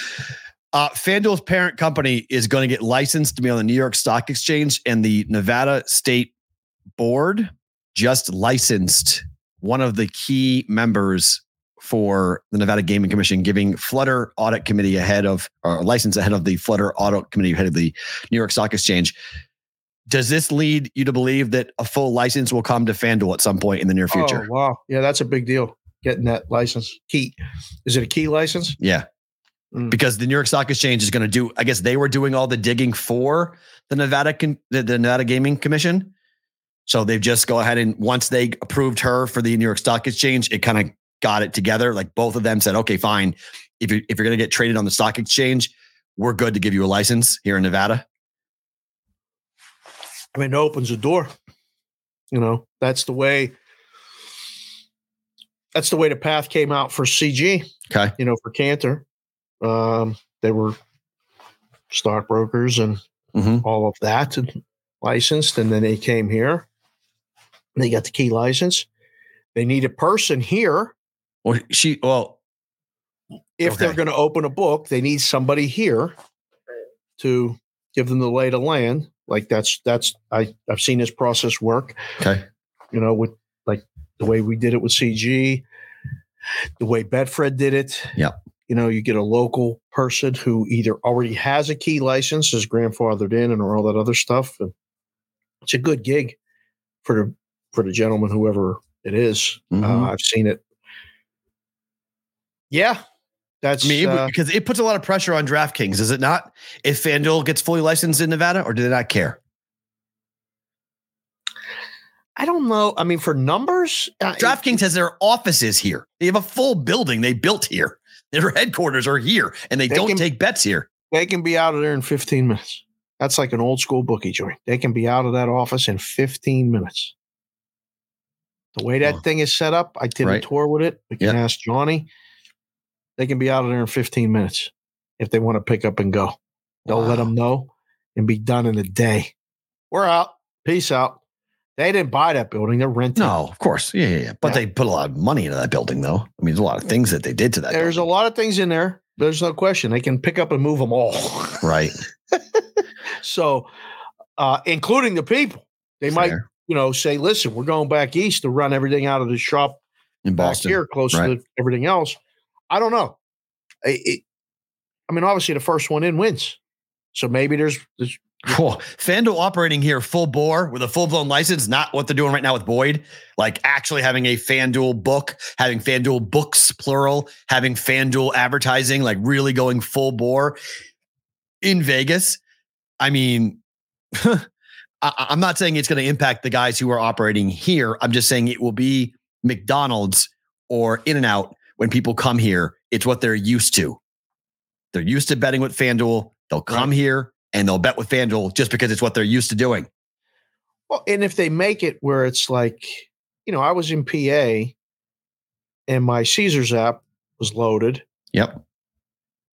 Uh, FanDuel's parent company is going to get licensed to be on the New York Stock Exchange, and the Nevada State Board just licensed one of the key members for the Nevada Gaming Commission, giving Flutter Audit Committee ahead of or license ahead of the Flutter Audit Committee ahead of the New York Stock Exchange. Does this lead you to believe that a full license will come to FanDuel at some point in the near future? Oh, wow. Yeah, that's a big deal. Getting that license. Key. Is it a key license? Yeah. Mm. Because the New York Stock Exchange is going to do, I guess they were doing all the digging for the Nevada the, the Nevada Gaming Commission. So they've just go ahead and once they approved her for the New York Stock Exchange, it kind of got it together. Like both of them said, okay, fine. If you if you're going to get traded on the stock exchange, we're good to give you a license here in Nevada. I mean, it opens the door. You know, that's the way. That's the way the path came out for CG. Okay. You know, for Cantor, um, they were stockbrokers and Mhm. all of that and licensed, and then they came here. They got the key license. They need a person here. Well, she well, If they're going to open a book, they need somebody here to give them the lay of the land. Like that's that's I I've seen this process work. okay. you know, with like the way we did it with CG, the way Betfred did it. Yeah. you know, you get a local person who either already has a key license, is grandfathered in, and all that other stuff. And it's a good gig for the for the gentleman, whoever it is. Mhm. Uh, I've seen it. Yeah, that's me uh, because it puts a lot of pressure on DraftKings, does it not? If FanDuel gets fully licensed in Nevada, or do they not care? I don't know. I mean, for numbers, uh, it- DraftKings has their offices here. They have a full building they built here. Their headquarters are here, and they, They don't can- take bets here. they can be out of there in 15 minutes. That's like an old school bookie joint. They can be out of that office in 15 minutes. The way that Oh. thing is set up, I did Right. a tour with it. We can Yeah. ask Johnny. They can be out of there in 15 minutes if they want to pick up and go. They'll let them know and be done in a day. We're out. Peace out. They didn't buy that building. They're renting. No, of course, yeah, yeah, yeah. But Yeah. they put a lot of money into that building, though. I mean, there's a lot of things that they did to that. There's a lot of things in there. There's no question. They can pick up and move them all. right. So, uh, including the people, they might. You know, say, "Listen, we're going back east to run everything out of the shop in Boston. here, close right. to everything else." I don't know. I- it- I mean, obviously, the first one in wins. So maybe there's, there's Cool. FanDuel operating here full bore with a full blown license, not what they're doing right now with Boyd. Like actually having a FanDuel book, having FanDuel books, plural, having FanDuel advertising, like really going full bore in Vegas. I mean, I, I'm not saying it's going to impact the guys who are operating here. I'm just saying it will be McDonald's or In N Out when people come here. It's what they're used to. They're used to betting with FanDuel. They'll come here and they'll bet with FanDuel just because it's what they're used to doing. well, and if they make it where it's like, you know, I was in PA, and my Caesars app was loaded, Yep.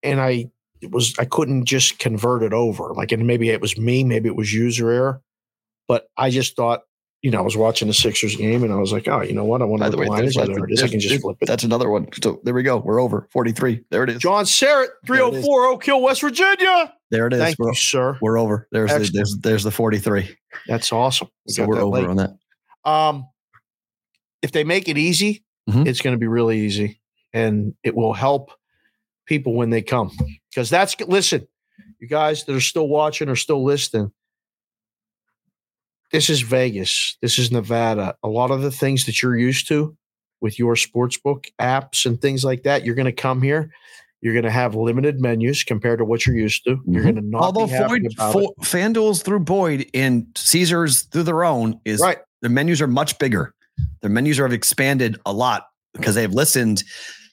and I it was I couldn't just convert it over. Like, and maybe it was me, maybe it was user error, but I just thought, you know, I was watching the Sixers game, and I was like, oh, you know what? I wonder what the way, line is. lots Whatever it is, I can just flip it. That's another one. So there we go. We're over 43. There it is. John Serrett, There it is. 304 Oak Hill, West Virginia. There it is. Thank we're, you, sir. we're over. There's the, there's there's the 43. That's awesome. We So we're over late. on that. Um, if they make it easy, Mhm. it's going to be really easy, and it will help people when they come. Because that's listen, you guys that are still watching or still listening. This is Vegas. This is Nevada. A lot of the things that you're used to with your sportsbook apps and things like that, you're going to come here. You're going to have limited menus compared to what you're used to. You're Mhm. going to not Although be happy about Fo- FanDuel's through Boyd and Caesars through their own is. Right. their menus are much bigger. Their menus have expanded a lot because they've listened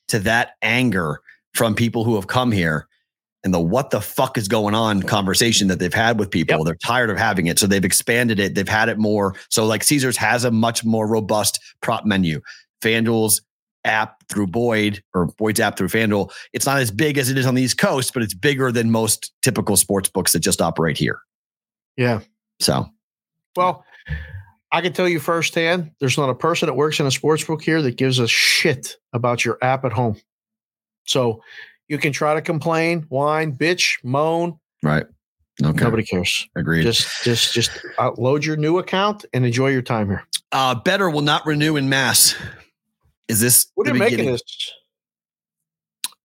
to that anger from people who have come here and the what the fuck is going on conversation that they've had with people. They're tired of having it. So they've expanded it. They've had it more. So like Caesars has a much more robust prop menu. FanDuel's app through Boyd or Boyd's app through FanDuel, it's not as big as it is on the East Coast, but it's bigger than most typical sports books that just operate here. Yeah. So Well, I can tell you firsthand, there's not a person that works in a sports book here that gives a shit about your app at home. So you can try to complain, whine, bitch, moan. right. Okay. Nobody cares. Agreed. Just, just, just load your new account and enjoy your time here. uh, Betr will not renew in mass. Is this What are you making this?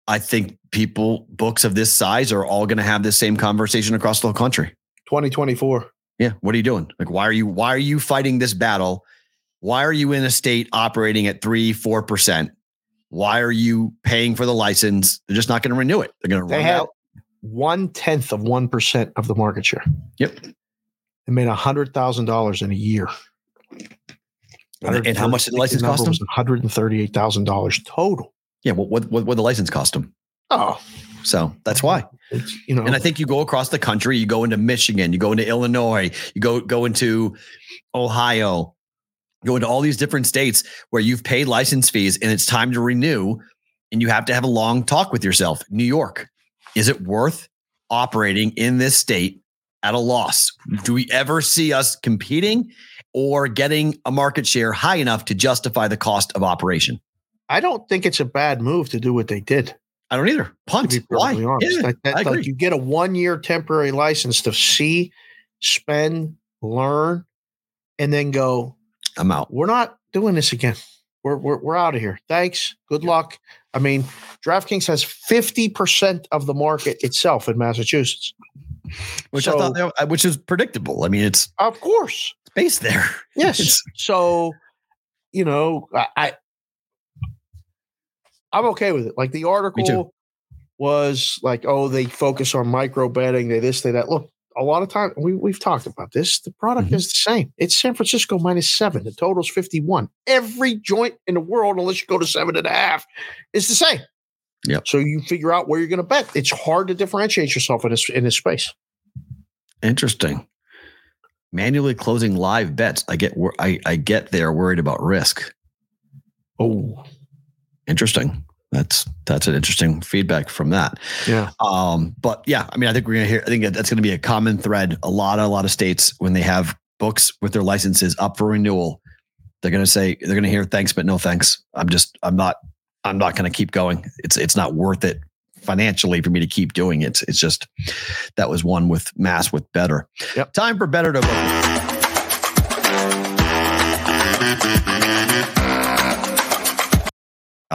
I think people, books of this size, are all going to have this same conversation across the whole country. 2024. Yeah. What are you doing? Like, why are you why are you fighting this battle? Why are you in a state operating at three, four percent? Why are you paying for the license? They're just not going to renew it. They're going to They run out. one tenth of 1% of the market share. Yep. They made $100,000 in a year. And, and how much did the license cost them? $138,000 total. Yeah. What what what would the license cost them? Oh, So that's why. it's, you know, And I think you go across the country, you go into Michigan, you go into Illinois, you go go into Ohio, go into all these different states where you've paid license fees and it's time to renew and you have to have a long talk with yourself. New York, is it worth operating in this state at a loss? Do we ever see us competing or getting a market share high enough to justify the cost of operation? I don't think it's a bad move to do what they did. I don't either. Punt. Why? honest, Yeah, Like that- like you get a one-year temporary license to see, spend, learn, and then go. I'm out. We're not doing this again. We're we're, we're out of here. Thanks. Good luck. I mean, DraftKings has 50% of the market itself in Massachusetts. which I thought, which is predictable. I mean, it's Of course. based there. Yes. It's- so, you know, I, I I'm okay with it. Like the article was like, oh, they focus on micro betting, they this, they that. Look, a lot of time we we've talked about this. The product Mhm. is the same. It's San Francisco minus seven. The total's 51. Every joint in the world, unless you go to seven and a half, is the same. Yep. So you figure out where you're going to bet. It's hard to differentiate yourself in this in this space. Interesting. Manually closing live bets. I get I, I get they're worried about risk. Oh, Interesting. That's that's an interesting feedback from that. yeah. Um, but yeah, I mean, I think we're gonna hear. I think that's going to be a common thread. A lot, a lot of states when they have books with their licenses up for renewal, they're going to say they're going to hear thanks, but no thanks. I'm just, I'm not, I'm not going to keep going. It's, it's not worth it financially for me to keep doing it. It's just that was one with mass with Betr. Yep. Time for better to vote.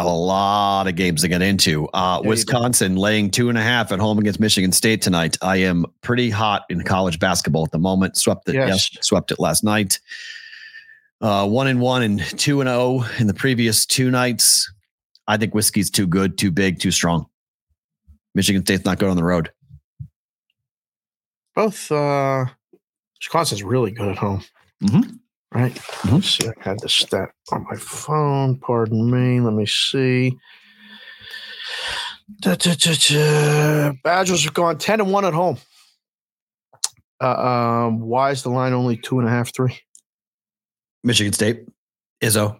A lot of games to get into. Uh. Wisconsin laying two and a half at home against Michigan State tonight. I am pretty hot in college basketball at the moment. Swept it, Yes. yes, swept it last night. Uh, one and one and two and zero in the previous two nights. I think whiskey's too good, too big, too strong. Michigan State's not good on the road. Both uh Wisconsin's really good at home. Mhm. Right? Mhm. Let's see. I had the stat on my phone. Pardon me. Let me see. Da, da, da. Badgers have gone 10 and 1 at home. Uh, um, why is the line only two and a half, three? Michigan State, Izzo.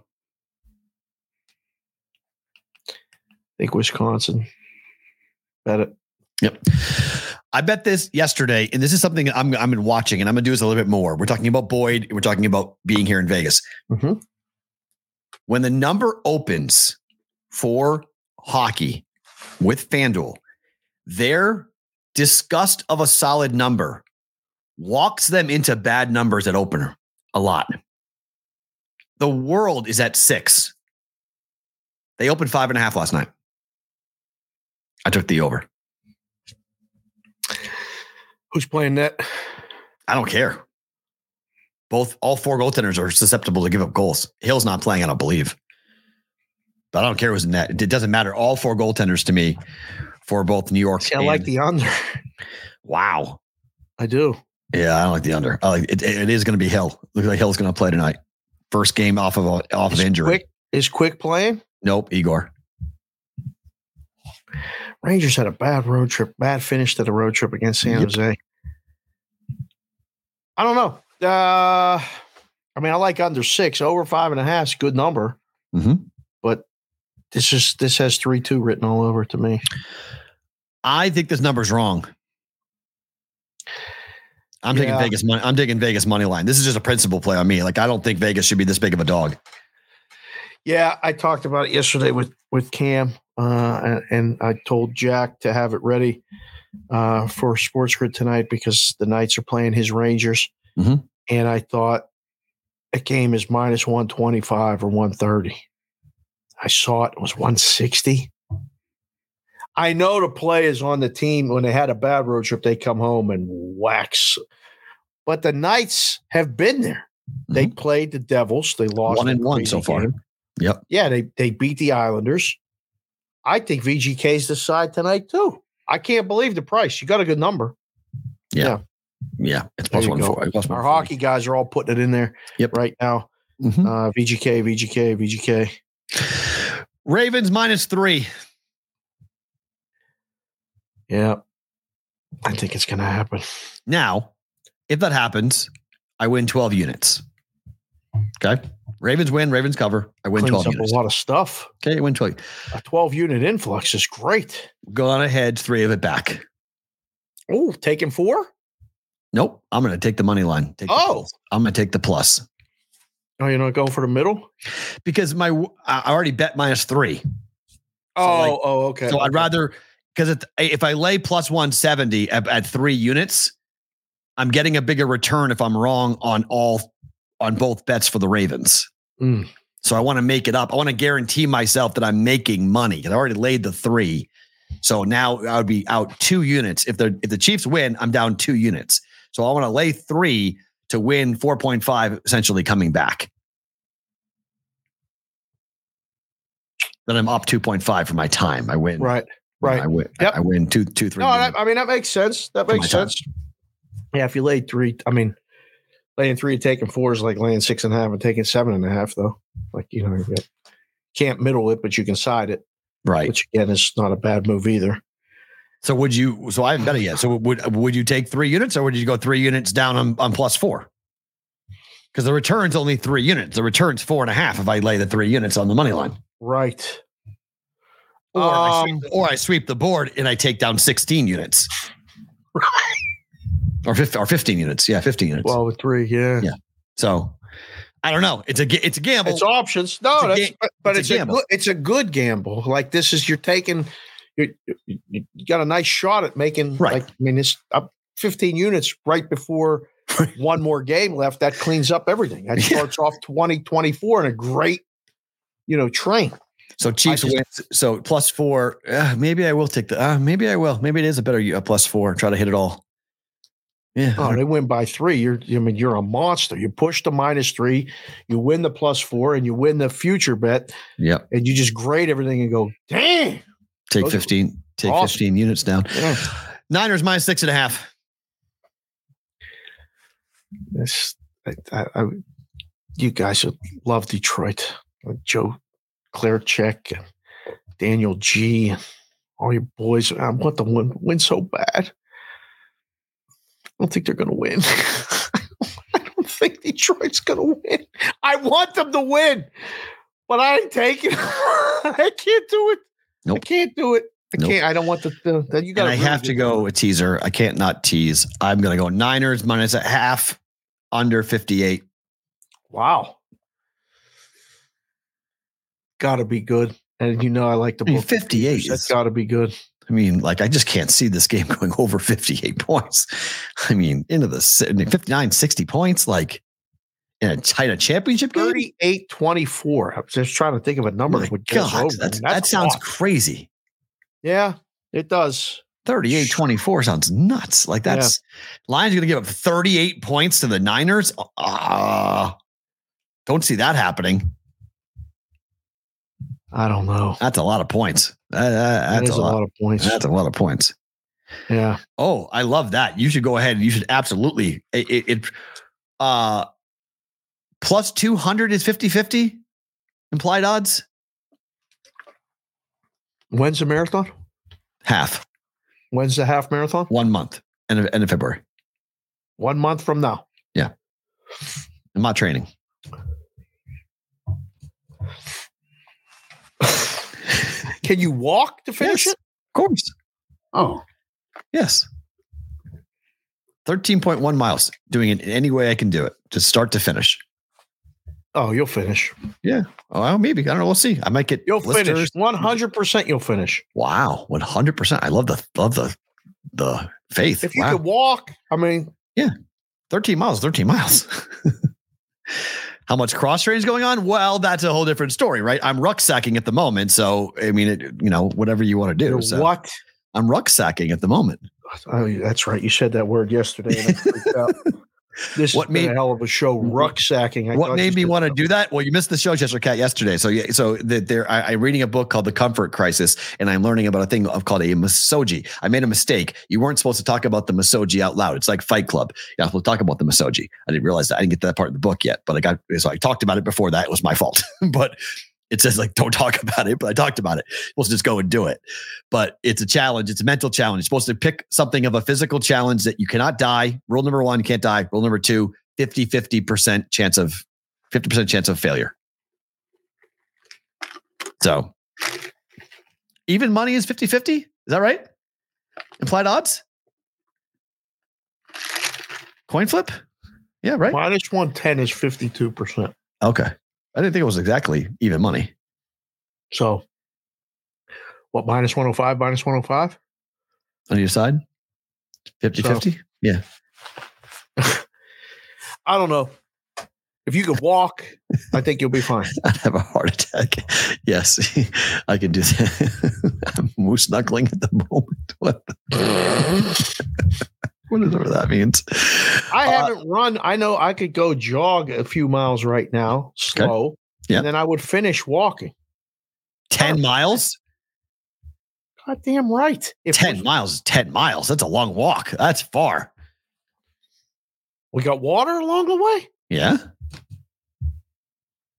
I think Wisconsin. Bet it. Yep. I bet this yesterday, and this is something I'm I'm been watching, and I'm gonna do this a little bit more. We're talking about Boyd. We're talking about being here in Vegas. Mhm. When the number opens for hockey with FanDuel, their disgust of a solid number walks them into bad numbers at opener a lot. The world is at six. They opened five and a half last night. I took the over. Who's playing net? I don't care. Both all four goaltenders are susceptible to give up goals. Hill's not playing, I don't believe. But I don't care who's in net. It doesn't matter. All four goaltenders to me for both New York. See, I like the under. wow. I do. Yeah, I don't like the under. I like it, it is going to be Hill. Looks like Hill's going to play tonight. First game off of a, off of injury. Quick, is Quick playing? Nope, Igor. Rangers had a bad road trip, bad finish to the road trip against San Yep. Jose. I don't know. Uh, I mean, I like under six, over five and a half is a good number, Mhm. but this is this has three two written all over it to me. I think this number's wrong. I'm taking Vegas money. I'm taking Vegas money line. This is just a principle play on me. Like I don't think Vegas should be this big of a dog. Yeah, I talked about it yesterday with with Cam, uh, and, and I told Jack to have it ready uh, for Sports Grid tonight because the Knights are playing his Rangers, Mhm. and I thought a game is minus one twenty five or one thirty. I saw it, it was one sixty. I know the play is on the team when they had a bad road trip, they come home and wax. But the Knights have been there. They played the Devils. They lost Mm-hmm. One that and one so far. game. Yep. Yeah, they they beat the Islanders. I think VGK is the side tonight too. I can't believe the price. You got a good number. Yeah. Yeah. It's There plus one four. Plus Our 140. hockey guys are all putting it in there Yep. right now. Mhm. Uh, VGK, VGK, VGK. Ravens minus three. Yeah, I think it's going to happen. Now, if that happens, I win 12 units. Okay. Ravens win, Ravens cover. I win Cleans 12 up units. a lot of stuff. Okay. I win 12. A 12 unit influx is great. Go on ahead, three of it back. Oh, taking four? Nope. I'm going to take the money line. Take Oh. I'm going to take the plus Oh, you're not going for the middle? because my I already bet minus three. Oh, like- oh, okay. So I'd rather because if I lay plus 170 at, at three units, I'm getting a bigger return if I'm wrong on all on both bets for the Ravens. Mm. So I want to make it up. I want to guarantee myself that I'm making money because I already laid the three. So now I would be out two units. If the if the Chiefs win, I'm down two units. So I want to lay three to win 4.5, essentially coming back. Then I'm up 2.5 for my time. I win. Right. Right. I win. Yep. I win two, two, three. No, that, I mean that makes sense. That makes my time. sense. Yeah, if you lay three, I mean, laying three and taking four is like laying six and a half and taking seven and a half, though. Like you know, you can't middle it, but you can side it, right. which again is not a bad move either. So would you? So I haven't done it yet. So would would you take three units, or would you go three units down on, on plus four? Because the return's only three units. The return's four and a half if I lay the three units on the money line, Right. or, I, Um, sweep, or I sweep the board and I take down sixteen units, or 15, or fifteen units. Yeah, fifteen units. Well, with three, yeah. Yeah. so I don't know. It's a it's a gamble. It's options. No, It's ga- but, but it's it's, a a, good it's a good gamble. Like this is you're taking you you got a nice shot at making Right. like I mean it's up 15 units right before one more game left. That cleans up everything. That Yeah. starts off 20 24 and a great you know train. So Chiefs just- wins. So plus four. Uh, maybe I will take the. Uh, maybe I will. Maybe it is a better uh, plus four. Try to hit it all. Yeah. Oh, they win by three. You're I mean you're a monster. You push the minus three, you win the plus four, and you win the future bet, Yep. and you just grade everything and go, dang. Take Those 15. Take awesome. 15 units down. Yeah. Niners minus six and a half. This, I, I, I, you guys would love Detroit. Like Joe Clarchek and Daniel G. And all your boys. I want them to win, win so bad. I don't think they're going to win. I don't think Detroit's going to win. I want them to win, but I ain't taking. I can't do it. I can't do it. I Nope. can't. I don't want the. the, the you got. And I have to go a teaser. I can't not tease. I'm going to go Niners minus a half under 58. Wow. Got to be good. And you know, I like the book. 58. That's got to be good. I mean, like, I just can't see this game going over 58 points. I mean, into the si- 59, 60 points, like in a, in a championship game. 38 24. I was just trying to think of a number that would God, over. that's, that sounds off. crazy. Yeah, it does. 38 24 sounds nuts. Like that's Lions going to give up 38 points to the Niners. Ah, don't see that happening. I don't know. That's a lot of points. That- that- That that's is a lot. of points. That's a lot of points. yeah. Oh, I love that. You should go ahead and you should absolutely it, it, it uh plus 200 is 50 50 implied odds When's the marathon? half When's the half marathon? one month end of, end of February. One month from now. Yeah. I'm not training. Can you walk to finish Yes. it? Of course. Oh, Yes. 13.1 miles doing it in any way I can do it to start to finish. oh, you'll finish. Yeah. Oh, well, maybe. I don't know. We'll see. I might get You'll blisters. finish. One hundred percent. You'll finish. Wow. 100%. I love the, love the, the faith. If you wow. could walk, I mean, yeah. 13 miles, 13 miles. How much cross training is going on? Well, that's a whole different story, right? I'm rucksacking at the moment. So, I mean, it, you know, whatever you want to do. So what? I'm rucksacking at the moment. Oh, that's right. You said that word yesterday. And I freaked out. This What made a hell of a show. Mm-hmm. Rucksacking. I what made me want to do that? Well, you missed the show, Chester Cat, yesterday. So, yeah, so that there, I, I'm reading a book called The Comfort Crisis, and I'm learning about a thing of called a misogi. I made a mistake. You weren't supposed to talk about the misogi out loud. It's like Fight Club. Yeah, we'll talk about the misogi. I didn't realize that. I didn't get to that part of the book yet, but I got so I talked about it before that. It was my fault. but it says like don't talk about it, but I talked about it. We'll just go and do it. But it's a challenge. It's a mental challenge. You're supposed to pick something of a physical challenge that you cannot die. Rule number one, can't die. Rule number two, 50 50% chance of 50% chance of failure. So even money is 50 50. Is that right? Implied odds? Coin flip? Yeah, right. Minus 110 is 52%. Okay. I didn't think it was exactly even money. So, what, minus 105, minus 105? On your side? 50 So- 50? Yeah. I don't know. if you could walk, I think you'll be fine. I'd have a heart attack. Yes, I can do that. I'm moose knuckling at the moment. What? The- Whatever that means. I Uh, haven't run. I know I could go jog a few miles right now, slow, Yeah. and then I would finish walking. 10 miles? God damn right. If 10 we, miles is 10 miles. That's a long walk. That's far. we got water along the way. Yeah.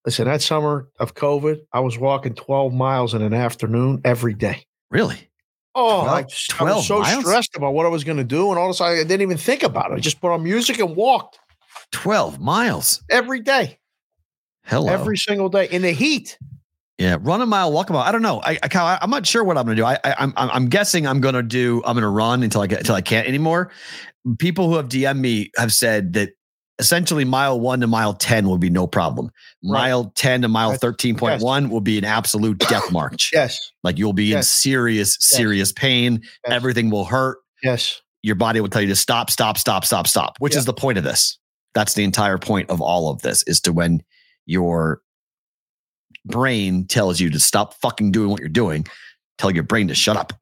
Listen, that summer of COVID, I was walking 12 miles in an afternoon every day. Really? Oh, 12 I, I was so miles? stressed about what I was going to do. And all of a sudden I didn't even think about it. I just put on music and walked 12 miles. every day, Hello. every single day in the heat. Yeah, run a mile, walk a mile. I don't know. I, I I'm not sure what I'm going to do. I, I I'm I'm guessing I'm going to do. I'm going to run until I get until I can't anymore. People who have DM'd me have said that essentially mile one to mile ten will be no problem. Right. Mile ten to mile That's- thirteen point one will be an absolute death march. Yes. Like you'll be in Yes. serious serious pain. Yes. Everything will hurt. Yes. Your body will tell you to stop, stop, stop, stop, stop. Which Yeah. is the point of this. That's the entire point of all of this is to when your brain tells you to stop fucking doing what you're doing, tell your brain to shut up.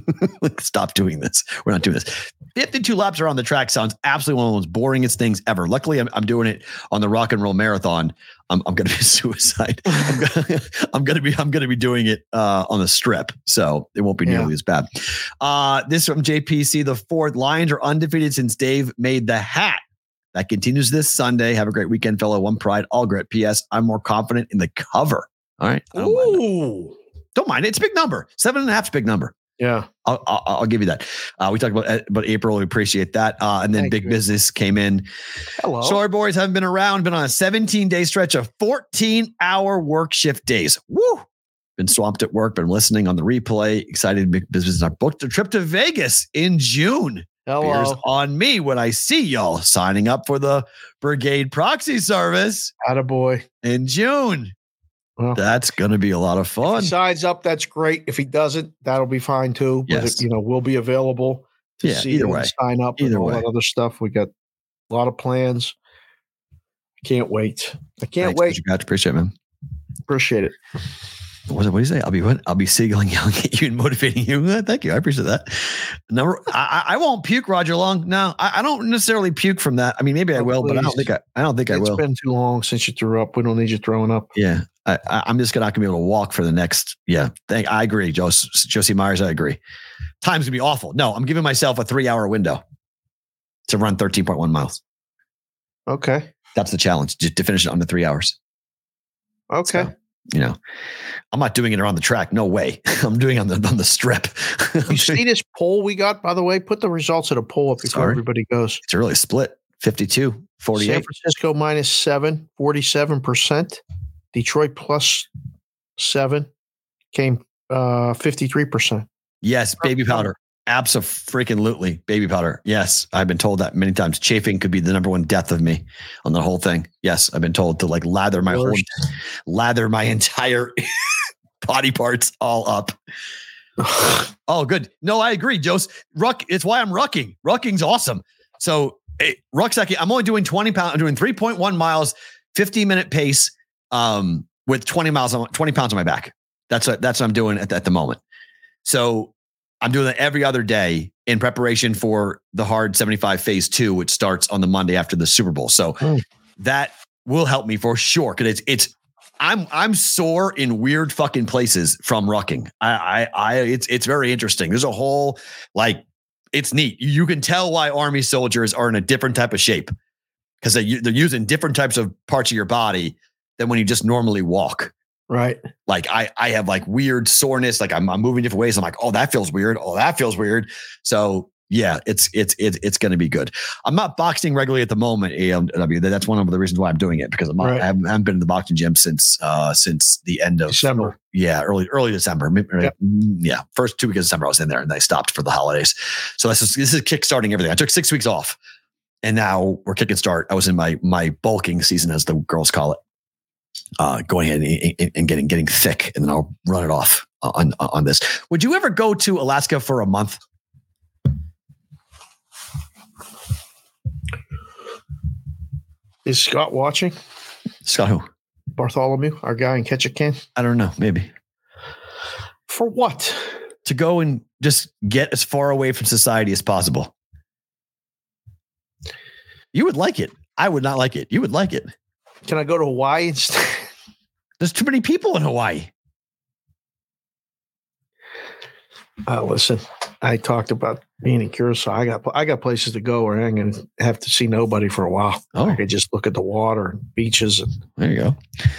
like, stop doing this. We're not doing this. 52 laps around the track sounds absolutely one of the most boringest things ever. Luckily, I'm, I'm doing it on the rock and roll marathon. I'm, I'm gonna be suicide. I'm gonna, I'm gonna be I'm gonna be doing it uh, on the strip, so it won't be Yeah. nearly as bad. Uh, this from JPC. The fourth Lions are undefeated since Dave made the hat. That continues this Sunday. Have a great weekend, fellow. One pride, all grit. P.S. I'm more confident in the cover. All right. I don't, mind, that. Ooh. Don't mind. It's a big number. Seven and a half is a big number. Yeah. I'll, I'll, I'll give you that. Uh, we talked about, about April. We appreciate that. Uh, and then Thank big you. business came in. Hello. Sorry, boys haven't been around. Been on a 17 day stretch of 14 hour work shift days. Woo! Been swamped at work. Been listening on the replay. Excited. Big business. I booked a trip to Vegas in June. Beers Hello. on me when I see y'all signing up for the Brigade Proxy Service Attaboy. in June. Well, That's going to be a lot of if fun. he signs up, that's great. If he doesn't, that'll be fine too. But Yes. it, you know, we'll be available to Yeah, see either way. sign up Either and all way. that other stuff. We got a lot of plans. Can't wait. I can't Thanks, wait. Appreciate it, man. Appreciate it. What, what do you say? I'll be what? I'll be seaguling, yelling at you, and motivating you. Uh, Thank you. I appreciate that. Number, I, I I won't puke, Roger Long. No, I, I don't necessarily puke from that. I mean, maybe I Oh, will, but I don't think I. I don't think I It's will. been too long since you threw up. We don't need you throwing up. yeah, I, I, I'm just gonna not gonna be able to walk for the next. Yeah, thank. I agree, Jos, Josie Myers. I agree. Time's gonna be awful. No, I'm giving myself a three hour window to run 13.1 miles. Okay. That's the challenge, just to finish it under three hours. Okay. So, you know, I'm not doing it around the track. No way. I'm doing it on the on the strip. you see this poll we got, by the way? Put the results of the poll up before Sorry. everybody goes. it's really split 52, 48. San Francisco minus seven, 47%. Detroit plus seven came uh 53%. Yes, baby powder. Absolutely, baby powder. Yes, I've been told that many times. Chafing could be the number one death of me on the whole thing. Yes, I've been told to like lather my whole, lather my entire body parts all up. Oh, good. No, I agree, Jose. Ruck. It's why I'm rucking. Rucking's awesome. So eh, rucksacking. I'm only doing 20 pounds. I'm doing 3.1 miles, 15 minute pace, um, with 20 miles on 20 pounds on my back. That's what that's what I'm doing at, at the moment. So I'm doing that every other day in preparation for the hard 75 phase two, which starts on the Monday after the Super Bowl. So Mm. that will help me for sure. Cause it's it's I'm I'm sore in weird fucking places from rucking. I I I it's it's very interesting. There's a whole like it's neat. You can tell why army soldiers are in a different type of shape because they, they're using different types of parts of your body than when you just normally walk. Right. Like I, I have like weird soreness. Like I'm, I'm moving different ways. I'm like, oh, that feels weird. Oh, that feels weird. So yeah, it's it's it's it's going to be good. I'm not boxing regularly at the moment. AMW. That's one of the reasons why I'm doing it because I'm not, Right. I, haven't, I haven't been in the boxing gym since uh since the end of December. Yeah, early early December. Yep. mm, Yeah, first two weeks of December I was in there and I stopped for the holidays. So this is this is kickstarting everything. I took six weeks off, and now we're kicking start. I was in my my bulking season, as the girls call it uh, going ahead and, and- and getting getting thick, and then I'll run it off on on this. Would you ever go to Alaska for a month? Is Scott watching? Scott who? Bartholomew, our guy in Ketchikan. I don't know. Maybe For what? to go and just get as far away from society as possible. You would like it. I would not like it. You would like it. Can I go to Hawaii instead? There's too many people in Hawaii. Uh, listen, I talked about being in Curacao. I got I got places to go where I'm going to have to see nobody for a while. Oh. I could just look at the water and beaches, and There you go.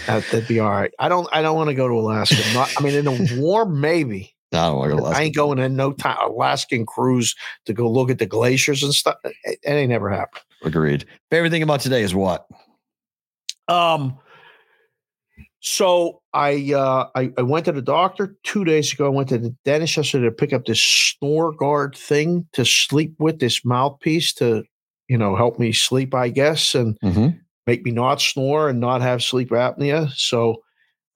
that, that'd be all right. I don't I don't want to go to Alaska. Not, I mean, in the warm, maybe. I don't want to go to I ain't going in no time Alaskan cruise to go look at the glaciers and stuff. It, it ain't never happened. Agreed. Favorite thing about today is what? Um. So I uh I, I went to the doctor two days ago. I went to the dentist yesterday to pick up this snore guard thing to sleep with, this mouthpiece to, you know, help me sleep, I guess, and Mm-hmm. make me not snore and not have sleep apnea. So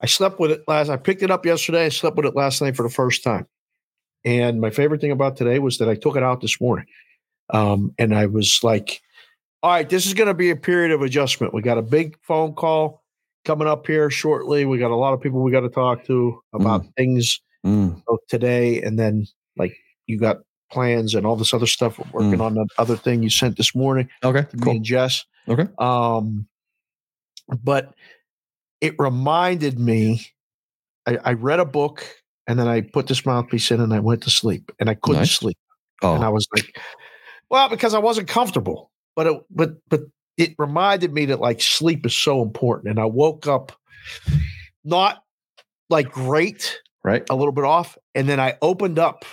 I slept with it last. I picked it up yesterday. I slept with it last night for the first time. And my favorite thing about today was that I took it out this morning. Um, and I was like, all right, this is going to be a period of adjustment. We got a big phone call coming up here shortly. We got a lot of people we got to talk to about things Mm. both today and then like you got plans and all this other stuff. We're working on that other thing you sent this morning Okay. me Cool. and Jess. Okay. Um, but it reminded me. I, I read a book and then I put this mouthpiece in and I went to sleep and I couldn't Nice. sleep and I Oh, was like, well, because I wasn't comfortable. But it, but but it reminded me that like sleep is so important. And I woke up not like great, right. a little bit off, and then I opened up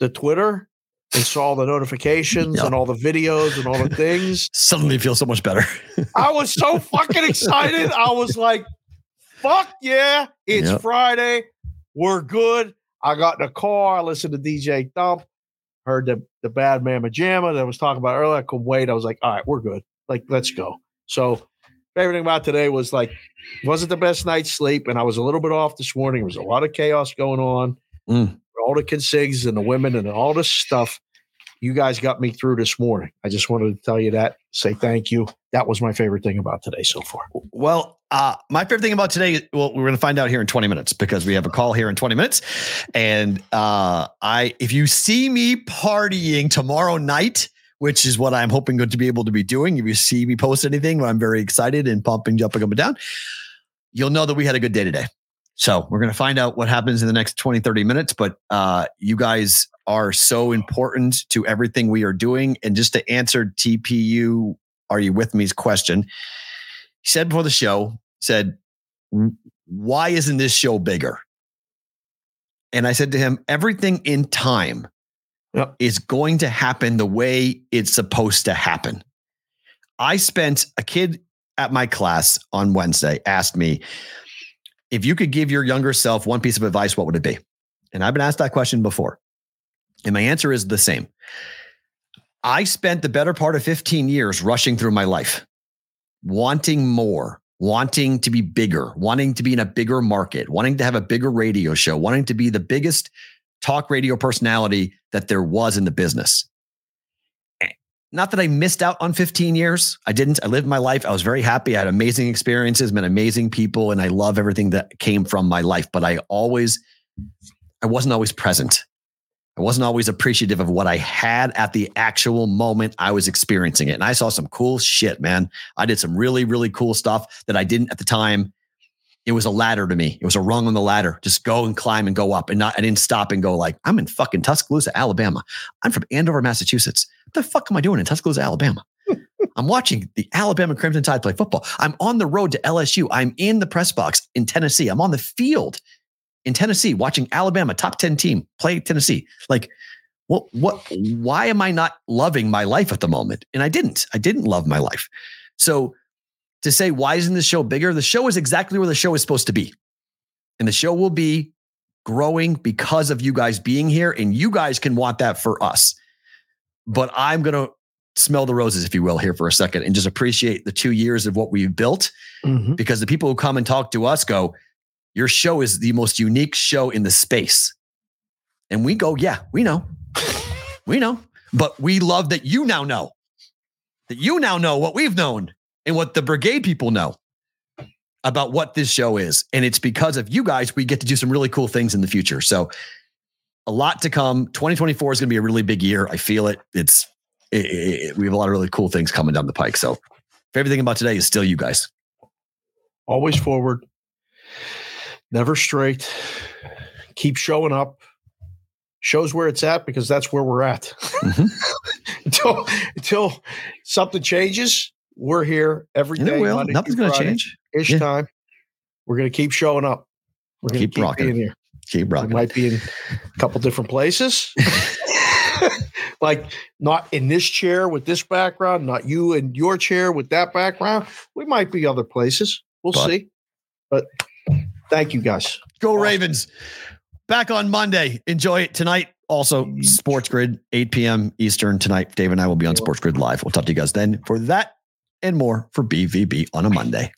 the Twitter and saw the notifications Yeah. and all the videos and all the things. Suddenly feel so much better. I was so fucking excited. I was like, fuck yeah, it's Yep. Friday. We're good. I got in the car. I listened to DJ Thump, heard the, the Bad Mama Jamma that I was talking about earlier. I couldn't wait. I was like, all right, we're good. Like, let's go. So, favorite thing about today was like, wasn't the best night's sleep. And I was a little bit off this morning. There was a lot of chaos going on. Mm. All the consigs and the women and all this stuff. You guys got me through this morning. I just wanted to tell you that, say thank you. That was my favorite thing about today so far. Well, uh, my favorite thing about today, well, we're going to find out here in 20 minutes because we have a call here in 20 minutes. And uh, I, if you see me partying tomorrow night, which is what I'm hoping to be able to be doing, if you see me post anything, I'm very excited and pumping, jumping up and down, you'll know that we had a good day today. So we're going to find out what happens in the next 20, 30 minutes. But uh, you guys are so important to everything we are doing. And just to answer TPU, are you with me's question? He said before the show, said, why isn't this show bigger? And I said to him, everything in time Yep. is going to happen the way it's supposed to happen. I spent a kid at my class on Wednesday asked me, if you could give your younger self one piece of advice, what would it be? And I've been asked that question before. And my answer is the same. I spent the better part of 15 years rushing through my life, wanting more, wanting to be bigger, wanting to be in a bigger market, wanting to have a bigger radio show, wanting to be the biggest talk radio personality that there was in the business. Eh, not that I missed out on 15 years. I didn't. I lived my life. I was very happy. I had amazing experiences, met amazing people, and I love everything that came from my life. But I always, I wasn't always present. I wasn't always appreciative of what I had at the actual moment I was experiencing it. And I saw some cool shit, man. I did some really, really cool stuff that I didn't at the time. It was a ladder to me. It was a rung on the ladder. Just go and climb and go up and not, I didn't stop and go like, I'm in fucking Tuscaloosa, Alabama. I'm from Andover, Massachusetts. What the fuck am I doing in Tuscaloosa, Alabama? I'm watching the Alabama Crimson Tide play football. I'm on the road to LSU. I'm in the press box in Tennessee. I'm on the field in Tennessee watching Alabama top 10 team play Tennessee. Like, what what why am I not loving my life at the moment? And I didn't. I didn't love my life. So to say why isn't the show bigger? The show is exactly where the show is supposed to be. And the show will be growing because of you guys being here and you guys can want that for us. But I'm going to smell the roses if you will here for a second and just appreciate the 2 years of what we've built Mm-hmm. because the people who come and talk to us go, Your show is the most unique show in the space. And we go, Yeah, we know. we know. But we love that you now know, that you now know what we've known and what the brigade people know. about what this show is. And it's because of you guys, we get to do some really cool things in the future. So a lot to come. 2024 is going to be a really big year. I feel it. It's, it, it, we have a lot of really cool things coming down the pike. So favorite thing about today is still you guys. Always forward, never straight. Keep showing up. Shows where it's at because that's where we're at. Mm-hmm. until until something changes, we're here every day. Will. Nothing's going to change. Ish yeah. time. We're going to keep showing up. We're going to keep, keep rocking here. Keep rocking. We might be in a couple different places. like not in this chair with this background, not you in your chair with that background. We might be other places. We'll but, see. But thank you guys. Go. Ravens. Back on Monday. Enjoy it tonight. Also, Sports Grid, 8 p.m. Eastern tonight. Dave and I will be on Sports Grid Live. We'll talk to you guys then for that and more for BVB on a Monday.